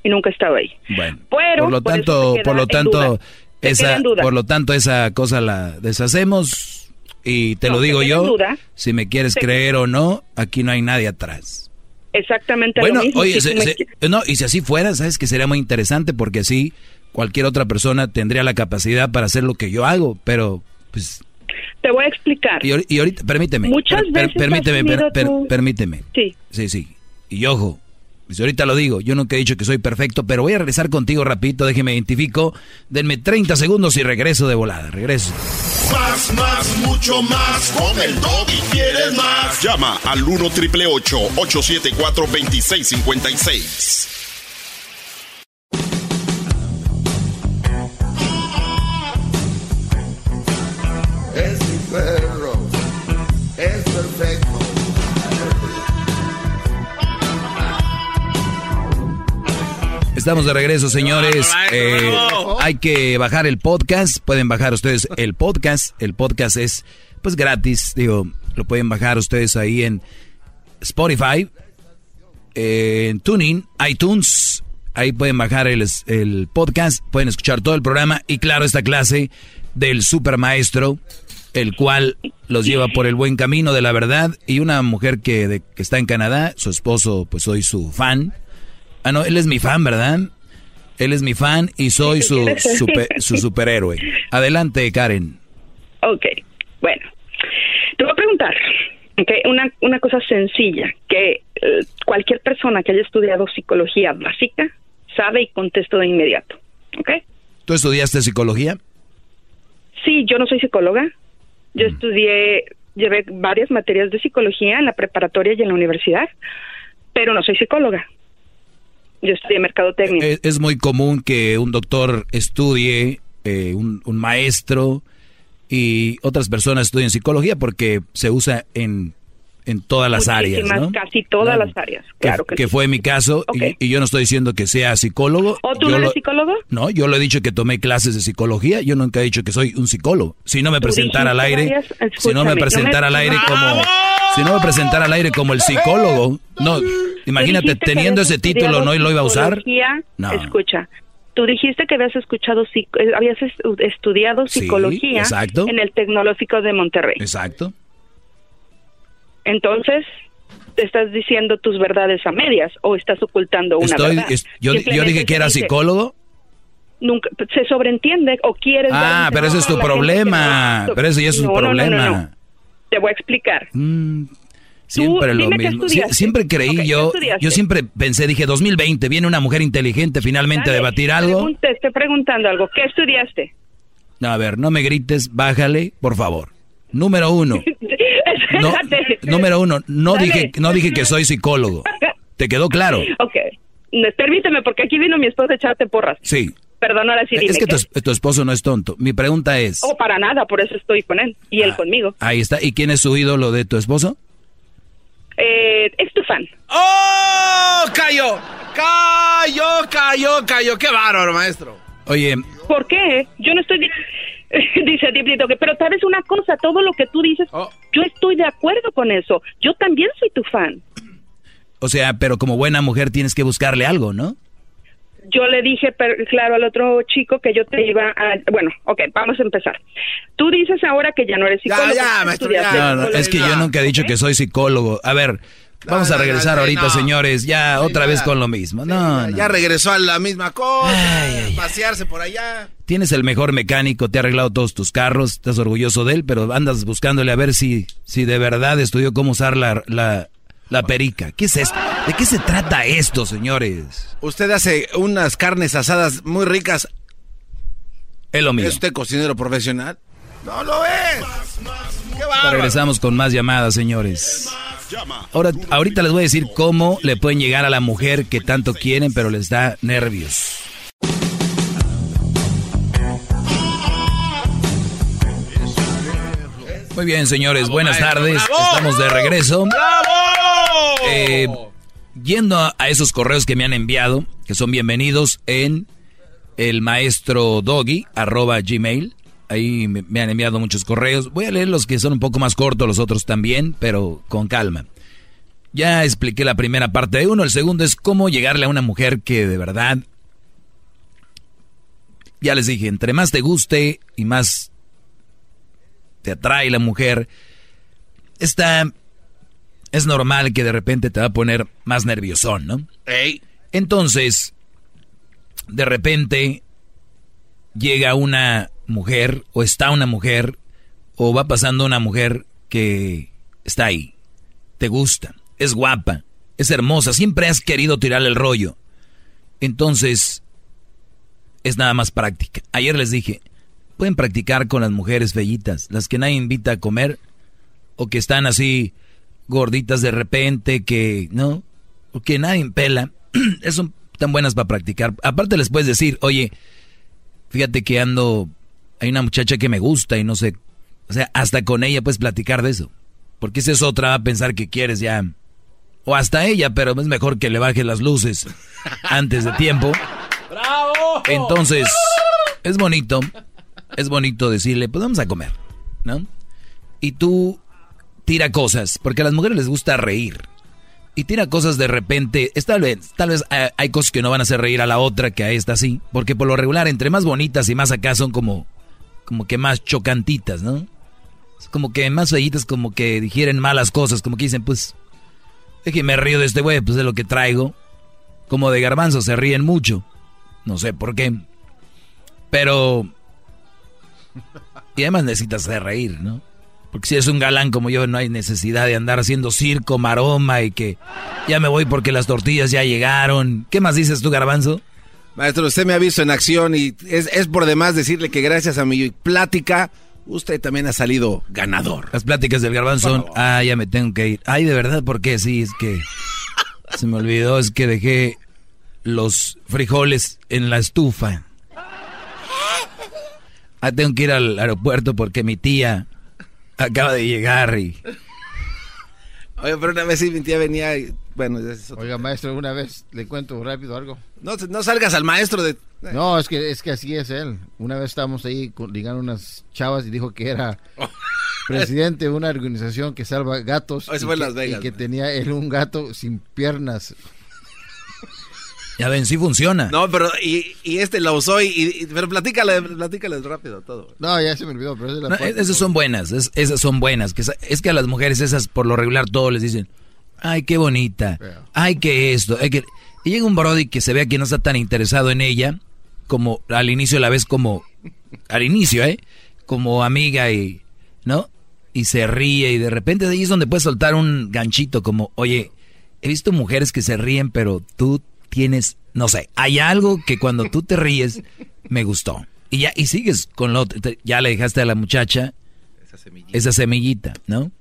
y nunca he estado ahí. bueno. Pero, por lo por tanto, por lo tanto, esa, por lo tanto, esa cosa la deshacemos y te No, lo digo yo. duda. Si me quieres Te- creer o no, aquí no hay nadie atrás. Exactamente Bueno, lo mismo. oye, Si se- tú me se- quieres- no, y si así fuera, sabes que sería muy interesante porque así cualquier otra persona tendría la capacidad para hacer lo que yo hago, pero pues Te voy a explicar. y, ahor- y ahorita permíteme, Muchas per- per- veces has permíteme, per- per- tú- permíteme. Sí. Sí, sí. Y ojo, pues ahorita lo digo, yo nunca he dicho que soy perfecto, pero voy a regresar contigo rapidito, déjeme identifico, denme 30 segundos y regreso de volada, regreso. Más, más, mucho más. Con el y quieres más. Llama al 1 triple 874 2656. Es mi Estamos de regreso, señores. Eh, hay que bajar el podcast. Pueden bajar ustedes el podcast. El podcast es pues gratis. Digo, lo pueden bajar ustedes ahí en Spotify, en Tuning, iTunes. Ahí pueden bajar el, el podcast, pueden escuchar todo el programa y claro, esta clase del super maestro, el cual los lleva por el buen camino de la verdad y una mujer que, de- que está en Canadá, su esposo, pues soy su fan. Ah, no, él es mi fan, ¿verdad? Él es mi fan y soy su, super- su superhéroe. Adelante, Karen. Ok, bueno. Te voy a preguntar, ok, una, una cosa sencilla, que eh, cualquier persona que haya estudiado psicología básica sabe y contesto de inmediato, ¿ok? ¿Tú estudiaste psicología? Sí, yo no soy psicóloga. Yo estudié, llevé varias materias de psicología en la preparatoria y en la universidad, pero no soy psicóloga. Yo estudié mercadotecnia. Es, es muy común que un doctor estudie, eh, un maestro y otras personas estudien psicología porque se usa en, en todas las áreas, ¿no? Casi todas las áreas, claro que, que sí. fue mi caso y- y, yo no estoy diciendo que sea psicólogo. ¿O tú Yo no eres lo- psicólogo? No, yo lo he dicho que tomé clases de psicología. Yo nunca he dicho que soy un psicólogo. Si no me presentara al aire, varias- si no me presentara no me- al aire como, si no me presentara al aire como el psicólogo, no. Imagínate teniendo ese título, no y lo iba a usar. No. Escucha, tú dijiste que habías escuchado, eh, habías estu- estudiado Sí, psicología exacto. en el Tecnológico de Monterrey. Exacto. Entonces, ¿te estás diciendo tus verdades a medias o estás ocultando una Estoy, verdad? es- yo, yo dije que era dice, psicólogo. Nunca, se sobreentiende o quieres... Ah, pero ese es tu a problema. no- Pero eso ya es un No, no, no, problema. Te voy a explicar. Mm, Siempre lo mismo. Sie- siempre creí Ok, ¿qué yo, yo siempre pensé, dije, 2020, viene una mujer inteligente finalmente a Dale, debatir algo. Te estoy preguntando algo. ¿Qué estudiaste? A ver, no me grites, bájale, por favor. Número uno. No, número uno, no Dale. dije, no dije que soy psicólogo. ¿Te quedó claro? Ok. Permíteme, porque aquí vino mi esposa a echarte porras. Sí. Perdón, ahora sí dime. es que tu, esposo no es tonto. Mi pregunta es, Oh, para nada, por eso estoy con él. Y Ah. él conmigo. ahí está, ¿y quién es su ídolo de tu esposo? Eh, es tu fan. ¡Oh! ¡Cayó! ¡Cayó, cayó, cayó! ¡Qué bárbaro, maestro! Oye, ¿Por qué? Yo no estoy... di- Dice Diblito que, pero sabes una cosa, todo lo que tú dices, Oh. yo estoy de acuerdo con eso. Yo también soy tu fan. o sea, pero como buena mujer tienes que buscarle algo, ¿no? Yo le dije, pero, claro, al otro chico que yo te iba a... Bueno, ok, vamos a empezar. Tú dices ahora que ya no eres psicólogo. ya, que maestro, No, no, es que yo nunca he dicho que soy psicólogo. A ver, vamos a regresar no, ahorita, no. señores, ya otra vez con lo mismo. No, no. Ya regresó a la misma cosa. pasearse por allá. Tienes el mejor mecánico, te ha arreglado todos tus carros, estás orgulloso de él, pero andas buscándole a ver si, si de verdad estudió cómo usar la, la, la perica. ¿Qué es esto? ¿De qué se trata esto, señores? Usted hace unas carnes asadas muy ricas. Es lo mío. ¿Es usted cocinero profesional? No lo es. ¡Qué Ya bárbaro! Regresamos con más llamadas, señores. Ahora, ahorita les voy a decir cómo le pueden llegar a la mujer que tanto quieren, pero les da nervios. Muy bien, señores, buenas tardes. Estamos de regreso. Eh, yendo a, a esos correos que me han enviado, que son bienvenidos en el maestro doggy, arroba gmail. Ahí me, me han enviado muchos correos. Voy a leer los que son un poco más cortos, los otros también, pero con calma. Ya expliqué la primera parte de uno. El segundo es cómo llegarle a una mujer que de verdad... Ya les dije, entre más te guste y más te atrae la mujer, está... Es normal que de repente te va a poner más nerviosón, ¿no? Entonces, de repente llega una mujer o está una mujer o va pasando una mujer que está ahí. Te gusta, es guapa, es hermosa, siempre has querido tirarle el rollo. Entonces, es nada más práctica. Ayer les dije, pueden practicar con las mujeres bellitas, las que nadie invita a comer o que están así gorditas de repente, que no, o que nadie pela. Es un tan buenas para practicar. Aparte les puedes decir, oye, fíjate que ando, hay una muchacha que me gusta y no sé, o sea, hasta con ella puedes platicar de eso. Porque esa es otra, va a pensar que quieres ya, o hasta ella, pero es mejor que le baje las luces antes de tiempo. ¡Bravo! Entonces, es bonito, es bonito decirle, pues vamos a comer, ¿no? Y tú tira cosas, porque a las mujeres les gusta reír y tira cosas de repente, es tal vez, tal vez eh, hay cosas que no van a hacer reír a la otra que a esta sí, porque por lo regular entre más bonitas y más acá son como, como que más chocantitas, ¿no? Como que más fellitas, como que digieren malas cosas, como que dicen, pues, es que me río de este güey, pues es lo que traigo. Como de garbanzo, se ríen mucho, no sé por qué, pero... Y además necesitas hacer reír, ¿no? Porque si es un galán como yo, no hay necesidad de andar haciendo circo, maroma y que ya me voy porque las tortillas ya llegaron. ¿Qué más dices tú, Garbanzo? Maestro, usted me ha visto en acción y es, es por demás decirle que gracias a mi plática, usted también ha salido ganador. Las pláticas del Garbanzo son, ah, ya me tengo que ir. Ay, de verdad, ¿por qué? Sí, es que se me olvidó, es que dejé los frijoles en la estufa. Ah, tengo que ir al aeropuerto porque mi tía acaba de llegar y... Oye, pero una vez sí mi tía venía y... Bueno, ya es Oiga, maestro, una vez le cuento rápido algo. no, no salgas al maestro de... No, es que es que así es él. Una vez estábamos ahí ligando unas chavas y dijo que era presidente de una organización que salva gatos. Eso y fue que- Las Vegas, Y que tenía él un gato sin piernas. Ya ven, sí funciona. No, pero y, y este la usó y, y- pero platícale, platícale rápido todo. No, ya se me olvidó, pero esa es la No, parte- esas son buenas, es- esas son buenas. Que, es que a las mujeres esas por lo regular todos les dicen, ay, qué bonita, ay, que esto, ay, que... Y llega un brody que se vea que no está tan interesado en ella, como al inicio la ves como, al inicio, ¿eh? Como amiga y, ¿no? Y se ríe y de repente de ahí es donde puedes soltar un ganchito como, oye, he visto mujeres que se ríen, pero tú tienes, no sé, hay algo que cuando tú te ríes, me gustó. Y ya, y sigues con lo te- ya le dejaste a la muchacha esa semillita, ¿no?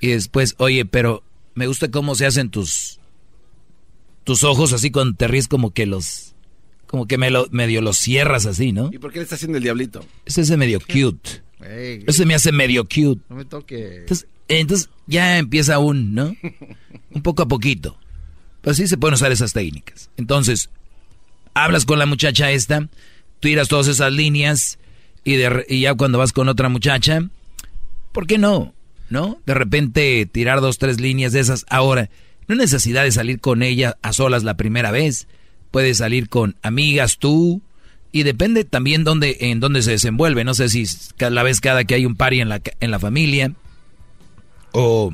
Y después, oye, pero me gusta cómo se hacen tus tus ojos así cuando te ríes como que los como que me lo, medio los cierras así, ¿no? ¿Y por qué le está haciendo el diablito? Ese es medio cute. Ey, Ese me hace medio cute. no me toque. Entonces, entonces ya empieza un, ¿no? Un poco a poquito. Pero sí se pueden usar esas técnicas. Entonces, hablas con la muchacha esta, tiras todas esas líneas y, ya cuando vas con otra muchacha, ¿por qué no? ¿No? De repente tirar dos, tres líneas de esas. Ahora, no hay necesidad de salir con ella a solas la primera vez. Puedes salir con amigas tú. Y depende también dónde, en dónde se desenvuelve. No sé si la vez cada que hay un party en la, en la familia. O,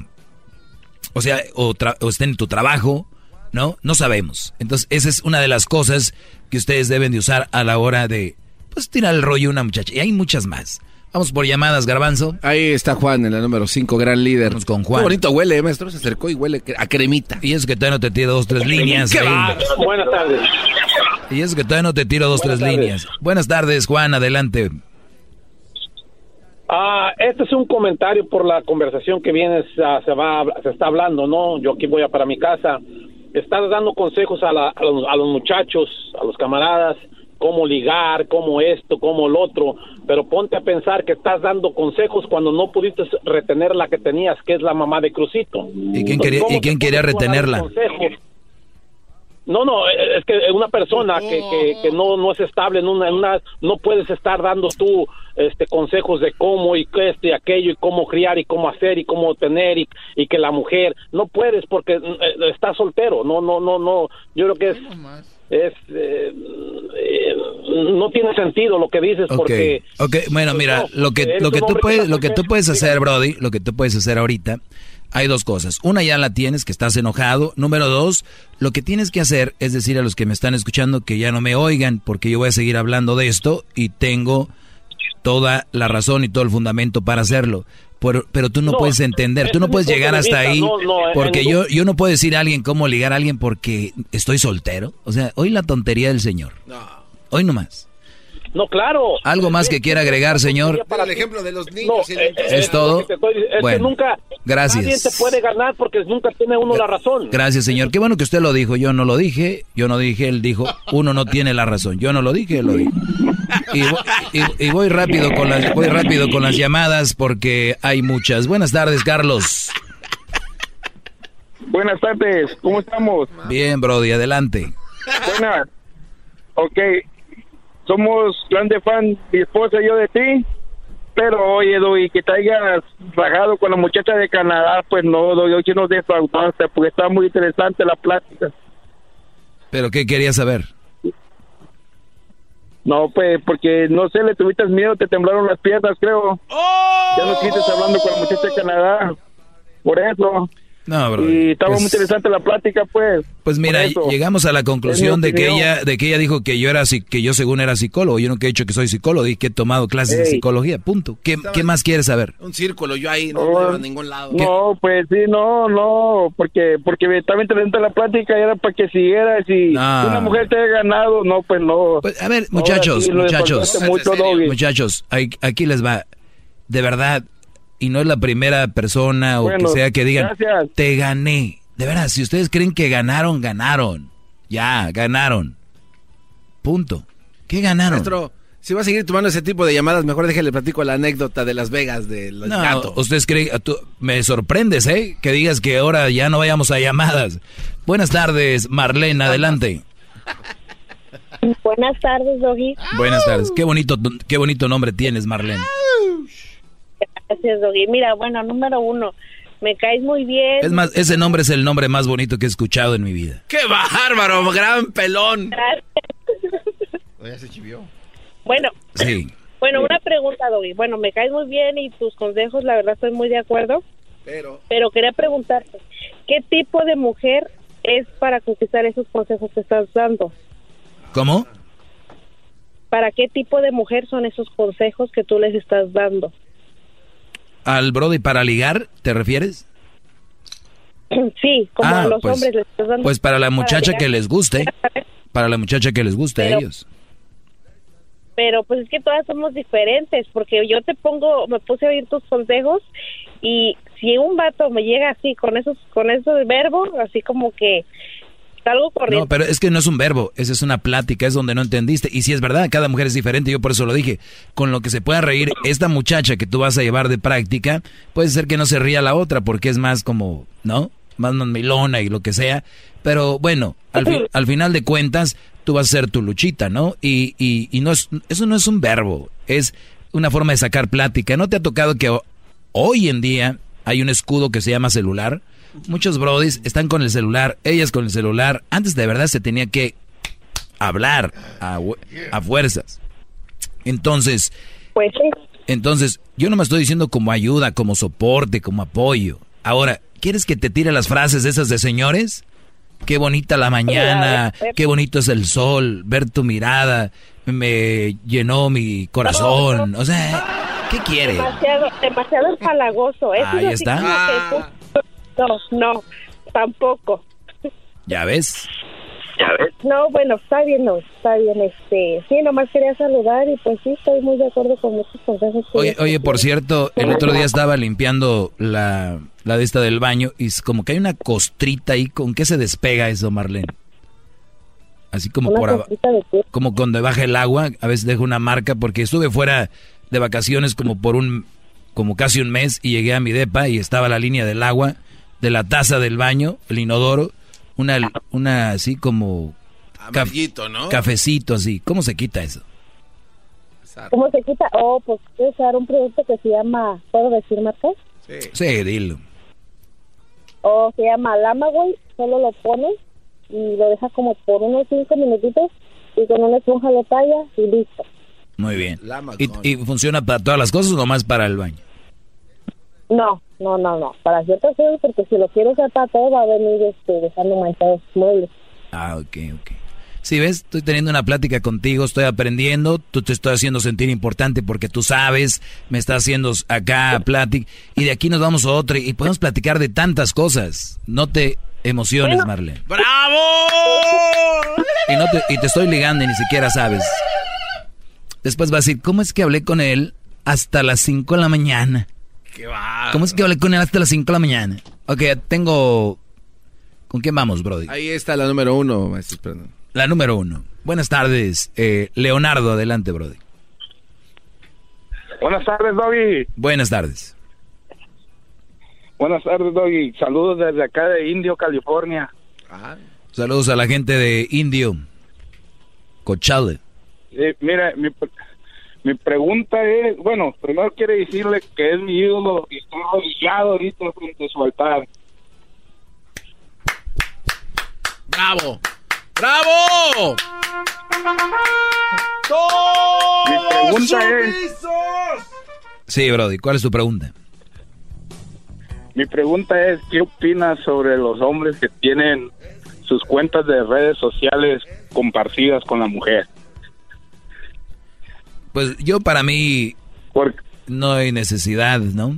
o sea, o, o esté en tu trabajo. ¿No? No sabemos. Entonces, esa es una de las cosas que ustedes deben de usar a la hora de, pues, tirar el rollo a una muchacha. Y hay muchas más. Vamos por llamadas, Garbanzo. Ahí está Juan en la número 5, gran líder. Vamos con Juan. Qué bonito huele, eh, maestro. Se acercó y huele a cremita. Y es que todavía no te tiro dos, tres líneas. ¿Qué ahí. va? Buenas tardes. Y es que todavía no te tiro dos, Buenas tres tardes. líneas. Buenas tardes, Juan, adelante. Ah, este es un comentario por la conversación que viene, ah, se va, se está hablando, ¿no? Yo aquí voy a para mi casa. Estás dando consejos a, la- a los, a los muchachos, a los camaradas, cómo ligar, cómo esto, cómo lo otro, pero ponte a pensar que estás dando consejos cuando no pudiste retener la que tenías, que es la mamá de Crucito. ¿Y quién quería, ¿cómo ¿y quién quería retenerla? consejos? No, no, eh, es que una persona que, que, que no, no es estable en una, en una, no puedes estar dando tú este consejos de cómo y qué esto y aquello y cómo criar y cómo hacer y cómo tener y, y que la mujer no puedes porque eh, estás soltero, no, no, no, no, yo creo que es, es eh, eh, no tiene sentido lo que dices porque ok, bueno, mira, no, lo que, lo que tú puedes, lo que tú puedes hacer, Brody, lo que tú puedes hacer ahorita, hay dos cosas. Una ya la tienes, que estás enojado. Número dos, lo que tienes que hacer es decir a los que me están escuchando que ya no me oigan, porque yo voy a seguir hablando de esto y tengo toda la razón y todo el fundamento para hacerlo. Pero, pero tú no, No, puedes entender, tú no puedes llegar hasta ahí, no, no, porque yo, yo no puedo decir a alguien cómo ligar a alguien porque estoy soltero. O sea, hoy la tontería del señor. Hoy nomás. No claro ¿Algo más que quiera agregar, señor? Para el ejemplo de los niños. No, y eh, el- ¿Es todo? que estoy es que Bueno, nunca gracias. nadie te puede ganar porque nunca tiene uno la razón Gracias, señor. Qué bueno que usted lo dijo. Yo no lo dije. Yo no dije. Él dijo. Uno no tiene la razón. Yo no lo dije. Él lo dijo. Y, y- y voy rápido con las voy rápido con las llamadas porque hay muchas. Buenas tardes, Carlos. Buenas tardes, ¿cómo estamos? Bien, Brody. Adelante. Buenas. Ok, somos grandes fan, mi esposa y yo de ti, pero oye, Doy, que te hayas rajado con la muchacha de Canadá, pues no, Doy, hoy sí nos defraudaste, porque está muy interesante la plática. Pero qué quería saber. No, pues, porque no sé, le tuviste miedo, te temblaron las piernas, creo. Ya no sigues hablando con la muchacha de Canadá, por eso. No, bro. Y estaba Pues- muy interesante la plática, pues. Pues mira, llegamos a la conclusión de que ella de que ella dijo que yo era que yo según era psicólogo. Yo nunca he dicho que soy psicólogo, dije que he tomado clases de psicología. Punto. ¿Qué, qué más quieres saber? Un círculo, yo ahí no, Oh, no a ningún lado. No, pues sí, no, no, porque porque estaba interesante la plática y era para que siguieras y No. si una mujer te haya ganado, no, pues no. a ver, Muchachos, muchachos, mucho, muchachos, aquí les va. De verdad, y no es la primera persona o Bueno, que sea que digan, gracias. te gané. De verdad, si ustedes creen que ganaron, ganaron. Ya, ganaron. Punto. ¿Qué ganaron? Maestro, si va a seguir tomando ese tipo de llamadas, mejor déjale platico la anécdota de Las Vegas de los No, gatos. ustedes creen, tú- me sorprendes, ¿eh? Que digas que ahora ya no vayamos a llamadas. Buenas tardes, Marlene, adelante. Buenas tardes, Doggy. Buenas tardes. Qué bonito, qué bonito nombre tienes, Marlene. Gracias, Doggy. Mira, bueno, número uno, me caes muy bien. Es más, ese nombre es el nombre más bonito que he escuchado en mi vida. ¡Qué bárbaro! ¡Gran pelón! Ya se chivió. Bueno, Sí. bueno, una pregunta, Doggy. Bueno, me caes muy bien y tus consejos, la verdad, estoy muy de acuerdo. Pero... Pero quería preguntarte, ¿qué tipo de mujer es para conquistar esos consejos que estás dando? ¿Cómo? ¿Para qué tipo de mujer son esos consejos que tú les estás dando? ¿Al Brody para ligar, te refieres? Sí, como Ah, a los pues- hombres les estás dando. Pues para la muchacha que les guste. Para la muchacha que les guste a ellos. pero pues es que todas somos diferentes, porque yo te pongo, me puse a oír tus consejos y si un vato me llega así con esos, con esos verbos, así como que No, pero es que no es un verbo, esa es una plática, es donde no entendiste. Y si es verdad, cada mujer es diferente, yo por eso lo dije. Con lo que se pueda reír esta muchacha que tú vas a llevar de práctica, puede ser que no se ría la otra porque es más como, ¿no? Más mamilona y lo que sea. Pero bueno, al, fi- al final de cuentas, tú vas a ser tu luchita, ¿no? Y, y, y no es, eso no es un verbo, es una forma de sacar plática. ¿No te ha tocado que ho- hoy en día hay un escudo que se llama celular? Muchos brodis están con el celular, ellas con el celular. Antes de verdad se tenía que hablar a, fuerzas. Entonces, Pues sí. entonces, yo no me estoy diciendo como ayuda, como soporte, como apoyo. Ahora, ¿quieres que te tire las frases esas de señores? Qué bonita la mañana, qué bonito es el sol, ver tu mirada, me llenó mi corazón. O sea, ¿qué quiere? Demasiado, demasiado empalagoso. Ahí está. No, no, tampoco. ¿Ya ves? No, bueno, está bien, no, está bien. Este, sí, nomás quería saludar y pues sí, estoy muy de acuerdo con muchos consejos. que- Oye, oye, por cierto, el otro día estaba limpiando la, la de esta del baño y es como que hay una costrita ahí. ¿Con qué se despega eso, Marlene? Así como ¿Una por abajo. Como cuando baja el agua, a veces dejo una marca porque estuve fuera de vacaciones como por un, como casi un mes y llegué a mi depa y estaba la línea del agua, de la taza del baño, el inodoro, una, una así como caf- Amarillito, ¿no? cafecito así. ¿Cómo se quita eso? ¿Cómo se quita? Oh, pues puedes usar un producto que se llama, ¿puedo decir marcas? Sí, dilo. O se llama Lamaway, solo lo pones y lo dejas como por unos cinco minutitos y con una esponja lo tallas y listo. Muy bien. ¿Y, y funciona para todas las cosas o nomás para el baño? No, no, no, no, para ciertas cosas porque si lo quieres usar para todo va a venir este, dejando manchados muebles. Ah, ok, ok. Sí, ves, estoy teniendo una plática contigo, estoy aprendiendo, tú te estoy haciendo sentir importante porque tú sabes, me estás haciendo acá plática y de aquí nos vamos a otra y podemos platicar de tantas cosas. No te emociones, Marlene. ¡Bravo! Y, no te, y te estoy ligando y ni siquiera sabes. Después vas a decir, ¿cómo es que hablé con él hasta las 5 de la mañana? ¡Qué va! ¿Cómo es que hablé con él hasta las 5 de la mañana? Ok, tengo... ¿Con quién vamos, Brody? Ahí está la número uno, maestro. Perdón. La número uno. Buenas tardes, eh, Leonardo, adelante, Brody. Buenas tardes, Doggy. Buenas tardes. Buenas tardes, Doggy. Saludos desde acá de Indio, California. Saludos a la gente de Indio. Cochale. Eh, mira, mi, mi pregunta es, bueno, primero quiere decirle que es mi ídolo y estoy arrodillado ahorita frente a su altar. ¡Bravo! ¡Bravo! Mi pregunta es, Sí, Brody, ¿cuál es tu pregunta? mi pregunta es, ¿qué opinas sobre los hombres que tienen sus cuentas de redes sociales compartidas con la mujer? Pues yo para mí no hay necesidad, ¿no?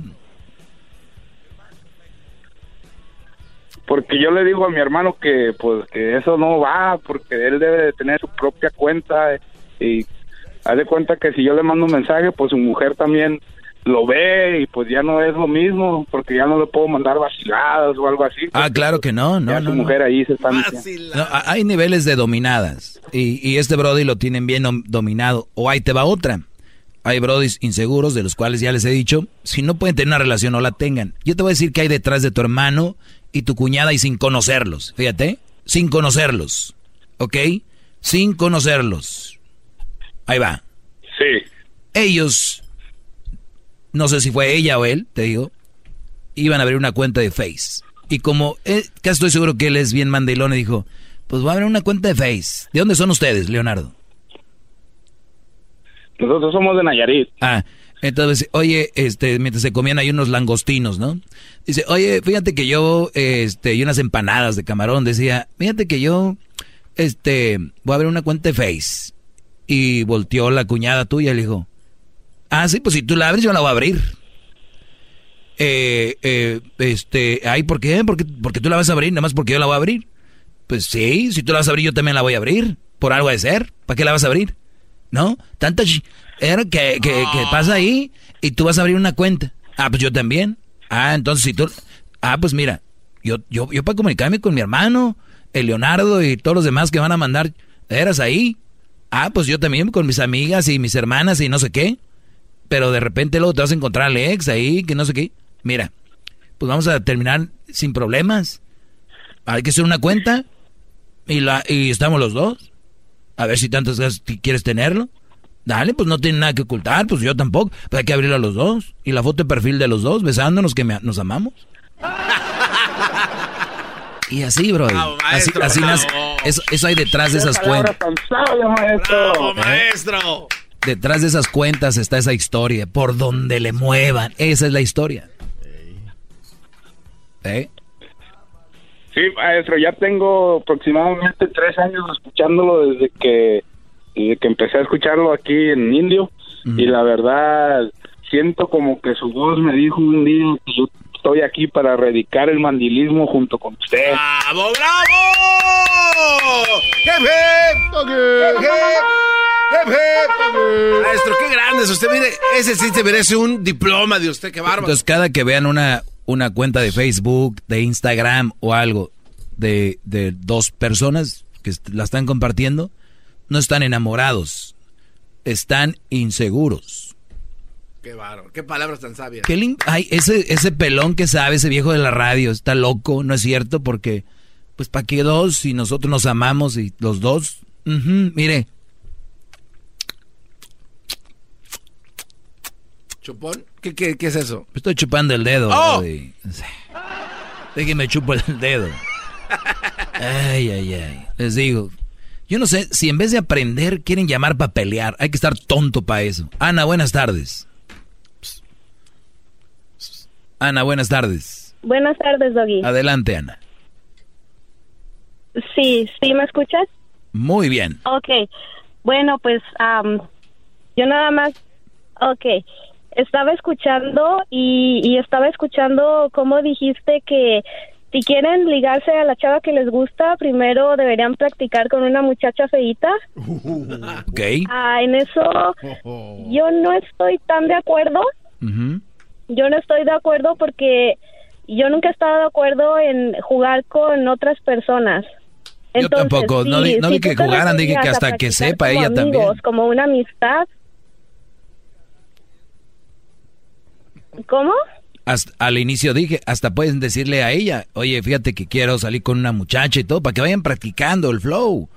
Porque yo le digo a mi hermano que pues que eso no va, porque él debe de tener su propia cuenta y haz de cuenta que si yo le mando un mensaje, pues su mujer también lo ve y pues ya no es lo mismo porque ya no le puedo mandar vaciladas o algo así. Ah, claro que no, no, ya no. su no. mujer ahí se está No, hay niveles de dominadas y, y este Brody lo tienen bien dom- dominado. O ahí te va otra. Hay Brodis inseguros de los cuales ya les he dicho, si no pueden tener una relación, no la tengan. Yo te voy a decir que hay detrás de tu hermano y tu cuñada y sin conocerlos. Fíjate, sin conocerlos. ¿Ok? Sin conocerlos. Ahí va. Sí. Ellos, no sé si fue ella o él, te digo, iban a abrir una cuenta de Face. Y como eh, casi estoy seguro que él es bien mandilón y dijo, pues voy a abrir una cuenta de Face. ¿De dónde son ustedes, Leonardo? Nosotros somos de Nayarit. Ah, entonces, oye, este, mientras se comían ahí unos langostinos, ¿no? Dice, oye, fíjate que yo, este, y unas empanadas de camarón, decía, fíjate que yo, este, voy a abrir una cuenta de Face. Y volteó la cuñada tuya y le dijo, ah, sí, pues si tú la abres, yo la voy a abrir. Eh, eh, este, ay, ¿por qué? Porque, porque tú la vas a abrir, nada más porque yo la voy a abrir. Pues sí, si tú la vas a abrir, yo también la voy a abrir. Por algo de ser. ¿Para qué la vas a abrir? ¿No? Tanta era que, que, que pasa ahí y tú vas a abrir una cuenta. Ah, pues yo también. Ah, entonces si tú... Ah, pues mira, yo, yo, yo para comunicarme con mi hermano, el Leonardo y todos los demás que van a mandar, eras ahí. Ah, pues yo también con mis amigas y mis hermanas y no sé qué. Pero de repente luego te vas a encontrar al ex ahí, que no sé qué. Mira, pues vamos a terminar sin problemas. Hay que hacer una cuenta y, la, y estamos los dos. A ver si tantas ti- quieres tenerlo. Dale, pues no tiene nada que ocultar, pues yo tampoco. Pues hay que abrirlo a los dos. Y la foto de perfil de los dos, besándonos que me- nos amamos. Y así, bro. Bravo, así, maestro, así bravo. eso, eso hay detrás de esas cuentas. tan sabia, maestro. ¡Bravo, maestro! Detrás de esas cuentas está esa historia. Por donde le muevan. Esa es la historia. ¿Eh? Sí, maestro, ya tengo aproximadamente tres años escuchándolo desde que desde que empecé a escucharlo aquí en Indio y la verdad siento como que su voz me dijo un día que yo estoy aquí para erradicar el mandilismo junto con usted. ¡Bravo, bravo! Maestro, qué grande es usted. Mire, ese sí se merece un diploma de usted, qué bárbaro. Entonces, cada que vean una, una cuenta de Facebook, de Instagram o algo de, de dos personas que la están compartiendo, no están enamorados, están inseguros. Qué bárbaro, qué palabras tan sabias. ¿Qué lin- Ay, ese, ese pelón que sabe, ese viejo de la radio, está loco, ¿no es cierto? Porque, pues, ¿para qué dos si nosotros nos amamos y los dos? Ujú, mire, ¿Chupón? ¿Qué, qué, qué es eso? estoy chupando el dedo. ¡Oh! Brody. Déjeme chupo el dedo. Ay, ay, ay. Les digo, yo no sé si en vez de aprender quieren llamar para pelear. Hay que estar tonto para eso. Ana, buenas tardes. Ana, buenas tardes. Buenas tardes, Doggy. Adelante, Ana. Sí, ¿sí me escuchas? Muy bien. Ok. Bueno, pues am, yo nada más, ok, estaba escuchando y, y estaba escuchando cómo dijiste que si quieren ligarse a la chava que les gusta, primero deberían practicar con una muchacha feíta. Ok. Ah, en eso yo no estoy tan de acuerdo. Ujú. Yo no estoy de acuerdo porque yo nunca he estado de acuerdo en jugar con otras personas. Yo tampoco, no di- no di tú que jugaran, dije que hasta que sepa como ella también. amigos, Como una amistad. ¿Cómo? Hasta- al inicio dije, hasta pueden decirle a ella, oye, fíjate que quiero salir con una muchacha y todo, para que vayan practicando el flow.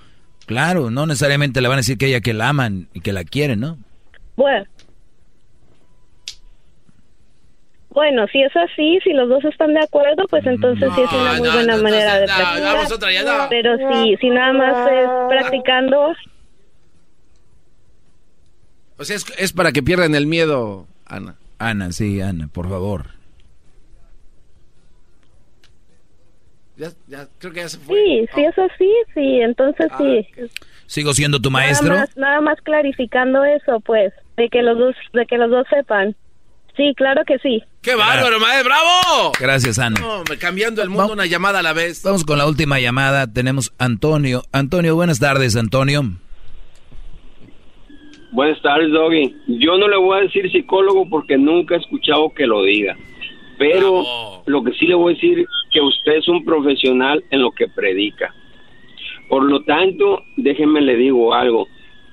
Claro, no necesariamente le van a decir que ella que la aman y que la quieren, ¿no? Bueno. Bueno, si es así, si los dos están de acuerdo, pues entonces sí es una muy no, buena no, manera no, de no, practicar. vamos otra, ya no. Pero si, si nada más es practicando, O sea, es, es para que pierdan el miedo, Ana. Ana, sí, Ana, por favor. Ya, ya, creo que ya se fue. sí, si es así, sí, entonces sí. ¿Sigo siendo tu maestro? Nada más, nada más clarificando eso, pues, de que los dos, de que los dos sepan. Sí, claro que sí. ¡Qué bárbaro, maestro! ¡Bravo! Gracias, Ana. No, cambiando el mundo una llamada a la vez. Vamos con la última llamada. Tenemos Antonio. Antonio, buenas tardes, Antonio. Buenas tardes, Doggy. Yo no le voy a decir psicólogo porque nunca he escuchado que lo diga. Pero lo que sí le voy a decir que usted es un profesional en lo que predica. Por lo tanto, déjenme le digo algo.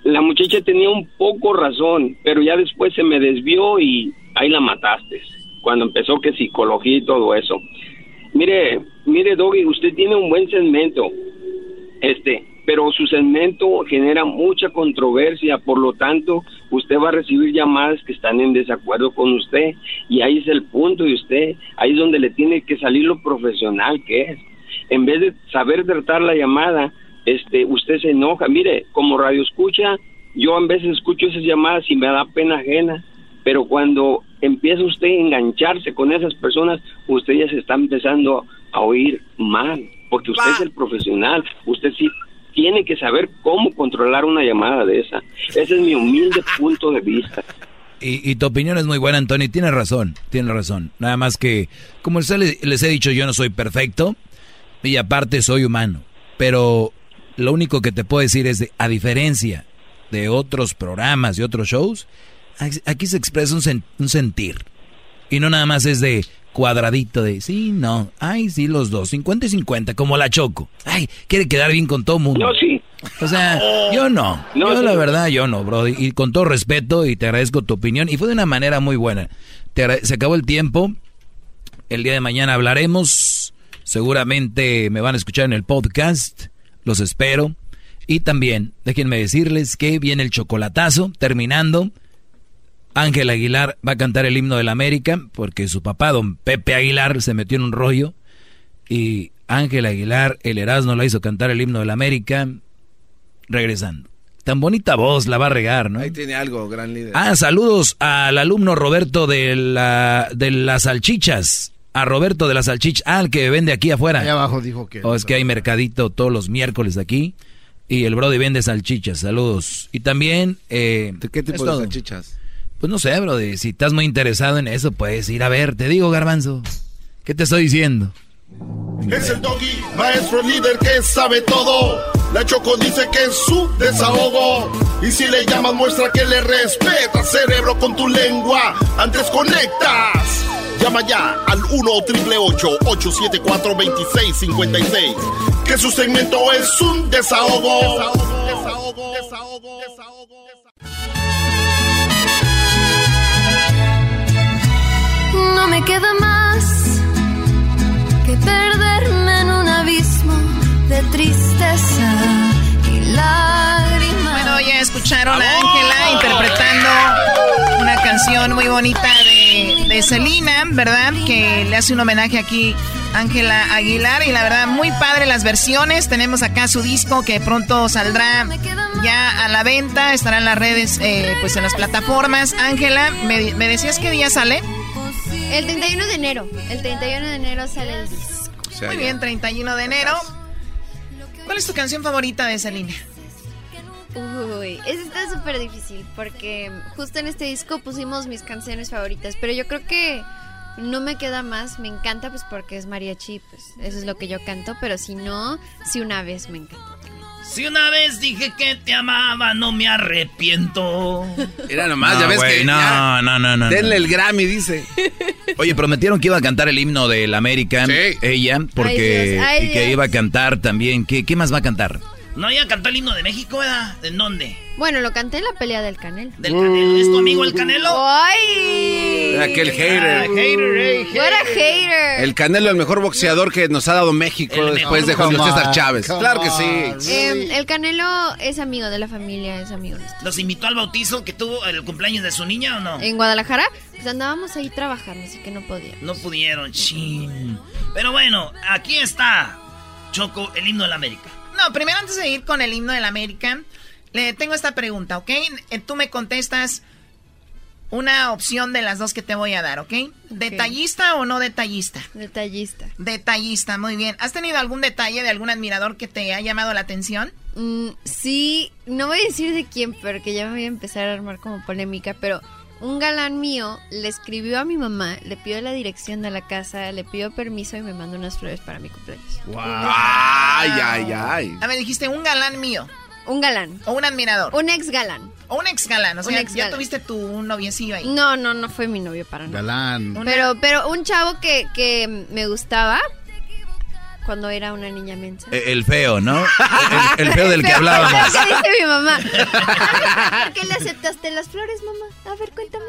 La muchacha tenía un poco razón, pero ya después se me desvió y ahí la mataste. Cuando empezó que psicología y todo eso. Mire, mire, Doggy, usted tiene un buen segmento. Este, pero su segmento genera mucha controversia, por lo tanto, usted va a recibir llamadas que están en desacuerdo con usted y ahí es el punto de usted, ahí es donde le tiene que salir lo profesional que es. En vez de saber tratar la llamada, este, usted se enoja. Mire, como radio escucha, yo a veces escucho esas llamadas y me da pena ajena, pero cuando empieza usted a engancharse con esas personas, usted ya se está empezando a oír mal, porque usted es el profesional, usted sí tiene que saber cómo controlar una llamada de esa. Ese es mi humilde punto de vista. Y, tu opinión es muy buena, Antonio. Tiene razón, tiene razón. Nada más que, como les, les he dicho, yo no soy perfecto y aparte soy humano. Pero lo único que te puedo decir es, de, a diferencia de otros programas y otros shows, aquí se expresa un, un sentir. Y no nada más es de, cuadradito de sí, no, ay, sí, los dos, 50 y 50, como la Choco. Ay, quiere quedar bien con todo mundo. No, sí. O sea, yo no. yo la verdad, yo no, bro. Y con todo respeto y te agradezco tu opinión. Y fue de una manera muy buena. se acabó el tiempo. El día de mañana hablaremos. Seguramente me van a escuchar en el podcast. Los espero. Y también, déjenme decirles que viene el chocolatazo terminando. Ángel Aguilar va a cantar el himno de la América porque su papá, don Pepe Aguilar, se metió en un rollo y Ángel Aguilar, el Erasmo, la hizo cantar el himno de la América regresando. Tan bonita voz la va a regar, ¿no? Ahí tiene algo, gran líder. Ah, saludos al alumno Roberto de, la, de las salchichas. A Roberto de las salchichas. Ah, el que vende aquí afuera. Ahí abajo dijo que... O oh, es que hay mercadito todos los miércoles aquí. Y el Brody vende salchichas. Saludos. Y también... Eh, ¿De qué tipo de salchichas? Pues no sé, bro, si estás muy interesado en eso, puedes ir a ver. Te digo, garbanzo, ¿qué te estoy diciendo? Es el doggy, maestro líder que sabe todo. La Choco dice que es su desahogo. Y si le llamas, muestra que le respeta, cerebro, con tu lengua. Antes conectas. Llama ya al 1-888-874-2656. Que su segmento es un desahogo. Desahogo, desahogo, desahogo, desahogo. no me queda más que perderme en un abismo de tristeza y lágrimas. Bueno, ya escucharon a Ángela interpretando una canción muy bonita de, de Selena, ¿verdad? Que le hace un homenaje aquí Ángela Aguilar y la verdad muy padre las versiones. Tenemos acá su disco que pronto saldrá ya a la venta, estará en las redes, eh, pues en las plataformas. Ángela, ¿me, ¿me decías qué día sale? El 31 de enero. El 31 de enero sale el disco. Muy bien, 31 de enero. ¿Cuál es tu canción favorita de esa línea? Uy, eso está súper difícil porque justo en este disco pusimos mis canciones favoritas, pero yo creo que no me queda más, me encanta pues porque es mariachi, pues eso es lo que yo canto, pero si no, si una vez me encanta. Si una vez dije que te amaba, no me arrepiento. Era nomás, ya ves que. No, no, no, no. Denle el Grammy, dice. Oye, prometieron que iba a cantar el himno del América. Sí. Ella, porque. y que iba a cantar también. ¿Qué, ¿Qué más va a cantar? No, ella cantó el himno de México, ¿verdad? ¿En dónde? Bueno, lo canté en la pelea del Canelo. ¿Del Canelo? ¿Es tu amigo el Canelo? ¡Ay! Aquel hater. Ah, hater, hey, hater. hater. El Canelo, el mejor boxeador que nos ha dado México después de Julio César Chávez. Claro que sí. Em, el Canelo es amigo de la familia, es amigo nuestro. ¿Los invitó al bautizo que tuvo el cumpleaños de su niña o no? En Guadalajara, pues andábamos ahí trabajando, así que no podíamos. No pudieron, chin. Pero bueno, aquí está, Choco, el himno de la América. No, primero antes de ir con el himno del América, le tengo esta pregunta, ¿ok? Eh, tú me contestas una opción de las dos que te voy a dar, ¿ok? ¿Detallista o no detallista? Detallista. Detallista, muy bien. ¿Has tenido algún detalle de algún admirador que te ha llamado la atención? Mm, sí, no voy a decir de quién, porque ya me voy a empezar a armar como polémica, pero un galán mío le escribió a mi mamá, le pidió la dirección de la casa, le pidió permiso y me mandó unas flores para mi cumpleaños. Wow. Ay, ay, ay. A ver, dijiste un galán mío. Un galán. ¿O un admirador? Un ex galán. ¿O un ex galán? O sea, Un ex ya tuviste tu noviecillo ahí. No, no, no fue mi novio para nada. Galán. Pero, pero un chavo que, que me gustaba cuando era una niña mensa. Eh, El feo, ¿no? El, el feo del que Feo, hablábamos. ¿Qué dice mi mamá? ¿Por qué le aceptaste las flores, mamá? A ver, cuéntame.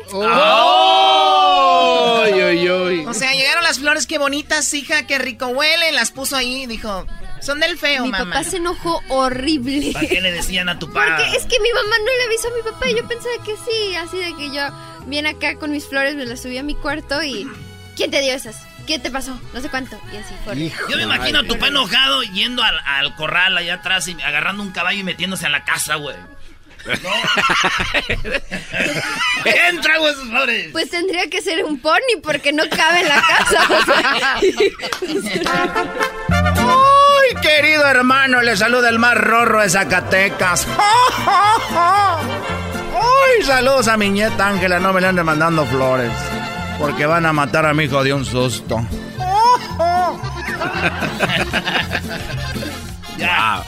Oy, oy, oy. O sea, llegaron las flores, qué bonitas, hija, qué rico huelen, las puso ahí, dijo, son del feo, mi mamá. papá se enojó horrible. ¿Para qué le decían a tu papá? Porque es que mi mamá no le avisó a mi papá y yo pensaba que sí, así de que yo bien acá con mis flores me las subí a mi cuarto y ¿quién te dio esas? ¿Qué te pasó? No sé cuánto. Y así fue. Yo me imagino a tu papá enojado yendo al, al corral allá atrás y agarrando un caballo y metiéndose a la casa, güey. No. Entra, güey, flores. Pues tendría que ser un pony porque no cabe en la casa. o sea. ¡Ay, querido hermano! Le saluda el más rorro de Zacatecas. ¡Ay, saludos a mi nieta Ángela! No me le anden mandando flores. Porque van a matar a mi hijo de un susto. Ya.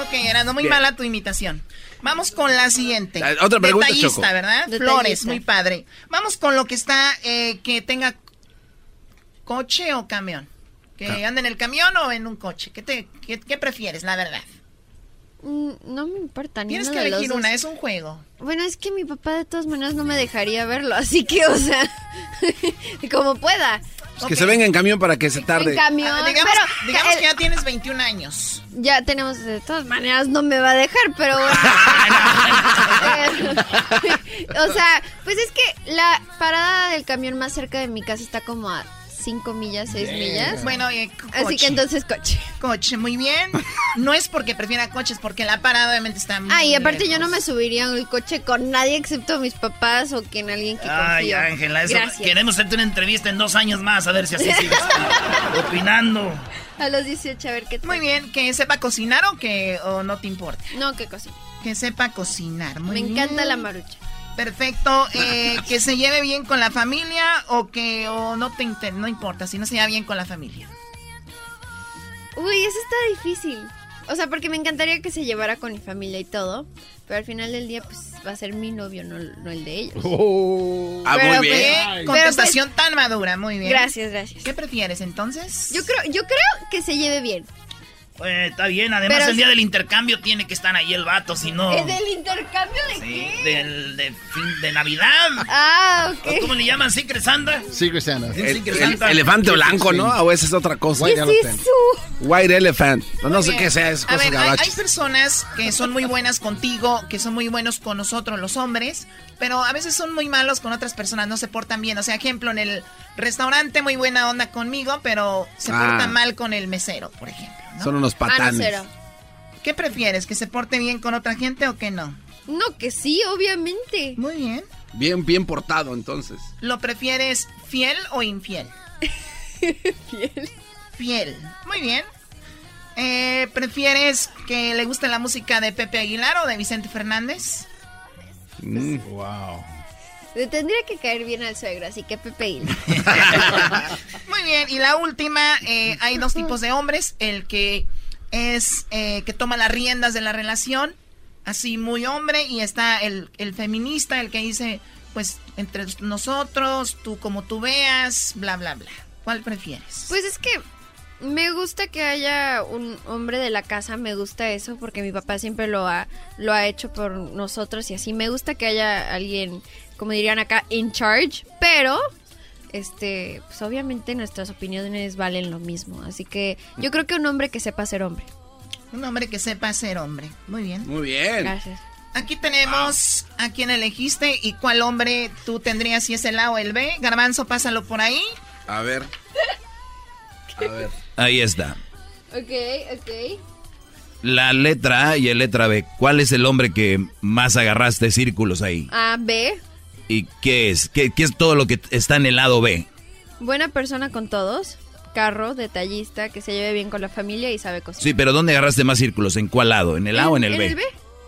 Ok, Erasmo, muy mala tu imitación. Vamos con la siguiente. Ah, otra pregunta, Detallista, Choco. ¿verdad? Detallista. Flores, muy padre. Vamos con lo que está, eh, que tenga coche o camión. Que ande en el camión o en un coche. ¿Qué, te, qué, qué prefieres, la verdad? Mm, No me importa ni Tienes que de los elegir una, es un juego. Bueno, es que mi papá de todas maneras no me dejaría verlo, así que, o sea, como pueda. Pues que se venga en camión para que se tarde. En camión, Ah, digamos pero digamos que ya tienes 21 años. ya tenemos, de todas maneras no me va a dejar, pero bueno. Eh, o sea, pues es que la parada del camión más cerca de mi casa está como a 5 millas, 6 millas. Bueno, eh, co- Así coche. que entonces coche. Coche, muy bien. No es porque prefiera coches, porque la parada obviamente está muy Ah, y aparte yo no me subiría en el coche con nadie excepto mis papás o que en alguien que Ay, confío. Ángela, eso- Gracias. queremos hacerte una entrevista en dos años más, a ver si así sigues opinando. A los 18, a ver qué tal. Muy bien, que sepa cocinar o que o no te importa. No, qué cosa. Que sepa cocinar. Muy Me bien. encanta la marucha. Perfecto. Eh, que se lleve bien con la familia o que o no te inter- no importa si no se lleva bien con la familia. Uy, eso está difícil. O sea, porque me encantaría que se llevara con mi familia y todo. Pero al final del día, pues va a ser mi novio, no, no el de ellos. Ah, Pero, muy pues, bien. Eh, Contestación tan madura, muy bien. Gracias, gracias. ¿Qué prefieres entonces? Yo creo, yo creo que se lleve bien. Eh, está bien, además Pero el día si- del intercambio tiene que estar ahí el vato, si no... ¿Es del intercambio de Sí, qué? del, de, fin- de Navidad. Ah, ¿O ok. ¿Cómo le llaman? ¿Secret Santa? Secret Santa. Sí, El, elefante blanco, ¿no? O esa es otra cosa. White ¿Qué es eso? White elephant. No, no sé qué sea, es A cosas ver, hay, personas que son muy buenas contigo, que son muy buenos con nosotros los hombres, pero a veces son muy malos con otras personas, no se portan bien. O sea, ejemplo, en el restaurante muy buena onda conmigo, pero se Ah. porta mal con el mesero, por ejemplo. ¿No? Son unos Ah, no, patanes. ¿Qué prefieres? ¿Que se porte bien con otra gente o que no? No, que sí, obviamente. Muy bien. Bien, bien portado, entonces. ¿Lo prefieres fiel o infiel? Fiel. Fiel. Muy bien. Eh, ¿Prefieres que le guste la música de Pepe Aguilar o de Vicente Fernández? Mm. Wow. Le tendría que caer bien al suegro, así que Pepe. Muy bien, y la última, eh, hay dos tipos de hombres, el que es eh, que toma las riendas de la relación, así muy hombre, y está el, el feminista, el que dice, pues entre nosotros, tú como tú veas, bla, bla, bla. ¿Cuál prefieres? Pues es que me gusta que haya un hombre de la casa, me gusta eso porque mi papá siempre lo ha lo ha hecho por nosotros y así me gusta que haya alguien, como dirían acá, in charge, pero este, pues obviamente nuestras opiniones valen lo mismo, así que yo creo que un hombre que sepa ser hombre. Un hombre que sepa ser hombre. Muy bien. Muy bien. Gracias. Aquí tenemos a quien elegiste y cuál hombre tú tendrías si es el A o el B. Garbanzo, pásalo por ahí. A ver. A ver. Ahí está. Ok, ok. La letra A y el letra B. ¿Cuál es el hombre que más agarraste círculos ahí? A, B, ¿Y qué es? ¿Qué, qué es todo lo que está en el lado B? buena persona con todos, carro, detallista, que se lleve bien con la familia y sabe cocinar. Sí, pero ¿dónde agarraste más círculos? ¿En cuál lado? ¿En el A o en el En B? el B.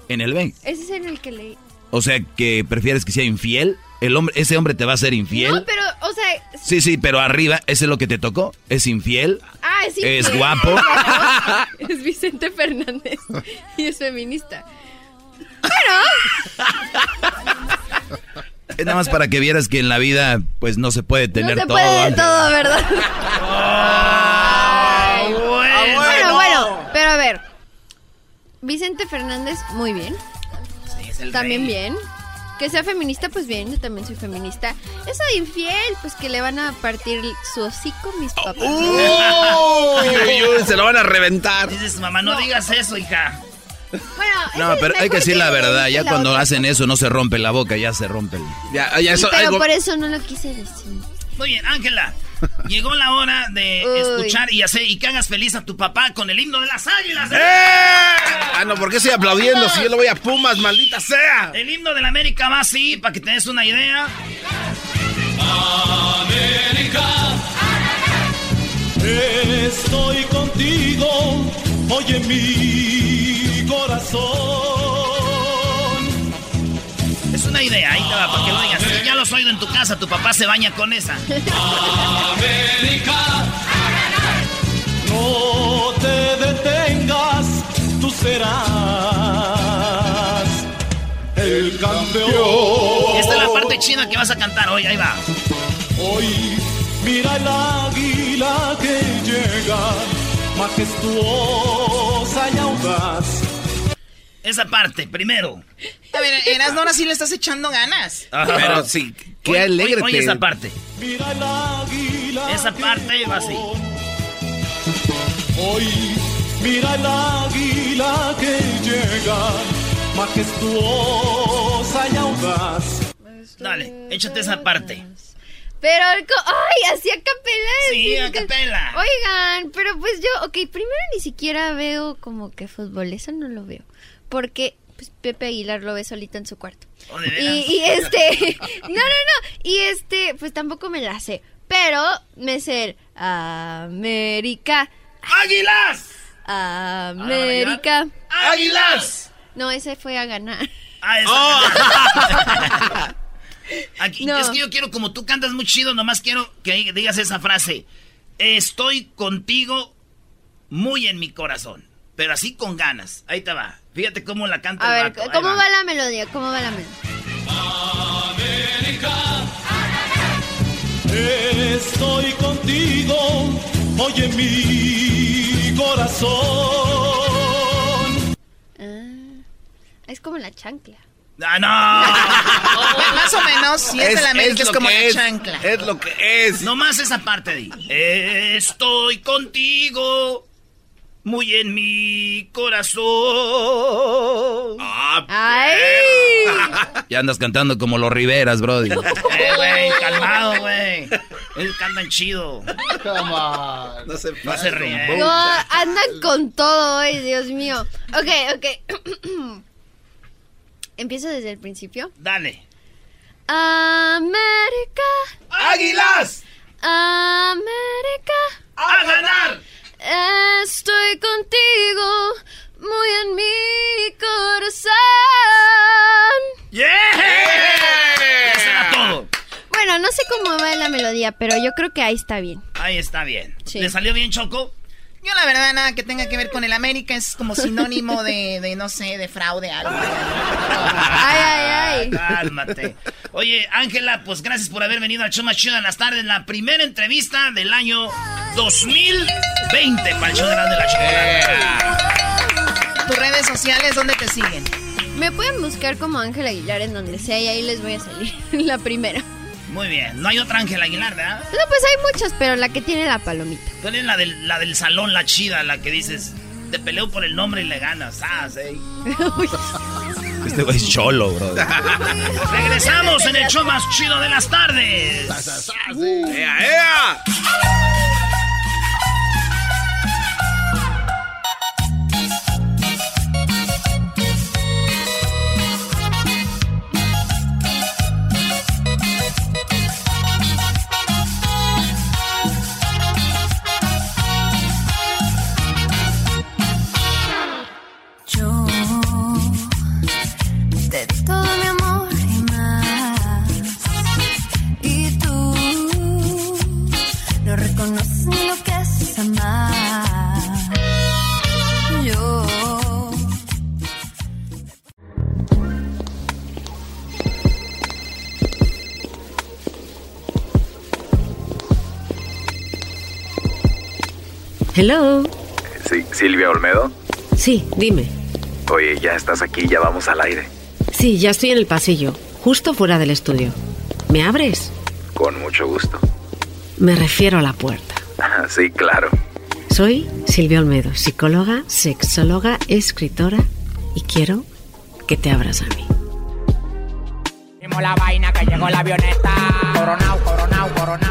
En el B. Ese es en el que leí. O sea, que prefieres que sea infiel. El hombre, ese hombre te va a ser infiel. No, pero, o sea... Sí, sí, pero arriba, ¿ese es lo que te tocó? ¿Es infiel? Ah, es infiel. ¿Es guapo? es Vicente Fernández y es feminista. Bueno... Es nada más para que vieras que en la vida, pues no se puede tener no se todo. puede de todo, ¿verdad? Ay, bueno. bueno, bueno, pero a ver. Vicente Fernández, muy bien. El También rey. bien. Que sea feminista, pues bien, yo también soy feminista. Eso de infiel, pues que le van a partir su hocico mis papás. Uy, se lo van a reventar. Dices, mamá, no, digas eso, hija. Bueno, No, pero hay que decir la verdad. Ya la cuando otra hacen eso no se rompe la boca, ya se rompe. el- Ya, ya Sí, eso, pero algo- por eso no lo quise decir. Muy bien, Ángela. Llegó la hora de Uy. escuchar y hacer y que hagas feliz a tu papá con el himno de las águilas. ¡Eh! Ah, no, ¿por qué estoy aplaudiendo si yo le voy a Pumas, maldita sea? El himno de la América va así, para que te des una idea. América. Estoy contigo, oye mi corazón. Es una idea, ahí te va, para que lo digas. Si ya lo has oído en tu casa, tu papá se baña con esa. América. No te detengas, tú serás el campeón. Esta es la parte china que vas a cantar hoy, ahí va. Hoy mira el águila que llega, majestuosa y audaz. Esa parte, primero. A ver, Erasmo, ahora sí le estás echando ganas. Pero sí, qué Oye, alegre oye, esa parte. Mira el águila. Esa parte va así. Hoy mira el águila que llega, majestuosa y audaz. Dale, échate esa parte. Pero, co- ay, así a capela. Sí, a capela. Oigan, pero pues yo, ok, primero ni siquiera veo como que fútbol, eso no lo veo. Porque, pues, Pepe Aguilar lo ve solito en su cuarto. Oh, ¿de Y, este, no, no, no, y este, pues tampoco me la sé. Pero me sé el América. ¡Águilas! América. ¡Águilas! No, ese fue a ganar. Ah, esa. Oh. Aquí, No. Es que yo quiero, como tú cantas muy chido, nomás quiero que digas esa frase. Estoy contigo muy en mi corazón. Pero así con ganas. Ahí te va. Fíjate cómo la canta A el ver, vato. ¿cómo va. va la melodía? ¿Cómo va la melodía? América. Estoy contigo, oye mi corazón. Ah, es como la chancla. ¡Ah, no! Más o menos, si es, de la América, es, lo como que la es, chancla. Es lo que es. Nomás esa parte di. Estoy contigo muy en mi corazón. Ah, ¡Ay! Ya andas cantando como los Riveras, Brody. Eh, güey, calmado, güey. Ellos cantan chido. No se, No se ríe. No, andan con todo hoy, Dios mío. Ok, ok. Empiezo desde el principio. Dale. América, ¡Águilas! América, ¡A ganar! Estoy contigo, muy en mi corazón. ¡Yeah! Eso era todo. Bueno, no sé cómo va la melodía, pero yo creo que ahí está bien. Ahí está bien. Sí. ¿Le salió bien, Choco? Yo la verdad nada que tenga que ver con el América es como sinónimo de, de no sé, de fraude, algo. Ay, ay, ay. Cálmate. Oye, Ángela, pues gracias por haber venido al show más chido en las tardes. La primera entrevista del año 2020 para el show de la Chocolata. Tus redes sociales, ¿dónde te siguen? Me pueden buscar como Ángel Aguilar en donde sea y ahí les voy a salir. la primera. Muy bien. No hay otra Ángela Aguilar, ¿verdad? No, pues hay muchas, pero la que tiene la palomita. Tú eres la del, la del salón, la chida, la que dices, te peleo por el nombre y le ganas. Ah, sí. Este güey es cholo, Brody. Regresamos en el show más chido de las tardes. ¡Ea, ea! Hello. Sí, Silvia Olmedo. Sí, dime. Oye, ya estás aquí, ya vamos al aire. Sí, ya estoy en el pasillo, justo fuera del estudio. ¿Me abres? Con mucho gusto. Me refiero a la puerta. Sí, claro. Soy Silvia Olmedo, psicóloga, sexóloga, escritora y quiero que te abras a mí. la vaina que llegó la avioneta.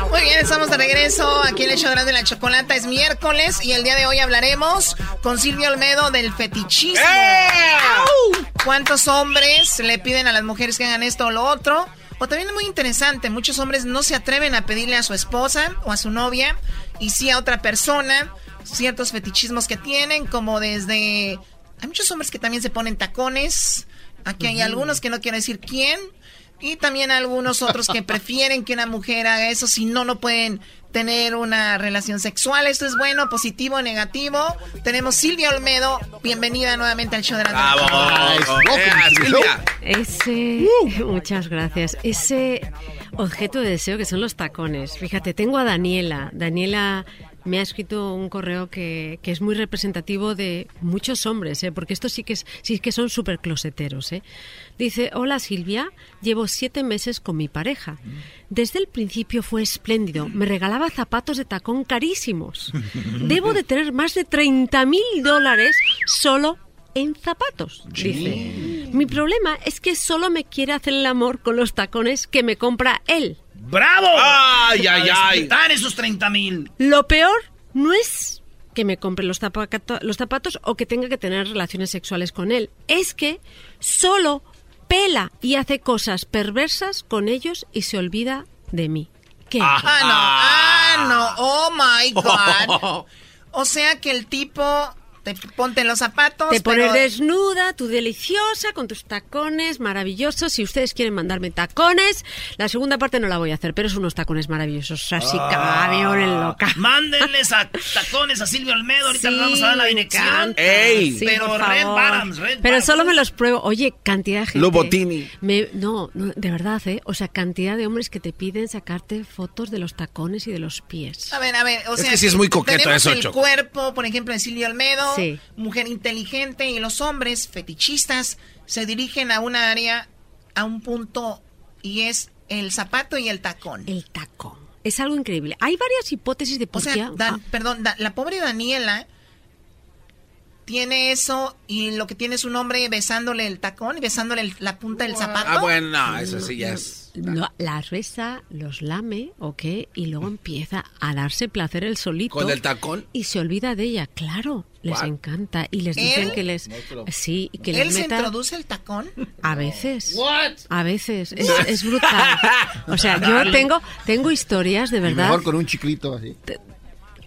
Muy bien, estamos de regreso aquí en el show de la chocolata. Es miércoles y el día de hoy hablaremos con Silvia Olmedo del fetichismo. ¡Eh! ¿Cuántos hombres le piden a las mujeres que hagan esto o lo otro? O también es muy interesante, muchos hombres no se atreven a pedirle a su esposa o a su novia y sí a otra persona ciertos fetichismos que tienen, como desde... Hay muchos hombres que también se ponen tacones. Aquí hay algunos que no quiero decir quién. Y también algunos otros que prefieren que una mujer haga eso, si no, no pueden tener una relación sexual. Esto es bueno, positivo, negativo. Tenemos Silvia Olmedo. Bienvenida nuevamente al show de la ¡Bravo! Ese, muchas gracias. Ese objeto de deseo que son los tacones. Fíjate, tengo a Daniela. Daniela me ha escrito un correo que, que, es muy representativo de muchos hombres, ¿eh? porque estos sí que, sí que son súper closeteros. ¿eh? Dice, hola Silvia, llevo siete meses con mi pareja. Desde el principio fue espléndido, me regalaba zapatos de tacón carísimos. Debo de tener más de 30 mil dólares solo en zapatos, dice. Mi problema es que solo me quiere hacer el amor con los tacones que me compra él. ¡Bravo! ¡Ay, ay, ay! ¡Están esos 30 mil! Lo peor no es que me compre los, los zapatos o que tenga que tener relaciones sexuales con él. Es que solo pela y hace cosas perversas con ellos y se olvida de mí. ¿Qué? Ah, no, ah, no, oh my God. O sea que el tipo te ponte los zapatos. Te pero... pones desnuda, tú deliciosa, con tus tacones maravillosos. Si ustedes quieren mandarme tacones, la segunda parte no la voy a hacer, pero son unos tacones maravillosos. Así Ah. que me loca. Mándenles a tacones a Silvia Olmedo. Ahorita Sí, les vamos a dar la dirección. Ey. Sí, pero Red Red solo me los pruebo. Oye, cantidad de gente. Lobotini. Me, no, no, de verdad, ¿eh? O sea, cantidad de hombres que te piden sacarte fotos de los tacones y de los pies. A ver, a ver, o Es sea, que sí es muy coqueto eso, el Choco. cuerpo, por ejemplo, de Silvia Olmedo, Sí. mujer inteligente, y los hombres fetichistas se dirigen a una área, a un punto, y es el zapato y el tacón. El tacón. Es algo increíble. Hay varias hipótesis de por O sea, qué- Dan- Ah, perdón, Da- la pobre Daniela tiene eso y lo que tiene es un hombre besándole el tacón y besándole el- la punta del zapato. Ah, bueno, no, eso sí ya es. Lo- las besa, los lame, ¿ok? Y luego empieza a darse placer el solito. ¿Con el tacón? Y se olvida de ella, claro. Les What? encanta. Y les ¿Él? dicen que les... Sí, que les ¿Él se introduce el tacón? A veces. What? A veces. Es, es brutal. O sea, yo tengo, tengo historias de Y verdad. mejor con un chiclito así.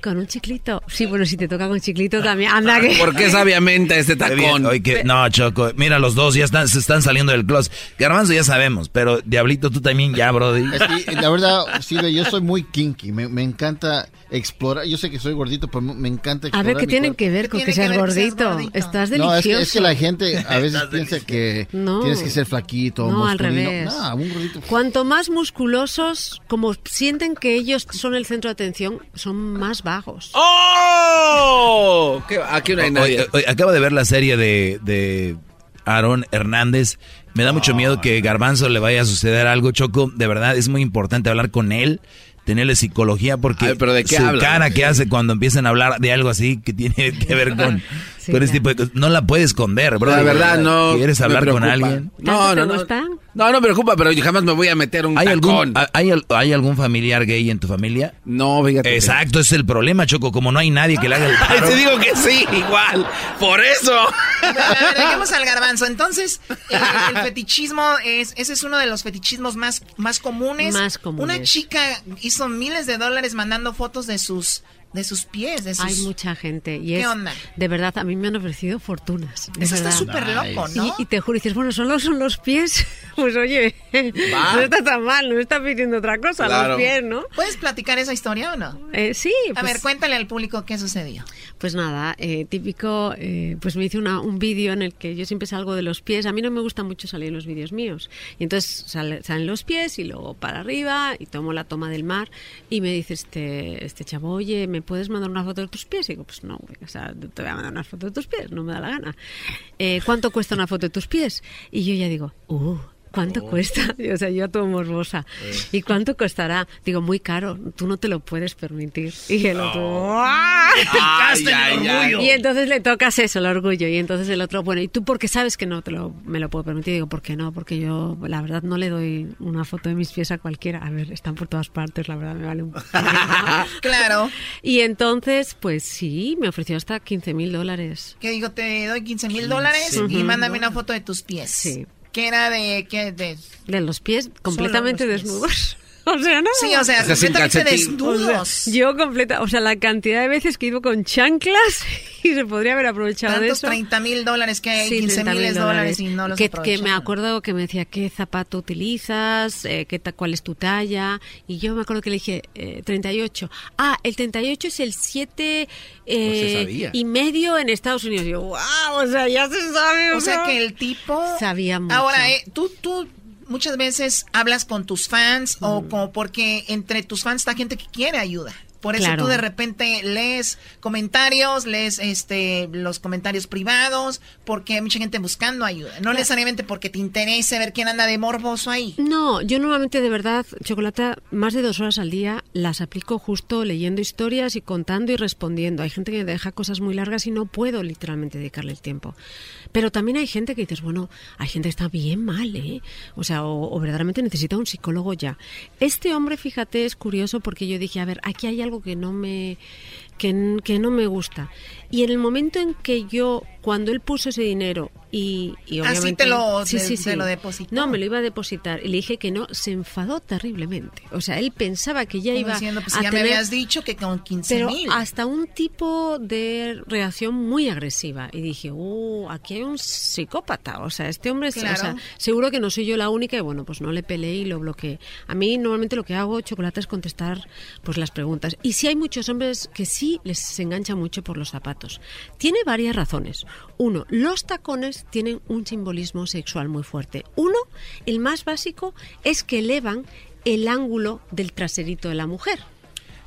Con un chiclito. Sí, bueno, si te toca con chiclito también. Anda que... ¿Por qué sabiamente este Qué bien. tacón? Oye, que- no, Choco, mira, los dos ya están, se están saliendo del closet. Garbanzo ya sabemos, pero Diablito, tú también ya, Brody. Que, la verdad, Silvia, yo soy muy kinky. Me, me encanta explorar. Yo sé que soy gordito, pero me encanta A explorar. ver, ¿qué mi tiene cuerpo. que ver con que seas gordito? Estás delicioso. No, es que, es que la gente a veces piensa que No. tienes que ser flaquito, No, al revés. No, un gordito. Cuanto más musculosos, como sienten que ellos son el centro de atención, son más vagos. ¡Oh! ¿Qué- Aquí no hay nadie. Oye, oye, acabo de ver la serie de, de Aaron Hernández. Me da mucho miedo que Garbanzo le vaya a suceder algo, Choco. De verdad, es muy importante hablar con él, tenerle psicología, porque ver, ¿pero de qué su habla? cara que hace cuando empiezan a hablar de algo así que tiene que ver con, Sí, con este tipo de cosas, no la puede esconder, bro. La verdad, no. ¿Quieres hablar con alguien? No, no, no. No, no me preocupa, pero yo jamás me voy a meter un ¿Hay tacón. algún, hay, ¿Hay algún familiar gay en tu familia? No, fíjate. Exacto, ese es el problema, Choco. Como no hay nadie que le haga el paro. te digo que sí, igual. Por eso. A ver, dejemos al garbanzo. Entonces, el, el fetichismo es, ese es uno de los fetichismos más, más comunes. Más comunes. Una chica hizo miles de dólares mandando fotos de sus, de sus pies, de sus... Hay mucha gente. Y ¿Qué es, onda? De verdad, a mí me han ofrecido fortunas. de Eso está súper loco, ¿no? Y, y te juro, dices, bueno, solo son los pies. Pues oye, Va. no está tan mal, no está pidiendo otra cosa, Claro. los pies, ¿no? ¿Puedes platicar esa historia o no? Eh, sí, A pues- ver, cuéntale al público qué sucedió. Pues nada, eh, típico, eh, pues me hice una, un vídeo en el que yo siempre salgo de los pies. A mí no me gusta mucho salir en los vídeos míos. Y entonces sale- salen los pies y luego para arriba y tomo la toma del mar y me dice este, este chavo, oye, ¿me puedes mandar una foto de tus pies? Y digo, pues no, o sea, te voy a mandar una foto de tus pies, no me da la gana. Eh, ¿Cuánto cuesta una foto de tus pies? Y yo ya digo, uh. ¿Cuánto cuesta? O sea, yo todo morbosa. ¿Y cuánto costará? Digo, muy caro. Tú no te lo puedes permitir. Y el otro, ¡ah! El orgullo. Y entonces le tocas eso, el orgullo. Y entonces el otro, bueno, ¿y tú por qué sabes que no te lo, me lo puedo permitir? Digo, ¿por qué no? Porque yo, la verdad, no le doy una foto de mis pies a cualquiera. A ver, están por todas partes, la verdad, me vale un... Claro. Y entonces, pues sí, me ofreció hasta 15 mil dólares. Que digo, te doy 15 mil dólares y mándame una foto de tus pies. Sí. Que era de... ¿qué? de De los pies completamente los desnudos. O sea, no. Sí, o sea, O sea, sin completamente desnudos. O sea, yo completa, o sea, la cantidad de veces que iba con chanclas y se podría haber aprovechado de tantos eso. 30 mil dólares que hay, Sí, 15 30.000 mil dólares y no los que, que me acuerdo que me decía qué zapato utilizas, eh, qué ta- cuál es tu talla y yo me acuerdo que le dije eh, 38. Ah, el 38 es el 7 Pues se eh, y medio en Estados Unidos. Y yo, wow, o sea, ya se sabe. O sea ¿no? que el tipo... sabía mucho. Ahora, eh, tú, tú muchas veces hablas con tus fans o como porque entre tus fans está gente que quiere ayuda. Por eso Claro. tú de repente lees comentarios, lees este los comentarios privados, porque hay mucha gente buscando ayuda. No necesariamente porque te interese ver quién anda de morboso ahí. No, yo normalmente de verdad, Chocolata, más de dos horas al día las aplico justo leyendo historias y contando y respondiendo. Hay gente que me deja cosas muy largas y no puedo literalmente dedicarle el tiempo. Pero también hay gente que dices, bueno, hay gente que está bien mal, ¿eh? O sea, o, o verdaderamente necesita un psicólogo ya. Este hombre, fíjate, es curioso porque yo dije, a ver, aquí hay algo que no me que, que no me gusta. Y en el momento en que yo, cuando él puso ese dinero y, y Así obviamente... te lo- sí, sí, te sí. lo depositó. No, me lo iba a depositar. Y le dije que no, se enfadó terriblemente. O sea, él pensaba que ya Como iba diciendo, pues a ya me tener- habías dicho que con 15 pero mil. hasta un tipo de reacción muy agresiva. Y dije, uh, aquí hay un psicópata. O sea, este hombre, es- o Claro. sea, seguro que no soy yo la única. Y bueno, pues no le peleé y lo bloqueé. A mí normalmente lo que hago, chocolate, es contestar pues las preguntas. Y sí hay muchos hombres que sí les engancha mucho por los zapatos. Tiene varias razones. Uno, los tacones tienen un simbolismo sexual muy fuerte. Uno, el más básico, es que elevan el ángulo del traserito de la mujer.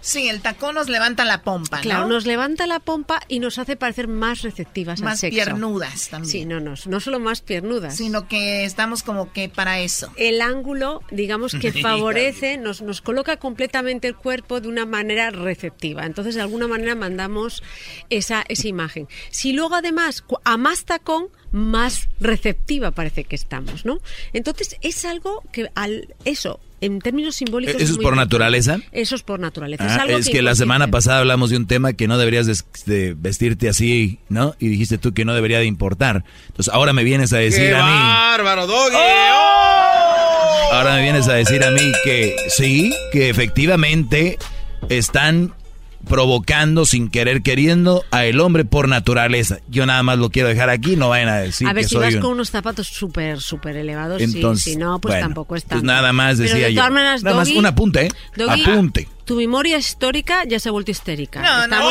Sí, el tacón nos levanta la pompa, Claro, ¿no? nos levanta la pompa y nos hace parecer más receptivas al Más sexo. piernudas también. Sí, no, no, no solo más piernudas. Sino que estamos como que para eso. El ángulo, digamos que favorece, nos, nos coloca completamente el cuerpo de una manera receptiva. Entonces, de alguna manera mandamos esa, esa imagen. Si luego además, a más tacón, más receptiva parece que estamos, ¿no? Entonces, es algo que al eso, en términos simbólicos... ¿Eso es muy por naturaleza? Eso es por naturaleza. Ah, algo es que la semana pasada hablamos de un tema que no deberías de, de vestirte así, ¿no? Y dijiste tú que no debería de importar. Entonces ahora me vienes a decir ¡Qué a mí, bárbaro, Doggy! ahora me vienes a decir a mí que sí, que efectivamente están provocando sin querer queriendo a el hombre por naturaleza. Yo nada más lo quiero dejar aquí, no vayan a decir a ver, que si soy vas un- con unos zapatos súper, súper elevados, sí, Entonces, si no, pues bueno, tampoco es pues nada más Pero decía de yo. todas maneras, Nada más un apunte, ¿eh? Doggy, Apunte. Tu memoria histórica ya se ha vuelto histérica. No, no.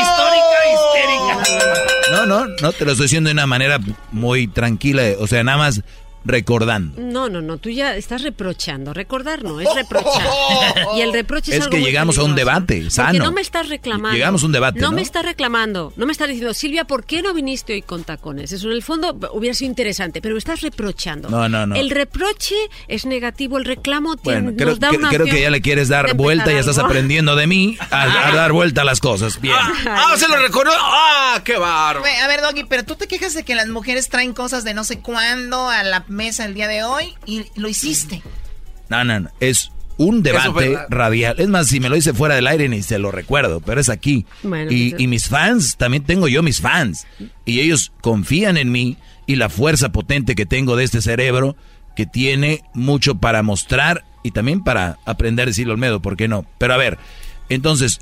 Histórica, histérica. No, no, no, te lo estoy diciendo de una manera muy tranquila, o sea, nada más recordando. No, no, no, tú ya estás reprochando. Recordar no, es reprochar. y el reproche es, Es algo que muy llegamos a un debate Porque sano. no me estás reclamando. Llegamos a un debate, ¿no? me estás reclamando. No me estás diciendo, Silvia, ¿por qué no viniste hoy con tacones? Eso en el fondo hubiera sido interesante, pero me estás reprochando. No, no, no. El reproche es negativo, el reclamo tiene- Bueno, creo, nos da que- una creo que ya le quieres dar vuelta y ya estás algo. aprendiendo de mí a, a dar vuelta a las cosas. Bien. ¡Ah, se lo recuerdo! ¡Ah, qué bárbaro! A ver, Doggy, pero tú te quejas de que las mujeres traen cosas de no sé cuándo a la mesa el día de hoy y lo hiciste. No, no, no. Es un debate radial. Es más, si me lo hice fuera del aire ni se lo recuerdo, pero es aquí. Bueno, y, pues- y mis fans, también tengo yo mis fans. Y ellos confían en mí y la fuerza potente que tengo de este cerebro que tiene mucho para mostrar y también para aprender a decirlo Olmedo, ¿por qué no? Pero a ver, entonces,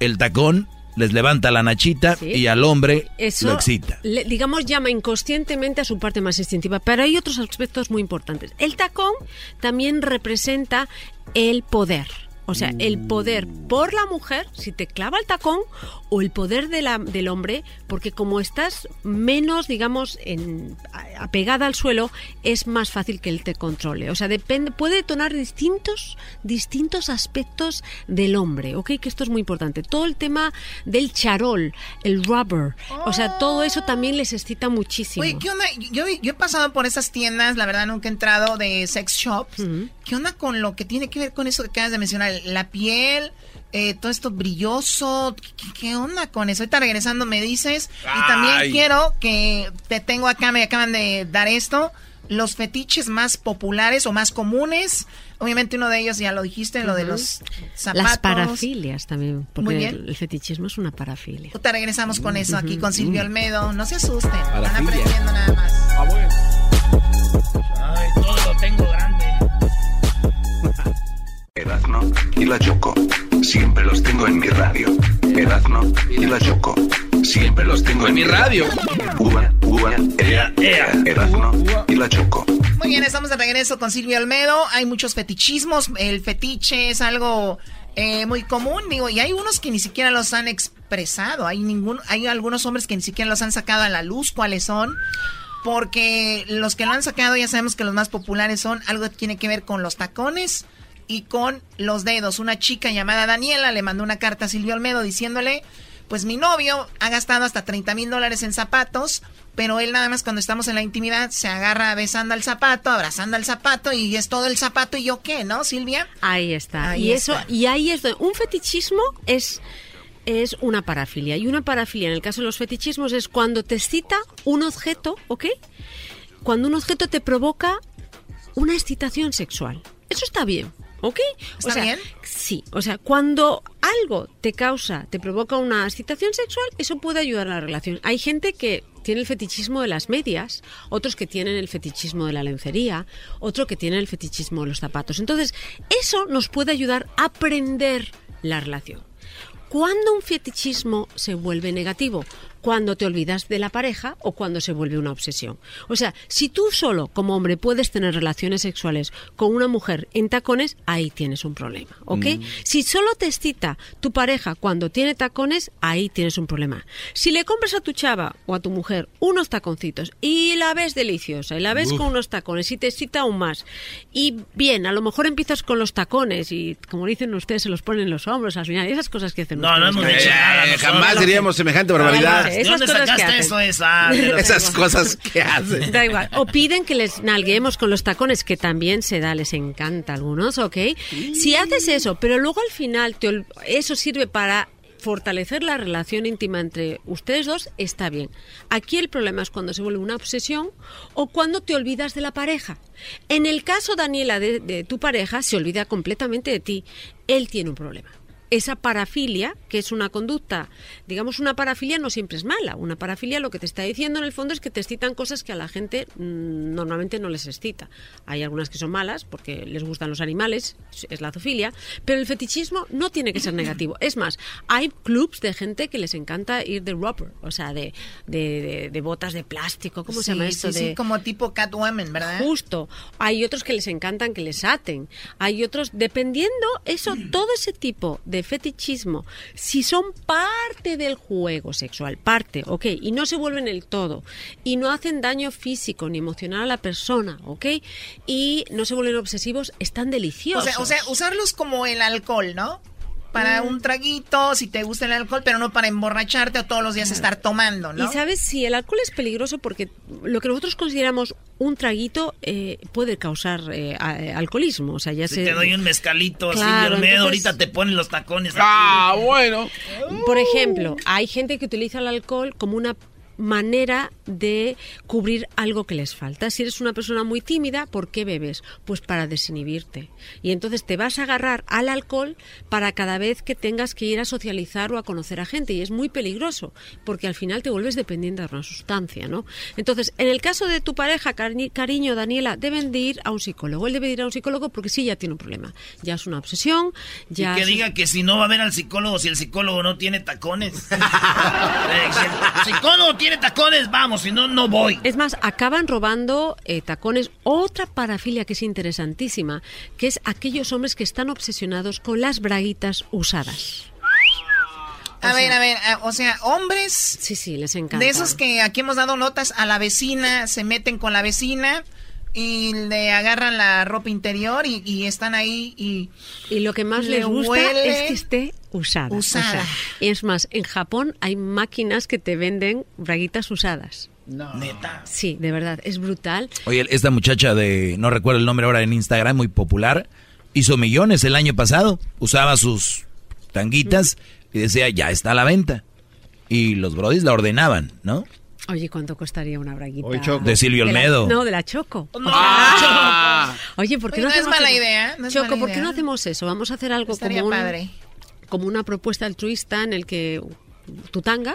el tacón les levanta la nachita Sí. y al hombre Eso, lo excita. le- digamos, llama inconscientemente a su parte más instintiva. Pero hay otros aspectos muy importantes. El tacón también representa el poder. O sea, el poder por la mujer, si te clava el tacón, o el poder de la, del hombre, porque como estás menos, digamos, en, apegada al suelo, es más fácil que él te controle. O sea, depende, puede detonar distintos, distintos aspectos del hombre, ¿ok? Que esto es muy importante. Todo el tema del charol, el rubber, o sea, todo eso también les excita muchísimo. Oye, ¿qué onda? Yo, yo he pasado por esas tiendas, la verdad nunca he entrado de sex shops. ¿Qué onda con lo que tiene que ver con eso que acabas de mencionar? La piel, eh, todo esto brilloso. ¿Qué, onda con eso? Ahorita regresando me dices. Y también quiero que te tengo acá, me acaban de dar esto. Los fetiches más populares o más comunes. Obviamente uno de ellos ya lo dijiste, lo de los zapatos. Las parafilias también, porque El, fetichismo es una parafilia. Ahorita regresamos con eso aquí con Silvio Olmedo. No se asusten, van aprendiendo nada más. Ah, Ay, Erazno y la Choco. Siempre los tengo en mi radio. Erazno y la Choco. Siempre los tengo en, mi radio. Uva, uva, ea, ea. Erazno y la Choco. Muy bien, estamos de regreso con Silvio Olmedo. Hay muchos fetichismos. El fetiche es algo eh, muy común, digo, y hay unos que ni siquiera los han expresado. Hay ningún, hay algunos hombres que ni siquiera los han sacado a la luz. ¿Cuáles son? porque los que lo han sacado ya sabemos que los más populares son algo que tiene que ver con los tacones y con los dedos. Una chica llamada Daniela le mandó una carta a Silvio Almedo diciéndole, pues mi novio ha gastado hasta 30 mil dólares en zapatos, pero él nada más cuando estamos en la intimidad se agarra besando al zapato, abrazando al zapato y es todo el zapato y yo qué, ¿no, Silvia? Ahí está. y eso, y ahí es un fetichismo es es una parafilia. Y una parafilia, en el caso de los fetichismos, es cuando te excita un objeto, ¿ok? Cuando un objeto te provoca una excitación sexual. Eso está bien, ¿ok? ¿Está bien? Sí, o sea, cuando algo te causa, te provoca una excitación sexual, eso puede ayudar a la relación. Hay gente que tiene el fetichismo de las medias, otros que tienen el fetichismo de la lencería, otro que tiene el fetichismo de los zapatos. Entonces, eso nos puede ayudar a aprender la relación. ¿Cuándo un fetichismo se vuelve negativo? Cuando te olvidas de la pareja o cuando se vuelve una obsesión. O sea, si tú solo como hombre puedes tener relaciones sexuales con una mujer en tacones, ahí tienes un problema, ¿ok? Mm. Si solo te excita tu pareja cuando tiene tacones, ahí tienes un problema. Si le compras a tu chava o a tu mujer unos taconcitos y la ves deliciosa y la ves con unos tacones y te excita aún más, y bien, a lo mejor empiezas con los tacones y como dicen ustedes, se los ponen los hombros al final, esas cosas que hacen no, no hemos dicho nada. jamás diríamos semejante barbaridad. Esas dónde sacaste eso? Esa? Esas cosas que hacen. Da igual. O piden que les nalguemos con los tacones, que también se da, les encanta a algunos, ¿ok? Si haces eso, pero luego al final te eso sirve para fortalecer la relación íntima entre ustedes dos está bien. Aquí el problema es cuando se vuelve una obsesión o cuando te olvidas de la pareja. En el caso, Daniela, de tu pareja, se olvida completamente de ti. Él tiene un problema esa parafilia, que es una conducta, digamos, una parafilia no siempre es mala. Una parafilia lo que te está diciendo en el fondo es que te excitan cosas que a la gente mm, normalmente no les excita. Hay algunas que son malas porque les gustan los animales, es la zoofilia, pero el fetichismo no tiene que ser negativo. Es más, hay clubs de gente que les encanta ir de rubber, o sea, de, de, botas de plástico, ¿cómo se llama esto? Sí, como tipo Catwoman, ¿verdad? Justo. Hay otros que les encantan que les aten. Hay otros, dependiendo, eso, todo ese tipo de de fetichismo, si son parte del juego sexual, parte, ok, y no se vuelven el todo, y no hacen daño físico ni emocional a la persona, ok, y no se vuelven obsesivos, están deliciosos. O sea, usarlos como el alcohol, ¿no? Para mm. un traguito, si te gusta el alcohol, pero no para emborracharte o todos los días estar tomando, ¿no? Y sabes, si el alcohol es peligroso porque lo que nosotros consideramos un traguito eh, puede causar eh, alcoholismo, o sea, ya si se... te doy un mezcalito, claro, ahorita te ponen los tacones. Ah, bueno. Por ejemplo, hay gente que utiliza el alcohol como una manera de cubrir algo que les falta. Si eres una persona muy tímida, ¿por qué bebes? Pues para desinhibirte. Y entonces te vas a agarrar al alcohol para cada vez que tengas que ir a socializar o a conocer a gente. Y es muy peligroso, porque al final te vuelves dependiente de una sustancia, ¿no? Entonces, en el caso de tu pareja, cariño, Daniela, deben de ir a un psicólogo. Él debe ir a un psicólogo porque sí, ya tiene un problema. Ya es una obsesión, ya... Y que diga que si no va a ver al psicólogo, si el psicólogo no tiene tacones. el psicólogo tiene tiene tacones, vamos, si no, no voy. Es más, acaban robando eh, tacones. Otra parafilia que es interesantísima, que es aquellos hombres que están obsesionados con las braguitas usadas. A ver, a ver, o sea, hombres. Sí, sí, les encanta. De esos que aquí hemos dado notas a la vecina, se meten con la vecina y le agarran la ropa interior y, están ahí y... Y lo que más les gusta es que esté usada. Usada. y es más, en Japón hay máquinas que te venden braguitas usadas. No. Neta. Sí, de verdad, es brutal. Oye, esta muchacha de, no recuerdo el nombre ahora en Instagram, muy popular, hizo millones el año pasado, usaba sus tanguitas y decía, ya está a la venta. Y los brodis la ordenaban, ¿no? Oye, ¿cuánto costaría una braguita? de Silvio Olmedo. no, de la Choco. Ah. Oye, ¿por qué no, no, es mala idea. Choco, ¿por qué no hacemos eso? Vamos a hacer algo como, como una propuesta altruista en el que tu tanga,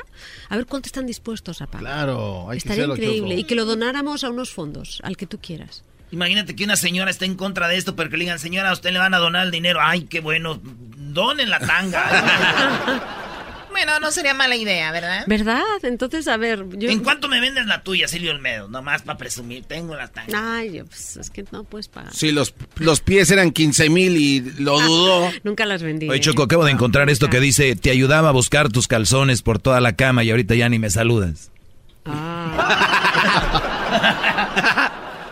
a ver cuánto están dispuestos a pagar. Claro, hay Estaría que increíble. Y que lo donáramos a unos fondos, al que tú quieras. Imagínate que una señora esté en contra de esto, pero que le digan, señora, a usted le van a donar el dinero. Ay, qué bueno, donen la tanga. Bueno, no sería mala idea, ¿verdad? ¿Verdad? Entonces, a ver, yo... ¿En cuánto me vendes la tuya, Silvio Olmedo? Nomás para presumir, tengo la tanga. Ay, pues es que no puedes pagar. Sí, los, los pies eran 15 mil y lo dudó. Nunca las vendí. Oye, Choco, acabo de encontrar esto que dice, te ayudaba a buscar tus calzones por toda la cama y ahorita ya ni me saludas. Ah.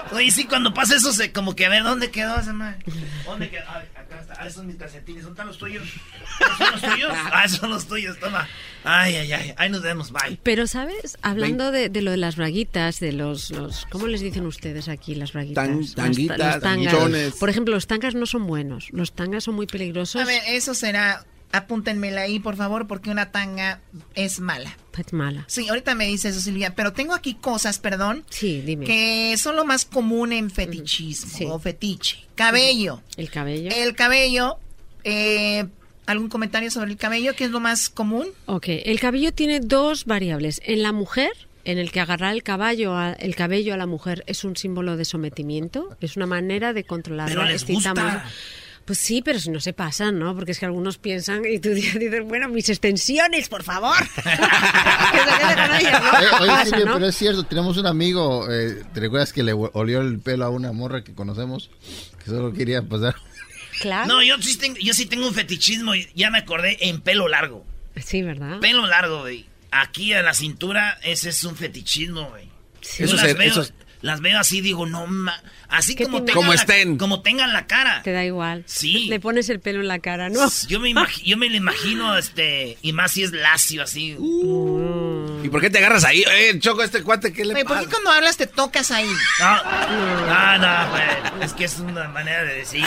Oye, sí, cuando pasa eso, se, como que a ver, ¿dónde quedó ese man? ¿Dónde quedó? acá está. Ah, esos son mis calcetines. ¿Son los tuyos? ¿Son los tuyos? Ah, son los tuyos, toma. Ay, ay, ay. Ahí nos vemos, bye. Pero, ¿sabes? Hablando de, de, lo de las braguitas, de los, los... ¿Cómo les dicen ustedes aquí las braguitas? tanguitas, los Por ejemplo, los tangas no son buenos. Los tangas son muy peligrosos. A ver, eso será apúntenmela ahí, por favor, porque una tanga es mala. Es mala. Sí, ahorita me dice eso, Silvia, pero tengo aquí cosas, perdón. Sí, dime. Que son lo más común en fetichismo o fetiche. Cabello. El cabello. El cabello. Eh, ¿Algún comentario sobre el cabello? ¿Qué es lo más común? Ok, el cabello tiene dos variables. En la mujer, en el que agarrar el caballo el cabello a la mujer es un símbolo de sometimiento, es una manera de controlar Pero les gusta. Pues sí, pero si no se pasan, ¿no? Porque es que algunos piensan y tú dices, bueno, mis extensiones, por favor. que se ¿no? oye, pero es cierto, tenemos un amigo, eh, ¿te recuerdas que le olió el pelo a una morra que conocemos? Que solo quería pasar. Claro. No, yo sí tengo, yo sí tengo un fetichismo, ya me acordé, en pelo largo. Sí, ¿verdad? Pelo largo, güey. Aquí a la cintura, ese es un fetichismo, güey. Sí. Eso, es, eso, las veo así, digo, no, ma así como tengan, como la, estén. como tengan la cara. Te da igual. Sí. Le pones el pelo en la cara, ¿no? Yo me, yo me lo imagino, este, y más si es lacio, así. Uh. ¿Y por qué te agarras ahí? Eh, Choco, este cuate, ¿qué le Oye, pasa? ¿Por qué cuando hablas te tocas ahí? No, no, no, pues, es que es una manera de decir.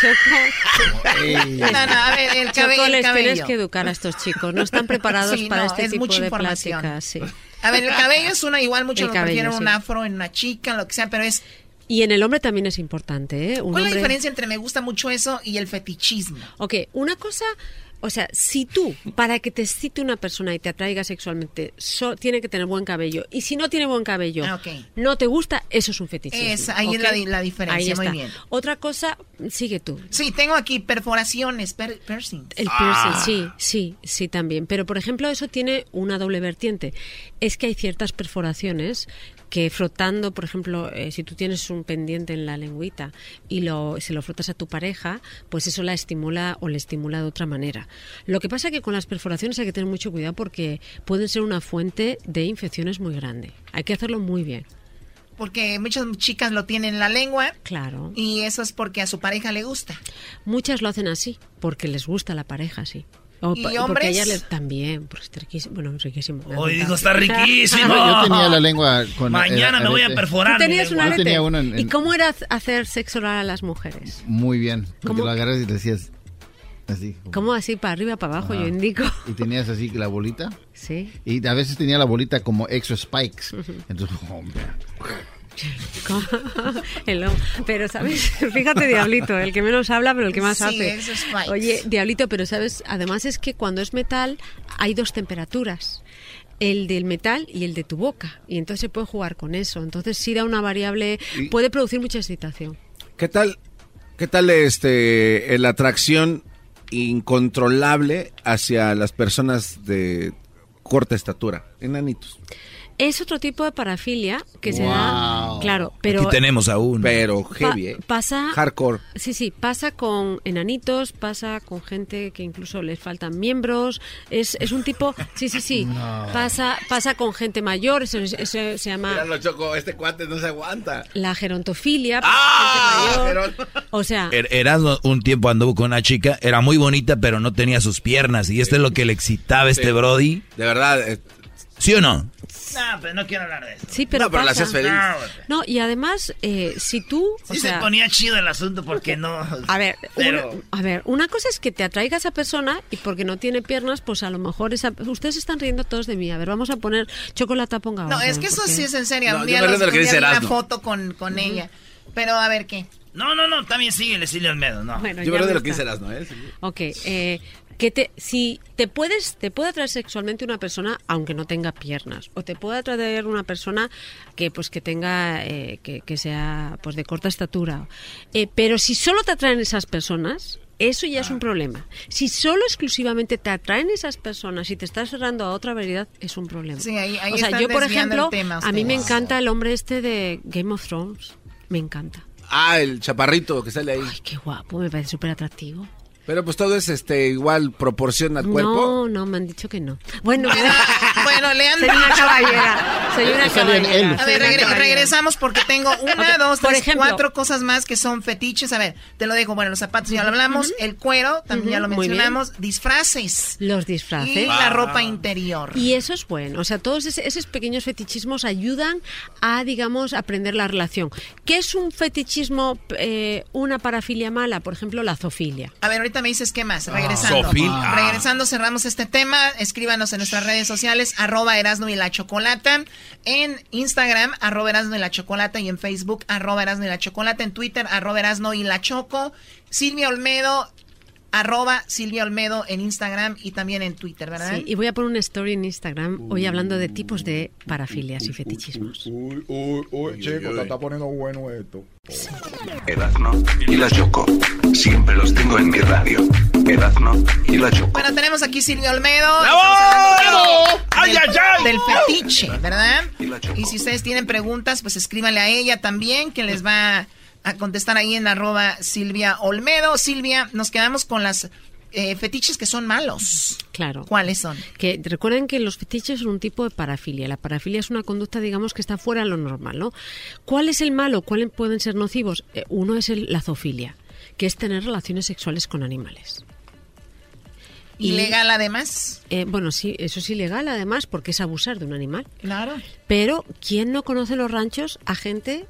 Choco. No, no, a ver, el cabello. Choco, les cabello. tienes que educar a estos chicos. No están preparados Sí, para no, este es tipo mucha de información. pláticas. Sí. A ver, el cabello es una, igual muchos lo prefieren un sí. afro en una chica, lo que sea, pero es... Y en el hombre también es importante, ¿eh? Un ¿Cuál es la hombre- diferencia entre me gusta mucho eso y el fetichismo? Ok, una cosa, o sea, si tú, para que te excite una persona y te atraiga sexualmente, so- tiene que tener buen cabello. Y si no tiene buen cabello, Ah, no te gusta, eso es un fetichismo. Es- ahí es la di- la diferencia, Ahí muy está. bien. Otra cosa, sigue tú. Sí, tengo aquí perforaciones, per- piercings. El Ah. piercing, sí, sí, sí también. Pero, por ejemplo, eso tiene una doble vertiente. Es que hay ciertas perforaciones que frotando, por ejemplo, eh, si tú tienes un pendiente en la lengüita y lo, se lo frotas a tu pareja, pues eso la estimula o le estimula de otra manera. Lo que pasa que con las perforaciones hay que tener mucho cuidado porque pueden ser una fuente de infecciones muy grande. Hay que hacerlo muy bien. Porque muchas chicas lo tienen en la lengua Claro. y eso es porque a su pareja le gusta. Muchas lo hacen así, porque les gusta la pareja, sí. ¿Y hombres? también, porque es riquísimo. Bueno, riquísimo. Hoy digo, está riquísimo. Yo tenía la lengua con... Mañana me voy a perforar. ¿Tú mi tenías un lengua. Yo arete? tenía uno en- ¿Y cómo era hacer sexo oral a las mujeres? Muy bien, porque ¿Cómo? lo agarras y le decías así. ¿Cómo así para arriba, para abajo? Ajá. Yo indico. Y tenías así la bolita. Sí. Y a veces tenía la bolita como extra spikes. Entonces, hombre. El pero, ¿sabes? Fíjate, Diablito, el que menos habla, pero el que más Sí, hace. Oye, Diablito, pero, ¿sabes? Además es que cuando es metal hay dos temperaturas. El del metal y el de tu boca. Y entonces se puede jugar con eso. Entonces sí da una variable, puede producir mucha excitación. ¿Qué tal, qué tal este, la atracción incontrolable hacia las personas de corta estatura, enanitos? Es otro tipo de parafilia que se da, claro, pero Aquí tenemos aún. Pero heavy, ¿eh? pasa Hardcore. Sí, sí, pasa con enanitos, pasa con gente que incluso les faltan miembros, es, es un tipo, sí, sí, sí, pasa pasa con gente mayor, eso, eso se llama Míralo, Choco, este cuate no se aguanta. la gerontofilia, ¡Ah! gente mayor. o sea, Er- Erasmo un tiempo anduvo con una chica, era muy bonita, pero no tenía sus piernas. Y esto es lo que le excitaba a este Sí. Brody. De verdad. eh, ¿Sí o no? No, pero no quiero hablar de eso. sí, pero No, pero la hacías feliz. No, y además, eh, si tú, o Sí sea, se ponía chido el asunto porque no. A ver, Pero- una, a ver, una cosa es que te atraiga esa persona y porque no tiene piernas, pues a lo mejor esa... Ustedes están riendo todos de mí. A ver, vamos a poner chocolate ponga. No, es que eso porque- sí es en serio. No, un yo día, los- de lo que un día una foto con, con ella. Pero a ver qué. No, no, no, también síguele, Silvio Almedo, no. Bueno, Yo río de lo que dice Erasmo, ¿eh? Sí. Ok, eh, que te, si te puedes, te puede atraer sexualmente una persona aunque no tenga piernas, o te puede atraer una persona que pues que tenga, eh, que, que sea pues de corta estatura, Eh, pero si solo te atraen esas personas, eso ya es Ah. un problema. Si solo exclusivamente te atraen esas personas y te estás cerrando a otra variedad, es un problema. Sí, ahí- ahí o sea, yo por ejemplo, tema a mí me encanta el hombre este de Game of Thrones, me encanta. Ah, el chaparrito que sale ahí. Ay, qué guapo, me parece súper atractivo. Pero pues todo es este igual proporción al cuerpo. No, no, me han dicho que no. Bueno, Bueno, le han soy una caballera. Soy una caballera. él. A ver, regre- regresamos porque tengo una, Ok, dos, por tres, ejemplo. cuatro cosas más que son fetiches. A ver, te lo dejo. Bueno, los zapatos ya lo hablamos. El cuero, también ya lo Ujú, muy bien. mencionamos. Disfraces. Los Y disfraces. la ropa interior. Y eso es bueno. O sea, todos ese- esos pequeños fetichismos ayudan a, digamos, aprender la relación. ¿Qué es un fetichismo, eh, una parafilia mala? Por ejemplo, la zoofilia. A ver, ahorita me dices qué más. Regresando. Sofil. Ah. Regresando, cerramos este tema. Escríbanos en nuestras redes sociales, arroba Erasno y la Chocolata. En Instagram, arroba Erasno y la Chocolata. Y en Facebook, arroba Erasno y la Chocolata. En Twitter, arroba Erasno y la Choco. Silvia Olmedo, arroba Silvia Olmedo en Instagram y también en Twitter, ¿verdad? Sí, y voy a poner una story en Instagram hoy hablando de tipos de parafilias y fetichismos. Uy, uy, uy, chico, te está poniendo bueno esto. Erazno y la Choco. Siempre los tengo en mi radio. Erazno y la Choco. Bueno, tenemos aquí Silvia Olmedo. ¡Bravo! Hablando ¡Ay, del, ay, ay! del fetiche, ¿verdad? Y si ustedes tienen preguntas, pues escríbanle a ella también, que les va a contestar ahí en arroba Silvia Olmedo. Silvia, nos quedamos con las eh, fetiches que son malos. Claro. ¿Cuáles son? Que recuerden que los fetiches son un tipo de parafilia. La parafilia es una conducta, digamos, que está fuera de lo normal, ¿no? ¿Cuál es el malo? ¿Cuáles pueden ser nocivos? Eh, uno es el, la zoofilia, que es tener relaciones sexuales con animales. Ilegal además. Eh, bueno, sí, eso es ilegal además porque es abusar de un animal. Claro. Pero, ¿quién no conoce los ranchos a gente?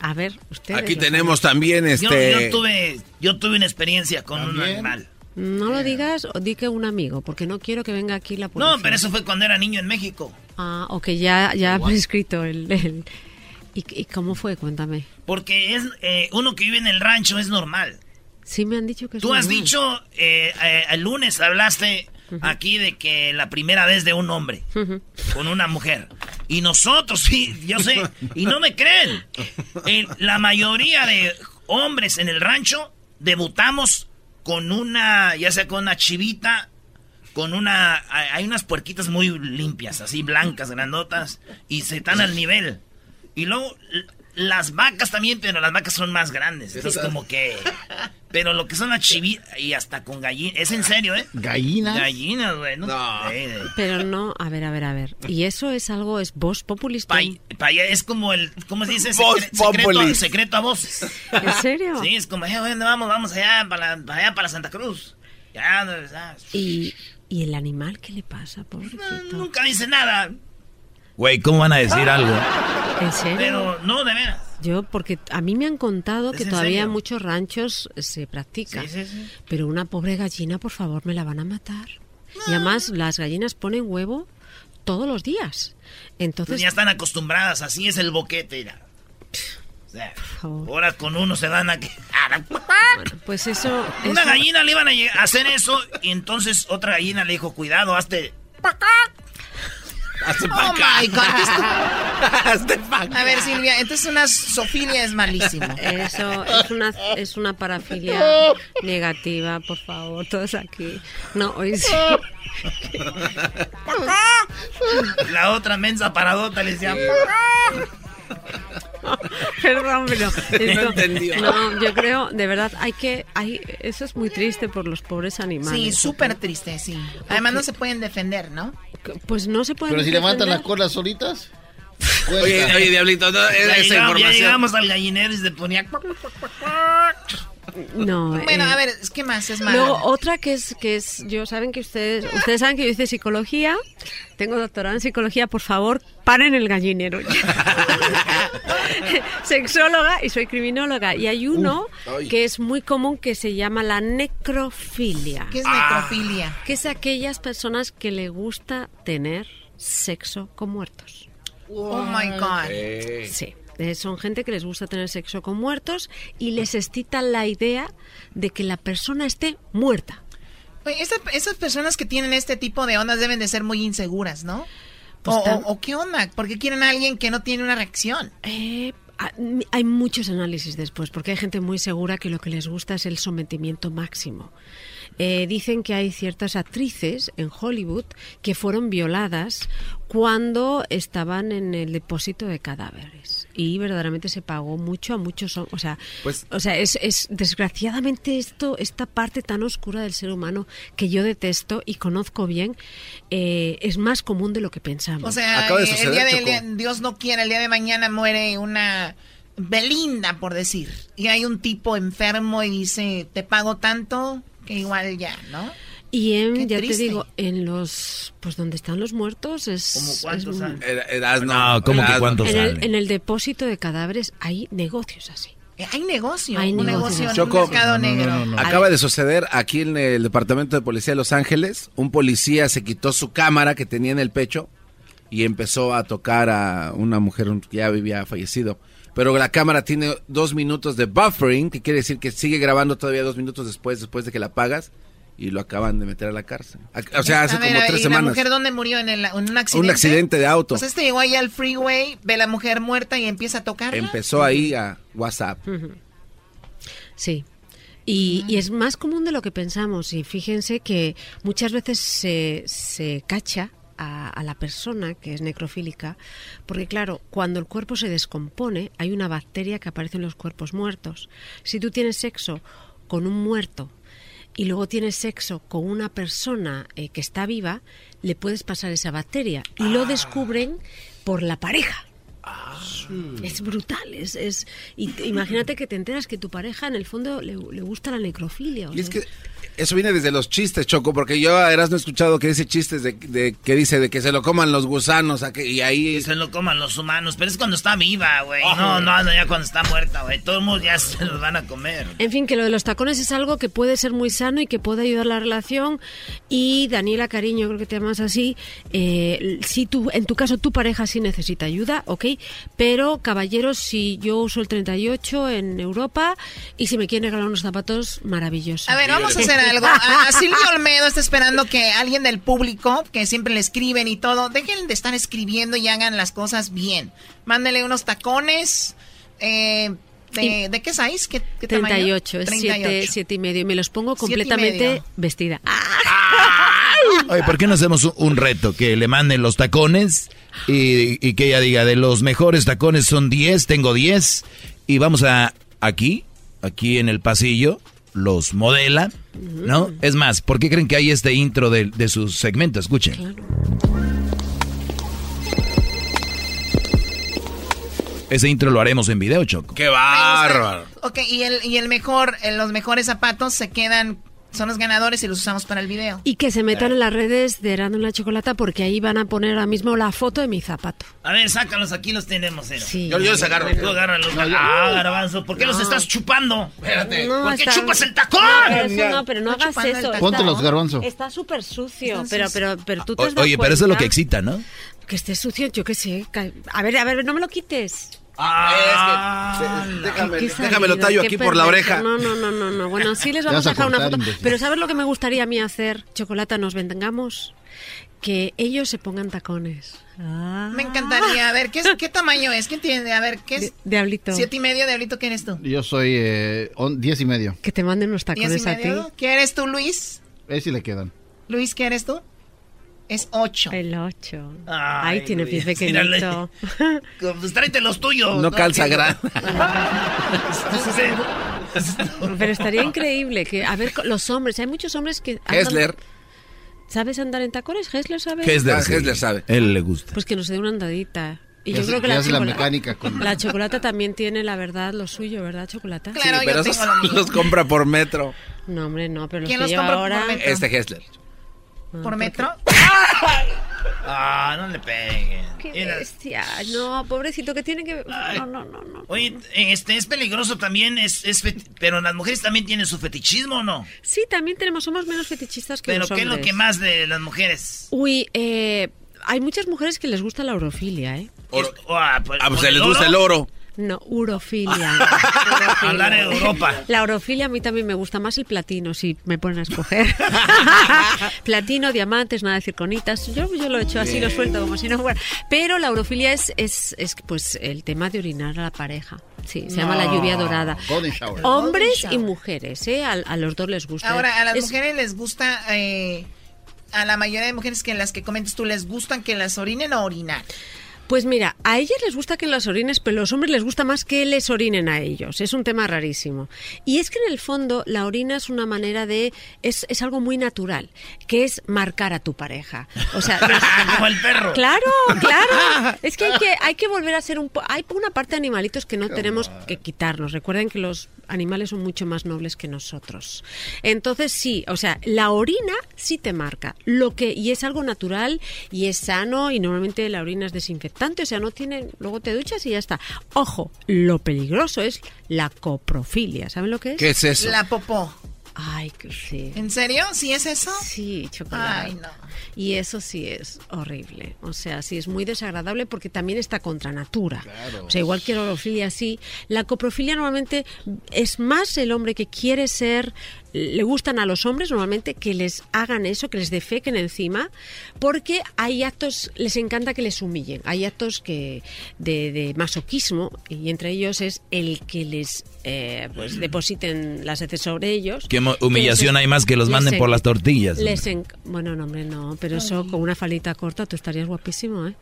A ver, ustedes. Aquí tenemos también este. yo tuve, yo tuve una experiencia con un animal. No lo digas o di que un amigo, porque no quiero que venga aquí la policía. No, pero eso fue cuando era niño en México. Ah, ok, ya, ya me he escrito el... el- ¿Y, y cómo fue? Cuéntame. Porque es eh, uno que vive en el rancho es normal. Sí me han dicho que es Tú has normal. dicho, eh, eh, el lunes hablaste aquí de que la primera vez de un hombre con una mujer. Y nosotros, sí, yo sé, y no me creen. La mayoría de hombres en el rancho debutamos con una, ya sea con una chivita, con una, hay unas puerquitas muy limpias, así blancas, grandotas, y se están al nivel. Y luego las vacas también, pero las vacas son más grandes. Entonces como que... Pero lo que son las chivitas, y hasta con gallinas, es en serio, ¿eh? ¿Gallinas? Gallinas, güey. No. No. Eh, Pero no, a ver, a ver, a ver. ¿Y eso es algo, es voz populista? pa- pa- es como el, ¿cómo se dice? Secre- secreto, populi. secreto a voces. ¿En serio? Sí, es como, eh, ¿dónde vamos? Vamos allá para, allá para Santa Cruz. Ya. ¿Y, ¿Y el animal qué le pasa, pobrecito? Nunca dice nada. Güey, ¿cómo van a decir algo? ¿En serio? Pero no, de veras. Yo, porque a mí me han contado ¿Es que todavía en muchos ranchos se practica. Sí, sí, sí. Pero una pobre gallina, por favor, me la van a matar. Y además, las gallinas ponen huevo todos los días. Entonces, Pues ya están acostumbradas, así es el boquete. mira. O sea, ahora con uno se dan a que... pues eso... Una eso- gallina le iban a hacer eso y entonces otra gallina le dijo, cuidado, hazte... Hace Oh my God. ¿qué estu- A ver, Silvia, entonces una sofilia es malísimo. Eso es una, es una parafilia negativa, por favor, todos aquí. No, hoy sí. La otra mensa paradota le decía. Perdón, pero esto- No entendió. no, yo creo, de verdad, hay que, hay, eso es muy triste por los pobres animales. Sí, súper triste, sí. Además no se pueden defender, ¿no? Pues no se pueden Pero si levantan defender. las colas solitas. Oye, oye, Diablito, no, Ya esa llegamos, ya información. llegamos al gallinero y se ponía. No, Bueno, eh, a ver, ¿qué más es malo? Luego, otra que es, que es, yo saben que ustedes, ustedes saben que yo hice psicología, tengo doctorado en psicología, por favor, paren el gallinero. Sexóloga y soy criminóloga. Y hay uno Uh, que es muy común que se llama la necrofilia. ¿Qué es necrofilia? Que es aquellas personas que le gusta tener sexo con muertos. Oh my God. Sí. Eh, son gente que les gusta tener sexo con muertos y les excita la idea de que la persona esté muerta. Oye, esa- esas personas que tienen este tipo de ondas deben de ser muy inseguras, ¿no? Pues o, tan- o- o qué onda? ¿Por qué quieren a alguien que no tiene una reacción? Eh, hay muchos análisis después, porque hay gente muy segura que lo que les gusta es el sometimiento máximo. Eh, dicen que hay ciertas actrices en Hollywood que fueron violadas cuando estaban en el depósito de cadáveres y verdaderamente se pagó mucho a muchos o sea Pues- o sea es, es desgraciadamente esto esta parte tan oscura del ser humano que yo detesto y conozco bien eh, es más común de lo que pensamos O sea, eh, el día de, el día- Dios no quiera, el día de mañana muere una Belinda, por decir, y hay un tipo enfermo y dice, te pago tanto que igual ya, ¿no? Y en, Qué ya te digo, en los, pues donde están los muertos es... ¿Cómo es cuántos eras, No, ¿cómo que cuántos en, el, salen? en el depósito de cadáveres hay negocios así. Eh, Hay negocio, Hay un negocio en un mercado negro. Acaba de suceder aquí en el departamento de policía de Los Ángeles. Un policía se quitó su cámara que tenía en el pecho y empezó a tocar a una mujer que ya había fallecido. Pero la cámara tiene dos minutos de buffering, que quiere decir que sigue grabando todavía dos minutos después, después de que la apagas, y lo acaban de meter a la cárcel. O sea, hace A ver, como ver, tres ¿y la semanas. mujer dónde murió? ¿En, el- en un accidente? Un accidente de auto. Pues este llegó ahí al freeway, ve a la mujer muerta y empieza a tocarla. Empezó ahí a WhatsApp. Sí. Y, y es más común de lo que pensamos. Y fíjense que muchas veces se, se cacha a, a la persona que es necrofílica, porque claro, cuando el cuerpo se descompone, hay una bacteria que aparece en los cuerpos muertos. Si tú tienes sexo con un muerto y luego tienes sexo con una persona eh, que está viva, le puedes pasar esa bacteria. Y lo descubren por la pareja. Es brutal, es, es y imagínate que te enteras que tu pareja en el fondo le, le gusta la necrofilia. o Y es sea, que eso viene desde los chistes, Choco, porque yo a Erasmo he escuchado que dice chistes de, de- que dice de que se lo coman los gusanos a que- y ahí... Que se lo coman los humanos, pero es cuando está viva, güey. No, no, no, ya cuando está muerta, güey. Todos mundo ya se los van a comer. En fin, que lo de los tacones es algo que puede ser muy sano y que puede ayudar a la relación. Y Daniela Cariño, creo que te llamas así, eh, si tú, en tu caso tu pareja sí necesita ayuda, ok, pero caballeros, si yo uso el 38 en Europa y si me quieren regalar unos zapatos, maravilloso. A ver, vamos a hacer algo. A, a Silvio Olmedo está esperando que alguien del público, que siempre le escriben y todo, dejen de estar escribiendo y hagan las cosas bien. Mándele unos tacones. Eh, de, ¿De qué size? ¿Qué, qué tamaño? 38, es 7, 38. 7 y medio. Y me los pongo completamente vestida. Oye, ¿por qué no hacemos un, reto? Que le manden los tacones y, y que ella diga, de los mejores tacones son 10, tengo 10. Y vamos a aquí, aquí en el pasillo, los modela, ¿no? Es más, ¿por qué creen que hay este intro de, de su segmento? Escuchen. Ese intro lo haremos en video, Choco. ¡Qué bárbaro! Ok, y el, y el mejor, eh, los mejores zapatos se quedan, son los ganadores y los usamos para el video. Y que se metan en las redes de Erasmo y la Chocolata porque ahí van a poner ahora mismo la foto de mi zapato. A ver, sácalos, aquí los tenemos. Sí. Yo- yo los agarro. Tú agárralos. ah, garbanzo, ¿por qué los estás chupando? Espérate. No, ¿Por qué está- chupas el tacón? No, eso no, pero no hagas eso. Póntelos, Está- garbanzo. Está súper sucio, pero, pero, pero tú te O- oye, pero eso es lo que excita, ¿no? Que esté sucio, yo qué sé. A ver, a ver, no me lo quites. Ah, es que, déjame, déjame lo tallo aquí por la oreja. No, no, no, no, no. Bueno, sí les vamos a dejar una foto. Pero ¿sabes lo que me gustaría a mí hacer? Chocolata, nos vengamos que ellos se pongan tacones. Me encantaría. A ver, ¿qué, ¿qué tamaño es? ¿Quién tiene? A ver, ¿qué es? Diablito. ¿Siete y medio? Diablito, ¿quién eres tú? Yo soy eh, on- diez y medio. Que te manden los tacones a ti. ¿Qué eres tú, Luis? Ahí sí le quedan. Luis, ¿qué eres tú? Es ocho. El ocho. Ay, Ay, tiene pie pequeñito. Pues tráete los tuyos. No calza gran. Pero estaría increíble que, a ver, los hombres, hay muchos hombres que... andan- Hessler. ¿Sabes andar en tacones? ¿Hessler sabe? Hessler, Ah, sí. Hessler sabe. Él le gusta. Pues que nos dé una andadita. Y yo creo que la, la chocolata, mecánica con- la chocolata también tiene, la verdad, lo suyo, ¿verdad, chocolata? Claro, Sí, pero yo tengo los compra por metro. No, hombre, no, pero los ¿Quién que los lleva compra por ahora... metro? Este Hessler. ¿Por metro? Ah, no le peguen. Qué bestia. No, pobrecito, que tiene que... No, no, no, no. Oye, este es peligroso también, es, es feti- pero las mujeres también tienen su fetichismo, ¿o no? Sí, también tenemos, somos menos fetichistas que Pero los ¿qué es lo hombres. que más de las mujeres? Uy, eh, hay muchas mujeres que les gusta la orofilia, ¿eh? Es- ah, pues, Ah, pues ¿con se les gusta el oro. No, urofilia. Andar en Europa. La orofilia a mí también me gusta más el platino, si me ponen a escoger. platino, diamantes, nada de circonitas. Yo, yo lo he hecho así, lo suelto como si no fuera. Pero la orofilia es, es, es pues el tema de orinar a la pareja. Sí, se llama la lluvia dorada. Hombres y mujeres, ¿eh? A, a los dos les gusta. Ahora, a las Es- mujeres les gusta, eh, a la mayoría de mujeres que las que comentas tú, ¿les gustan que las orinen o orinar? Pues mira, a ellas les gusta que las orines, pero a los hombres les gusta más que les orinen a ellos. Es un tema rarísimo. Y es que en el fondo la orina es una manera de... es, es algo muy natural, que es marcar a tu pareja. O sea, Como el perro. Claro, claro. Es que hay que, hay que volver a ser un... po- Hay una parte de animalitos que no tenemos que quitarnos. Recuerden que los animales son mucho más nobles que nosotros. Entonces sí, o sea, la orina sí te marca. Lo que y es algo natural y es sano y normalmente la orina es desinfectante, o sea, no tiene, luego te duchas y ya está. Ojo, lo peligroso es la coprofilia. ¿Saben lo que es? ¿Qué es eso? La popó. Ay, que sí. ¿En serio? ¿Sí es eso? Sí, chocolate. Ay, no. Y eso sí es horrible. O sea, sí es muy desagradable porque también está contra natura. O sea, igual que la orofilia, sí. La coprofilia normalmente es más el hombre que quiere ser. Le gustan a los hombres normalmente que les hagan eso, que les defequen encima, porque hay actos, les encanta que les humillen. Hay actos que de, de masoquismo y entre ellos es el que les eh, pues depositen las heces sobre ellos. ¿Qué humillación les- hay más que los manden por las tortillas? les en- Bueno, no, hombre, no. Pero eso con una falita corta tú estarías guapísimo, ¿eh?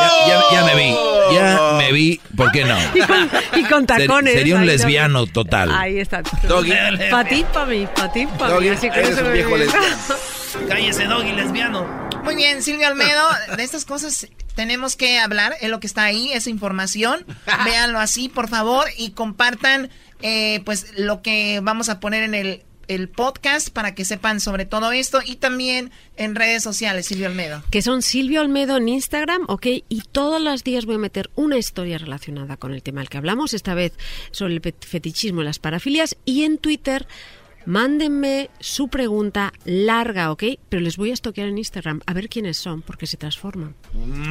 Ya, ya- ya me vi, ya me vi, ¿por qué no? Y con, y con Ser- tacones. sería un lesbiano también. total. Ahí está. Doggy. Pa' ti, pa' mí, pa' ti, pa' mí. Doggy, Así que eres un viejo lesbiano. Cállese, doggy lesbiano. Muy bien, Silvio Almedo, de estas cosas tenemos que hablar, es lo que está ahí, esa información. Véanlo así, por favor, y compartan eh, pues lo que vamos a poner en el, el podcast para que sepan sobre todo esto y también en redes sociales, Silvio Almedo. Que son Silvio Olmedo en Instagram, ¿ok? Y todos los días voy a meter una historia relacionada con el tema del que hablamos, esta vez sobre el fetichismo y las parafilias. Y en Twitter, mándenme su pregunta larga, ¿ok? Pero les voy a estoquear en Instagram a ver quiénes son, porque se transforman.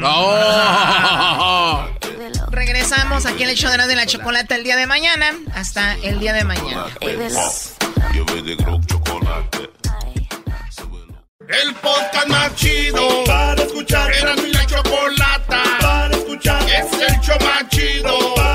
¡Oh! Regresamos aquí en el show de la, de la chocolate el día de mañana. Hasta el día de mañana. El podcast más chido para escuchar. Era mi la chocolata para escuchar. Es el show más chido para